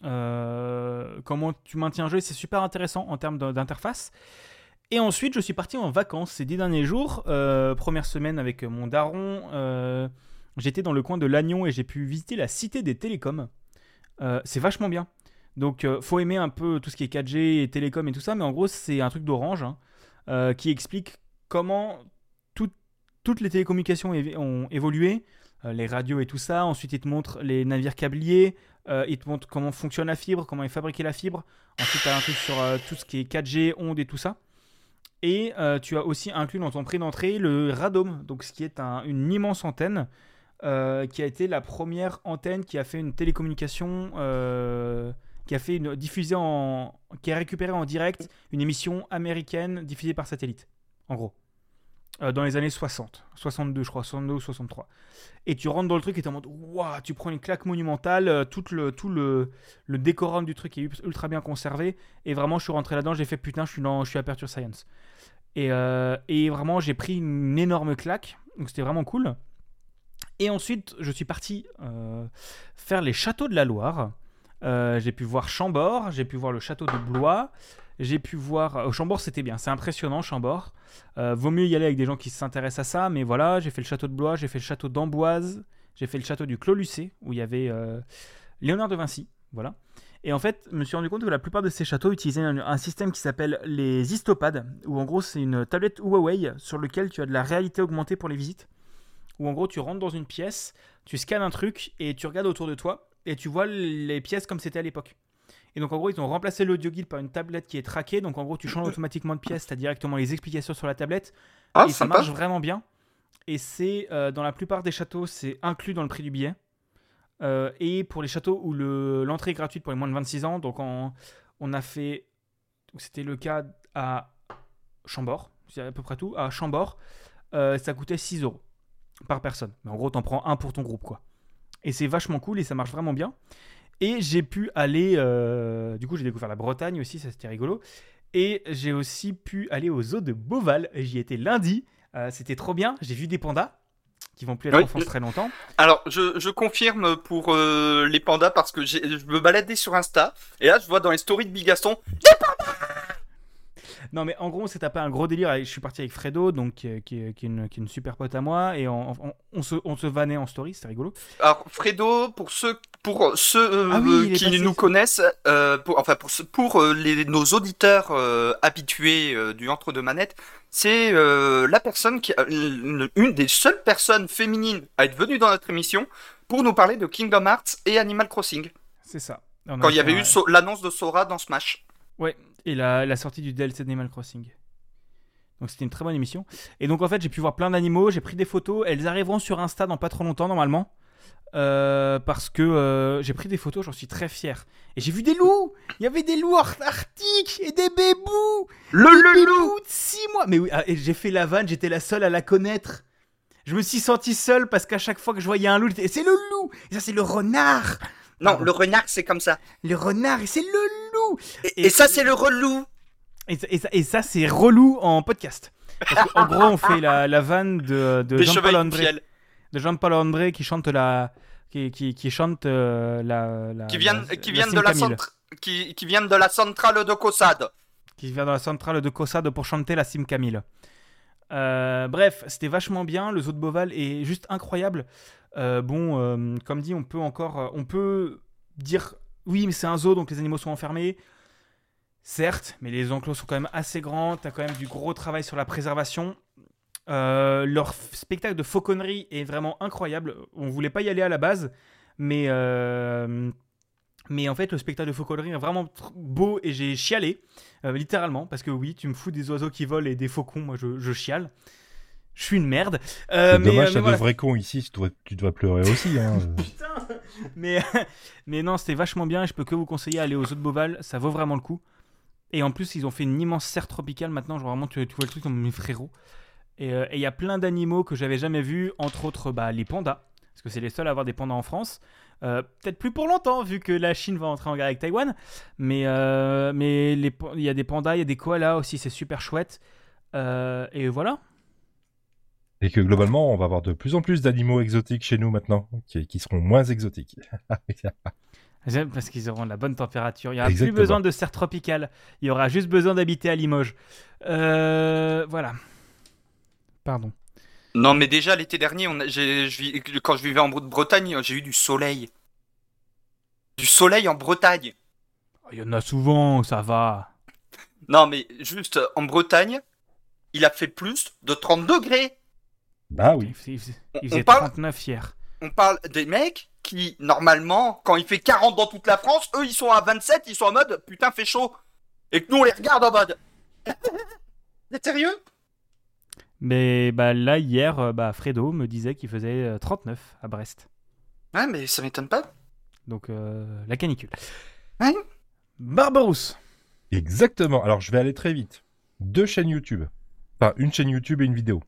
[SPEAKER 1] Comment tu maintiens un jeu, c'est super intéressant en termes d'interface. Et ensuite, je suis parti en vacances ces dix derniers jours. Euh, première semaine avec mon daron. euh, J'étais dans le coin de Lannion et j'ai pu visiter la cité des télécoms. Euh, c'est vachement bien. Donc, euh, faut aimer un peu tout ce qui est 4G et télécom et tout ça, mais en gros, c'est un truc d'Orange hein, euh, qui explique comment tout- toutes les télécommunications ont évolué, euh, les radios et tout ça. Ensuite, il te montre les navires câbliers, euh, il te montre comment fonctionne la fibre, comment est fabriquée la fibre. Ensuite, tu as un truc sur euh, tout ce qui est 4G, ondes et tout ça. Et euh, tu as aussi inclus dans ton prix d'entrée le Radome, donc ce qui est un- une immense antenne euh, qui a été la première antenne qui a fait une télécommunication, euh, qui a fait une diffusée en, qui a récupéré en direct une émission américaine diffusée par satellite, en gros, Euh, dans les années 60, 62 je crois, 62 ou 63. Et tu rentres dans le truc et tu en waouh, tu prends une claque monumentale, euh, tout le, tout le, le décorum du truc est ultra bien conservé. Et vraiment, je suis rentré là-dedans, j'ai fait putain, je suis, dans, je suis Aperture Science. Et, euh, et vraiment, j'ai pris une énorme claque. Donc c'était vraiment cool. Et ensuite, je suis parti faire les châteaux de la Loire. J'ai pu voir Chambord, j'ai pu voir le château de Blois. J'ai pu voir. euh, Chambord, c'était bien, c'est impressionnant, Chambord. Euh, vaut mieux y aller avec des gens qui s'intéressent à ça, mais voilà, j'ai fait le château de Blois, j'ai fait le château d'Amboise, j'ai fait le château du Clos Lucé, où il y avait euh, Léonard de Vinci. Voilà. Et en fait, je me suis rendu compte que la plupart de ces châteaux utilisaient un, système qui s'appelle les histopades, où en gros c'est une tablette Huawei sur lequel tu as de la réalité augmentée pour les visites. Où en gros tu rentres dans une pièce, tu scannes un truc et tu regardes autour de toi et tu vois les pièces comme c'était à l'époque. Et donc en gros ils ont remplacé l'audio guide par une tablette qui est traquée, donc en gros tu changes automatiquement de pièce, tu as directement les explications sur la tablette
[SPEAKER 3] Ah,
[SPEAKER 1] et ça marche vraiment bien. Et c'est euh, dans la plupart des châteaux, c'est inclus dans le prix du billet. Euh, et pour les châteaux où le- l'entrée est gratuite pour les moins de 26 ans, donc en- on a fait. C'était le cas à Chambord, c'est à peu près tout. À Chambord, euh, ça coûtait 6 euros par personne. Mais en gros, t'en prends un pour ton groupe, quoi. Et c'est vachement cool et ça marche vraiment bien. Et j'ai pu aller. euh, du coup, j'ai découvert la Bretagne aussi, ça c'était rigolo. Et j'ai aussi pu aller au zoo de Beauval. J'y étais lundi. Euh, c'était trop bien. J'ai vu des pandas qui vont plus être
[SPEAKER 3] Oui.
[SPEAKER 1] en France très longtemps.
[SPEAKER 3] Alors, je, je confirme pour euh, les pandas parce que je me baladais sur Insta et là je vois dans les stories de Bigaston
[SPEAKER 1] Non, mais en gros, on s'est tapé un gros délire. Je suis parti avec Fredo, donc, qui, est, qui est une, qui est une super pote à moi. Et on, on- on se, on se vannait en story, c'était rigolo.
[SPEAKER 3] Alors, Fredo, pour ceux, pour ceux euh,
[SPEAKER 1] Ah oui,
[SPEAKER 3] qui
[SPEAKER 1] passé.
[SPEAKER 3] nous connaissent, euh, pour, enfin pour, pour euh, les, nos auditeurs euh, habitués du entre deux manettes, c'est la personne qui, une, une des seules personnes féminines à être venue dans notre émission pour nous parler de Kingdom Hearts et Animal Crossing.
[SPEAKER 1] C'est ça.
[SPEAKER 3] Quand il y avait eu So- l'annonce de Sora dans Smash.
[SPEAKER 1] Ouais, et la, la sortie du DLC d'Animal Crossing. Donc c'était une très bonne émission. Et donc en fait j'ai pu voir plein d'animaux, j'ai pris des photos, elles arriveront sur Insta dans pas trop longtemps normalement. Euh, parce que euh, j'ai pris des photos, j'en suis très fier. Et j'ai vu des loups Il y avait des loups ar- arctiques et des bébous
[SPEAKER 3] Le
[SPEAKER 1] Des
[SPEAKER 3] Lulu
[SPEAKER 1] bébous de 6 mois Mais oui, ah, et j'ai fait la vanne, j'étais la seule à la connaître. Je me suis senti seul parce qu'à chaque fois que je voyais un loup, c'est le loup Et ça c'est le renard
[SPEAKER 3] Non,
[SPEAKER 1] Pardon.
[SPEAKER 3] le renard, c'est comme ça.
[SPEAKER 1] Le renard et c'est le loup
[SPEAKER 3] Et,
[SPEAKER 1] Et-
[SPEAKER 3] et ça, c'est le relou.
[SPEAKER 1] Et, ça- et ça, et ça, c'est relou en podcast. Parce qu'en gros, on fait la, la vanne de, Jean-Paul André, de Jean-Paul André qui chante la, qui, qui, qui chante euh, la, la-
[SPEAKER 3] Qui viennent, qui de la qui, qui viennent de la centrale de Cossade.
[SPEAKER 1] qui vient de la centrale de Cossade pour chanter la Sim Camille. Euh, bref, c'était vachement bien. Le zoo de Beauval est juste incroyable. Euh, bon, euh, comme dit, on peut encore, on peut dire oui, mais c'est un zoo, donc les animaux sont enfermés. Certes, mais les enclos sont quand même assez grands. T'as quand même du gros travail sur la préservation. Euh, leur spectacle de fauconnerie est vraiment incroyable. On voulait pas y aller à la base, mais euh, mais en fait, le spectacle de fauconnerie est vraiment beau et j'ai chialé, euh, littéralement, parce que oui, tu me fous des oiseaux qui volent et des faucons, moi je chiale. Je suis une merde. Euh, mais,
[SPEAKER 2] dommage,
[SPEAKER 1] euh, mais voilà.
[SPEAKER 2] de vrais cons ici, tu dois, tu dois pleurer aussi. Hein.
[SPEAKER 1] Putain mais, mais non, c'était vachement bien et je peux que vous conseiller aller aux eaux de Beauval, ça vaut vraiment le coup. Et en plus, ils ont fait une immense serre tropicale maintenant, genre vraiment, tu, tu vois le truc comme mes frérots. Et euh, et il y a plein d'animaux que j'avais jamais vus, entre autres bah, les pandas, parce que c'est les seuls à avoir des pandas en France. Euh, Peut-être plus pour longtemps, vu que la Chine va entrer en guerre avec Taïwan. Mais euh, mais il y a des pandas, il y a des koalas aussi, c'est super chouette. Et voilà.
[SPEAKER 2] Et que globalement, on va avoir de plus en plus d'animaux exotiques chez nous maintenant, qui, qui seront moins exotiques.
[SPEAKER 1] J'aime Parce qu'ils auront la bonne température. Il n'y aura plus besoin de serre tropicale. Il y aura juste besoin d'habiter à Limoges. Euh, voilà. Pardon.
[SPEAKER 3] Non, mais déjà, l'été dernier, on a- j'ai- je vis- quand je vivais en Bre- Bretagne, j'ai eu du soleil. Du soleil en Bretagne.
[SPEAKER 1] Il y en a souvent, ça va.
[SPEAKER 3] Non, mais juste en Bretagne, il a fait plus de 30 degrés.
[SPEAKER 2] Bah oui.
[SPEAKER 1] Il, faisait-
[SPEAKER 3] on parle-
[SPEAKER 1] 39 hier.
[SPEAKER 3] On parle des mecs qui, normalement, quand il fait 40 dans toute la France, eux, ils sont à 27, ils sont en mode putain, fait chaud. Et que nous, on les regarde en mode. Vous êtes sérieux?
[SPEAKER 1] Mais bah, là, hier, euh, bah, Fredo me disait qu'il faisait euh, 39 à Brest.
[SPEAKER 3] Ouais, mais ça m'étonne pas.
[SPEAKER 1] Donc, euh, la canicule.
[SPEAKER 3] Ouais.
[SPEAKER 1] Barberousse.
[SPEAKER 2] Exactement. Alors, je vais aller très vite. Deux chaînes YouTube. Enfin, une chaîne YouTube et une vidéo.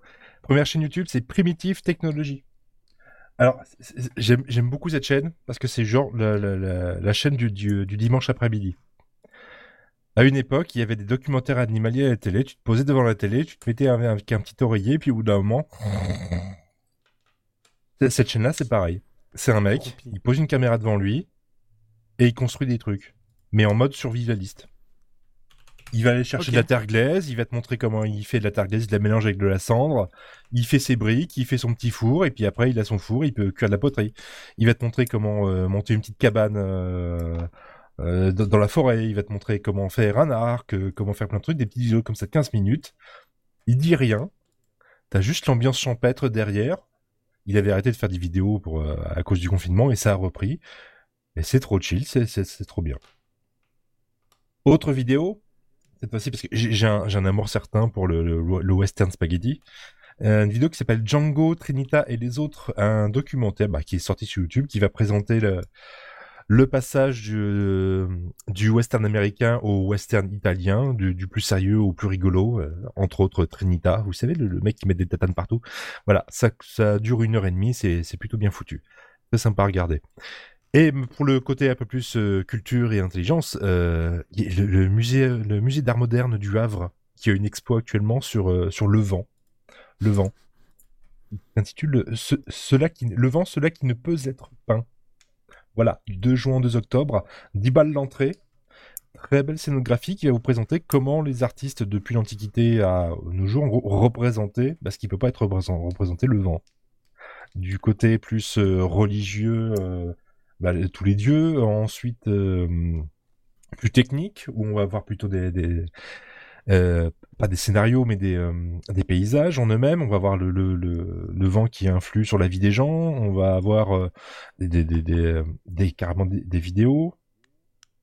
[SPEAKER 2] Première chaîne YouTube, c'est Primitive Technology. Alors, j'aime beaucoup cette chaîne parce que c'est genre la, la- la- la chaîne du, du- du dimanche après-midi. À une époque, il y avait des documentaires animaliers à la télé. Tu te posais devant la télé, tu te mettais avec un petit oreiller, puis au bout d'un moment. Cette chaîne-là, c'est pareil. C'est un mec, il pose une caméra devant lui et il construit des trucs, mais en mode survivaliste. Il va aller chercher de la terre glaise, il va te montrer comment il fait de la terre glaise, il la mélange avec de la cendre, il fait ses briques, il fait son petit four, et puis après il a son four, il peut cuire de la poterie. Il va te montrer comment euh, monter une petite cabane euh, euh, dans dans la forêt, il va te montrer comment faire un arc, comment faire plein de trucs, des petits vidéos comme ça de 15 minutes. Il dit rien, t'as juste l'ambiance champêtre derrière. Il avait arrêté de faire des vidéos pour, à cause du confinement, et ça a repris. Et c'est trop chill, c'est trop bien. Autre vidéo, cette fois-ci parce que j'ai un, amour certain pour le, western spaghetti. Euh, Une vidéo qui s'appelle Django, Trinita et les autres, un documentaire bah, qui est sorti sur YouTube, qui va présenter le, passage du, du western américain au western italien, du, plus sérieux au plus rigolo, euh, entre autres Trinita, vous savez, le, mec qui met des tatanes partout. Voilà, ça, ça dure une heure et demie, c'est plutôt bien foutu. C'est sympa à regarder. Et pour le côté un peu plus euh, culture et intelligence, euh, le, musée, d'art moderne du Havre, qui a une expo actuellement sur, euh, sur le vent. Le vent. Il cela qui, Le vent, cela qui ne peut être peint. Voilà, du 2 juin, 2 octobre, 10 balles l'entrée. Très belle scénographie qui va vous présenter comment les artistes depuis l'Antiquité à nos jours ont représenté, parce qu'il peut pas être représent- représenté le vent. Du côté plus religieux, bah, tous les dieux. Ensuite, euh, plus technique, où on va voir plutôt des, euh, pas des scénarios, mais des, euh, des paysages en eux-mêmes. On va voir le, le, le, vent qui influe sur la vie des gens. On va avoir des, des, des, carrément des, vidéos.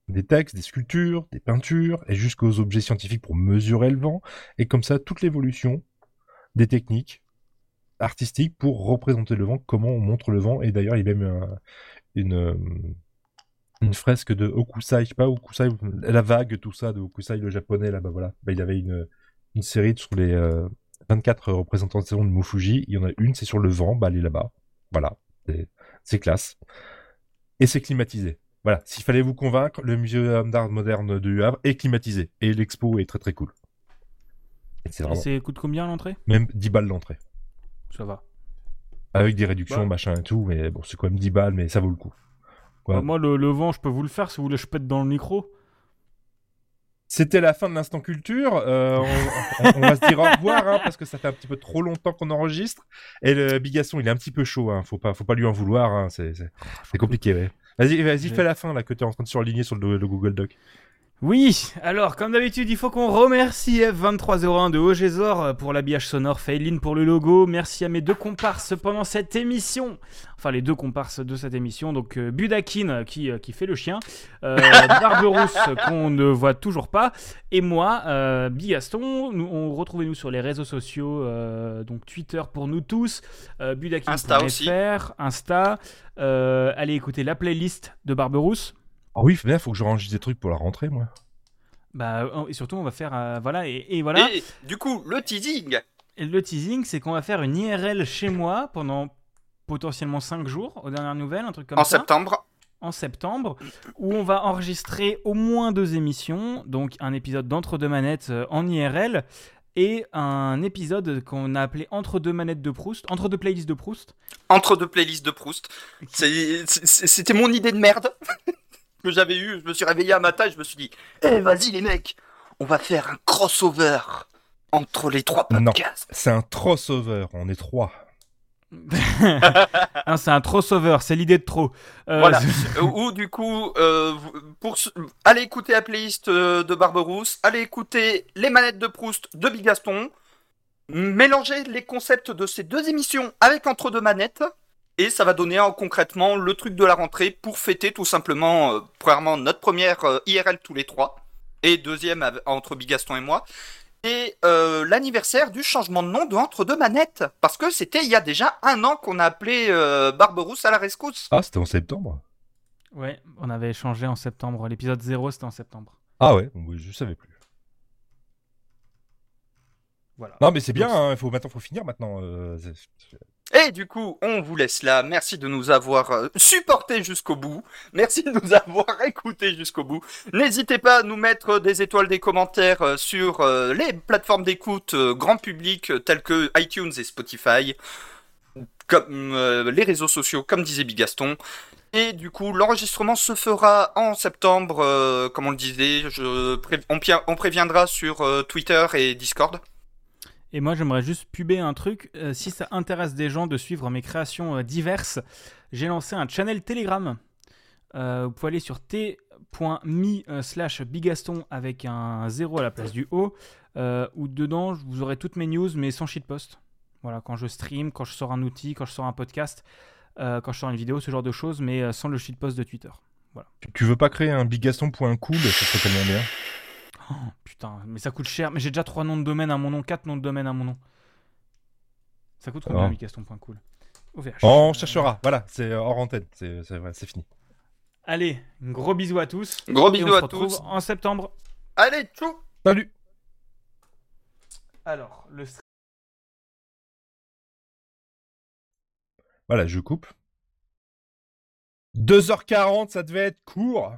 [SPEAKER 2] des textes, des sculptures, des peintures, et jusqu'aux objets scientifiques pour mesurer le vent, et comme ça toute l'évolution des techniques artistiques pour représenter le vent, comment on montre le vent, et d'ailleurs il y a même une, euh, une fresque de Okusai, je sais pas, Okusai, la vague, tout ça, de Okusai, le japonais, là, bah voilà, bah, il avait une, une série sur les 24 euh, représentations de Mufuji, il y en a une, c'est sur le vent, bah elle est là-bas, voilà, c'est classe. Et c'est climatisé. Voilà, s'il fallait vous convaincre, le musée d'art moderne du Havre est climatisé. Et l'expo est très très cool.
[SPEAKER 1] Et c'est vraiment... coûte combien l'entrée?
[SPEAKER 2] Même 10 balles l'entrée.
[SPEAKER 1] Ça va.
[SPEAKER 2] Avec des réductions, bah. machin et tout, mais bon, c'est quand même 10 balles, mais ça vaut le coup.
[SPEAKER 1] Bah, moi, le, vent, je peux vous le faire si vous voulez, je pète dans le micro.
[SPEAKER 2] C'était la fin de l'instant culture. Euh, on, va se dire au revoir hein, parce que ça fait un petit peu trop longtemps qu'on enregistre. Et le Bigasson, il est un petit peu chaud. Hein. Faut pas, faut pas lui en vouloir. Hein. C'est, oh, compliqué. Ouais. Vas-y, vas-y, fais la fin là que tu es en train de surligner sur le, Google Doc.
[SPEAKER 1] Oui, alors comme d'habitude, il faut qu'on remercie F2301 de Ogezor pour l'habillage sonore, Faylin pour le logo. Merci à mes deux comparses pendant cette émission. Enfin, les deux comparses de cette émission. Donc, euh, Budakin qui, euh, qui fait le chien, euh, Barberousse qu'on ne voit toujours pas, et moi, euh, Bigaston. Nous, on retrouvez-nous sur les réseaux sociaux, donc Twitter pour nous tous, Budakin
[SPEAKER 3] Insta aussi.
[SPEAKER 1] Insta. allez écouter la playlist de Barberousse.
[SPEAKER 2] Ah oui, il faut que je range des trucs pour la rentrée, moi.
[SPEAKER 1] Bah, et surtout, on va faire. Euh, voilà, et, voilà.
[SPEAKER 3] Et du coup, le teasing
[SPEAKER 1] Le teasing, c'est qu'on va faire une IRL chez moi pendant potentiellement 5 jours, aux dernières nouvelles, un truc comme
[SPEAKER 3] ça.
[SPEAKER 1] En
[SPEAKER 3] septembre
[SPEAKER 1] en septembre, où on va enregistrer au moins deux émissions, donc un épisode d'Entre deux manettes euh, en IRL et un épisode qu'on a appelé Entre deux manettes de Proust, Entre deux playlists de Proust.
[SPEAKER 3] Entre deux playlists de Proust. C'était mon idée de merde. que j'avais eu. Je me suis réveillé un matin et je me suis dit Eh, vas-y les mecs, on va faire un crossover entre les trois podcasts.
[SPEAKER 2] c'est un crossover, on est trois.
[SPEAKER 1] c'est un crossover, c'est l'idée de trop.
[SPEAKER 3] Euh, voilà. Ou du coup, euh, pour allez écouter la playlist euh, de Barberousse, allez écouter les manettes de Proust de Bigaston, mélangez les concepts de ces deux émissions avec entre deux manettes. Et ça va donner concrètement le truc de la rentrée pour fêter tout simplement, euh, premièrement, notre première euh, IRL tous les trois, et deuxième entre Bigaston et moi, et euh, l'anniversaire du changement de nom de Entre deux manettes, parce que c'était il y a déjà un an qu'on a appelé Barberousse à la rescousse.
[SPEAKER 2] Ah, c'était en septembre
[SPEAKER 1] Ouais, on avait changé en septembre. L'épisode 0, c'était en septembre.
[SPEAKER 2] Ah ouais, je savais plus. Voilà. Non mais c'est bien, hein, il faut maintenant faut finir maintenant.
[SPEAKER 3] Et du coup, on vous laisse là. Merci de nous avoir euh, supportés jusqu'au bout. Merci de nous avoir écoutés jusqu'au bout. N'hésitez pas à nous mettre des étoiles, des commentaires euh, sur euh, les plateformes d'écoute grand public telles que iTunes et Spotify, comme les réseaux sociaux, comme disait Bigaston. Et du coup, l'enregistrement se fera en septembre, comme on le disait. Je on préviendra sur Twitter et Discord.
[SPEAKER 1] Et moi, j'aimerais juste puber un truc. Euh, si ça intéresse des gens de suivre mes créations euh, diverses, j'ai lancé un channel Telegram. Euh, vous pouvez aller sur t.me slash bigaston avec un 0 à la place du O, où dedans, vous aurez toutes mes news, mais sans shitpost. Voilà, quand je stream, quand je sors un outil, quand je sors un podcast, quand je sors une vidéo, ce genre de choses, mais sans le shitpost de Twitter.
[SPEAKER 2] Tu veux pas créer un bigaston.cool Ça serait tellement bien.
[SPEAKER 1] Oh, putain, mais ça coûte cher. Mais j'ai déjà 3 noms de domaine à mon nom, 4 noms de domaine à mon nom. Ça coûte combien, Micaston.cool
[SPEAKER 2] On cherchera, voilà, c'est hors antenne, c'est c'est fini.
[SPEAKER 1] Allez, un gros bisou à tous.
[SPEAKER 3] Gros bisous on
[SPEAKER 1] se
[SPEAKER 3] retrouve
[SPEAKER 1] en septembre.
[SPEAKER 3] Allez, tchou
[SPEAKER 2] Salut
[SPEAKER 1] Alors, le
[SPEAKER 2] Voilà, je coupe. 2h40, ça devait être court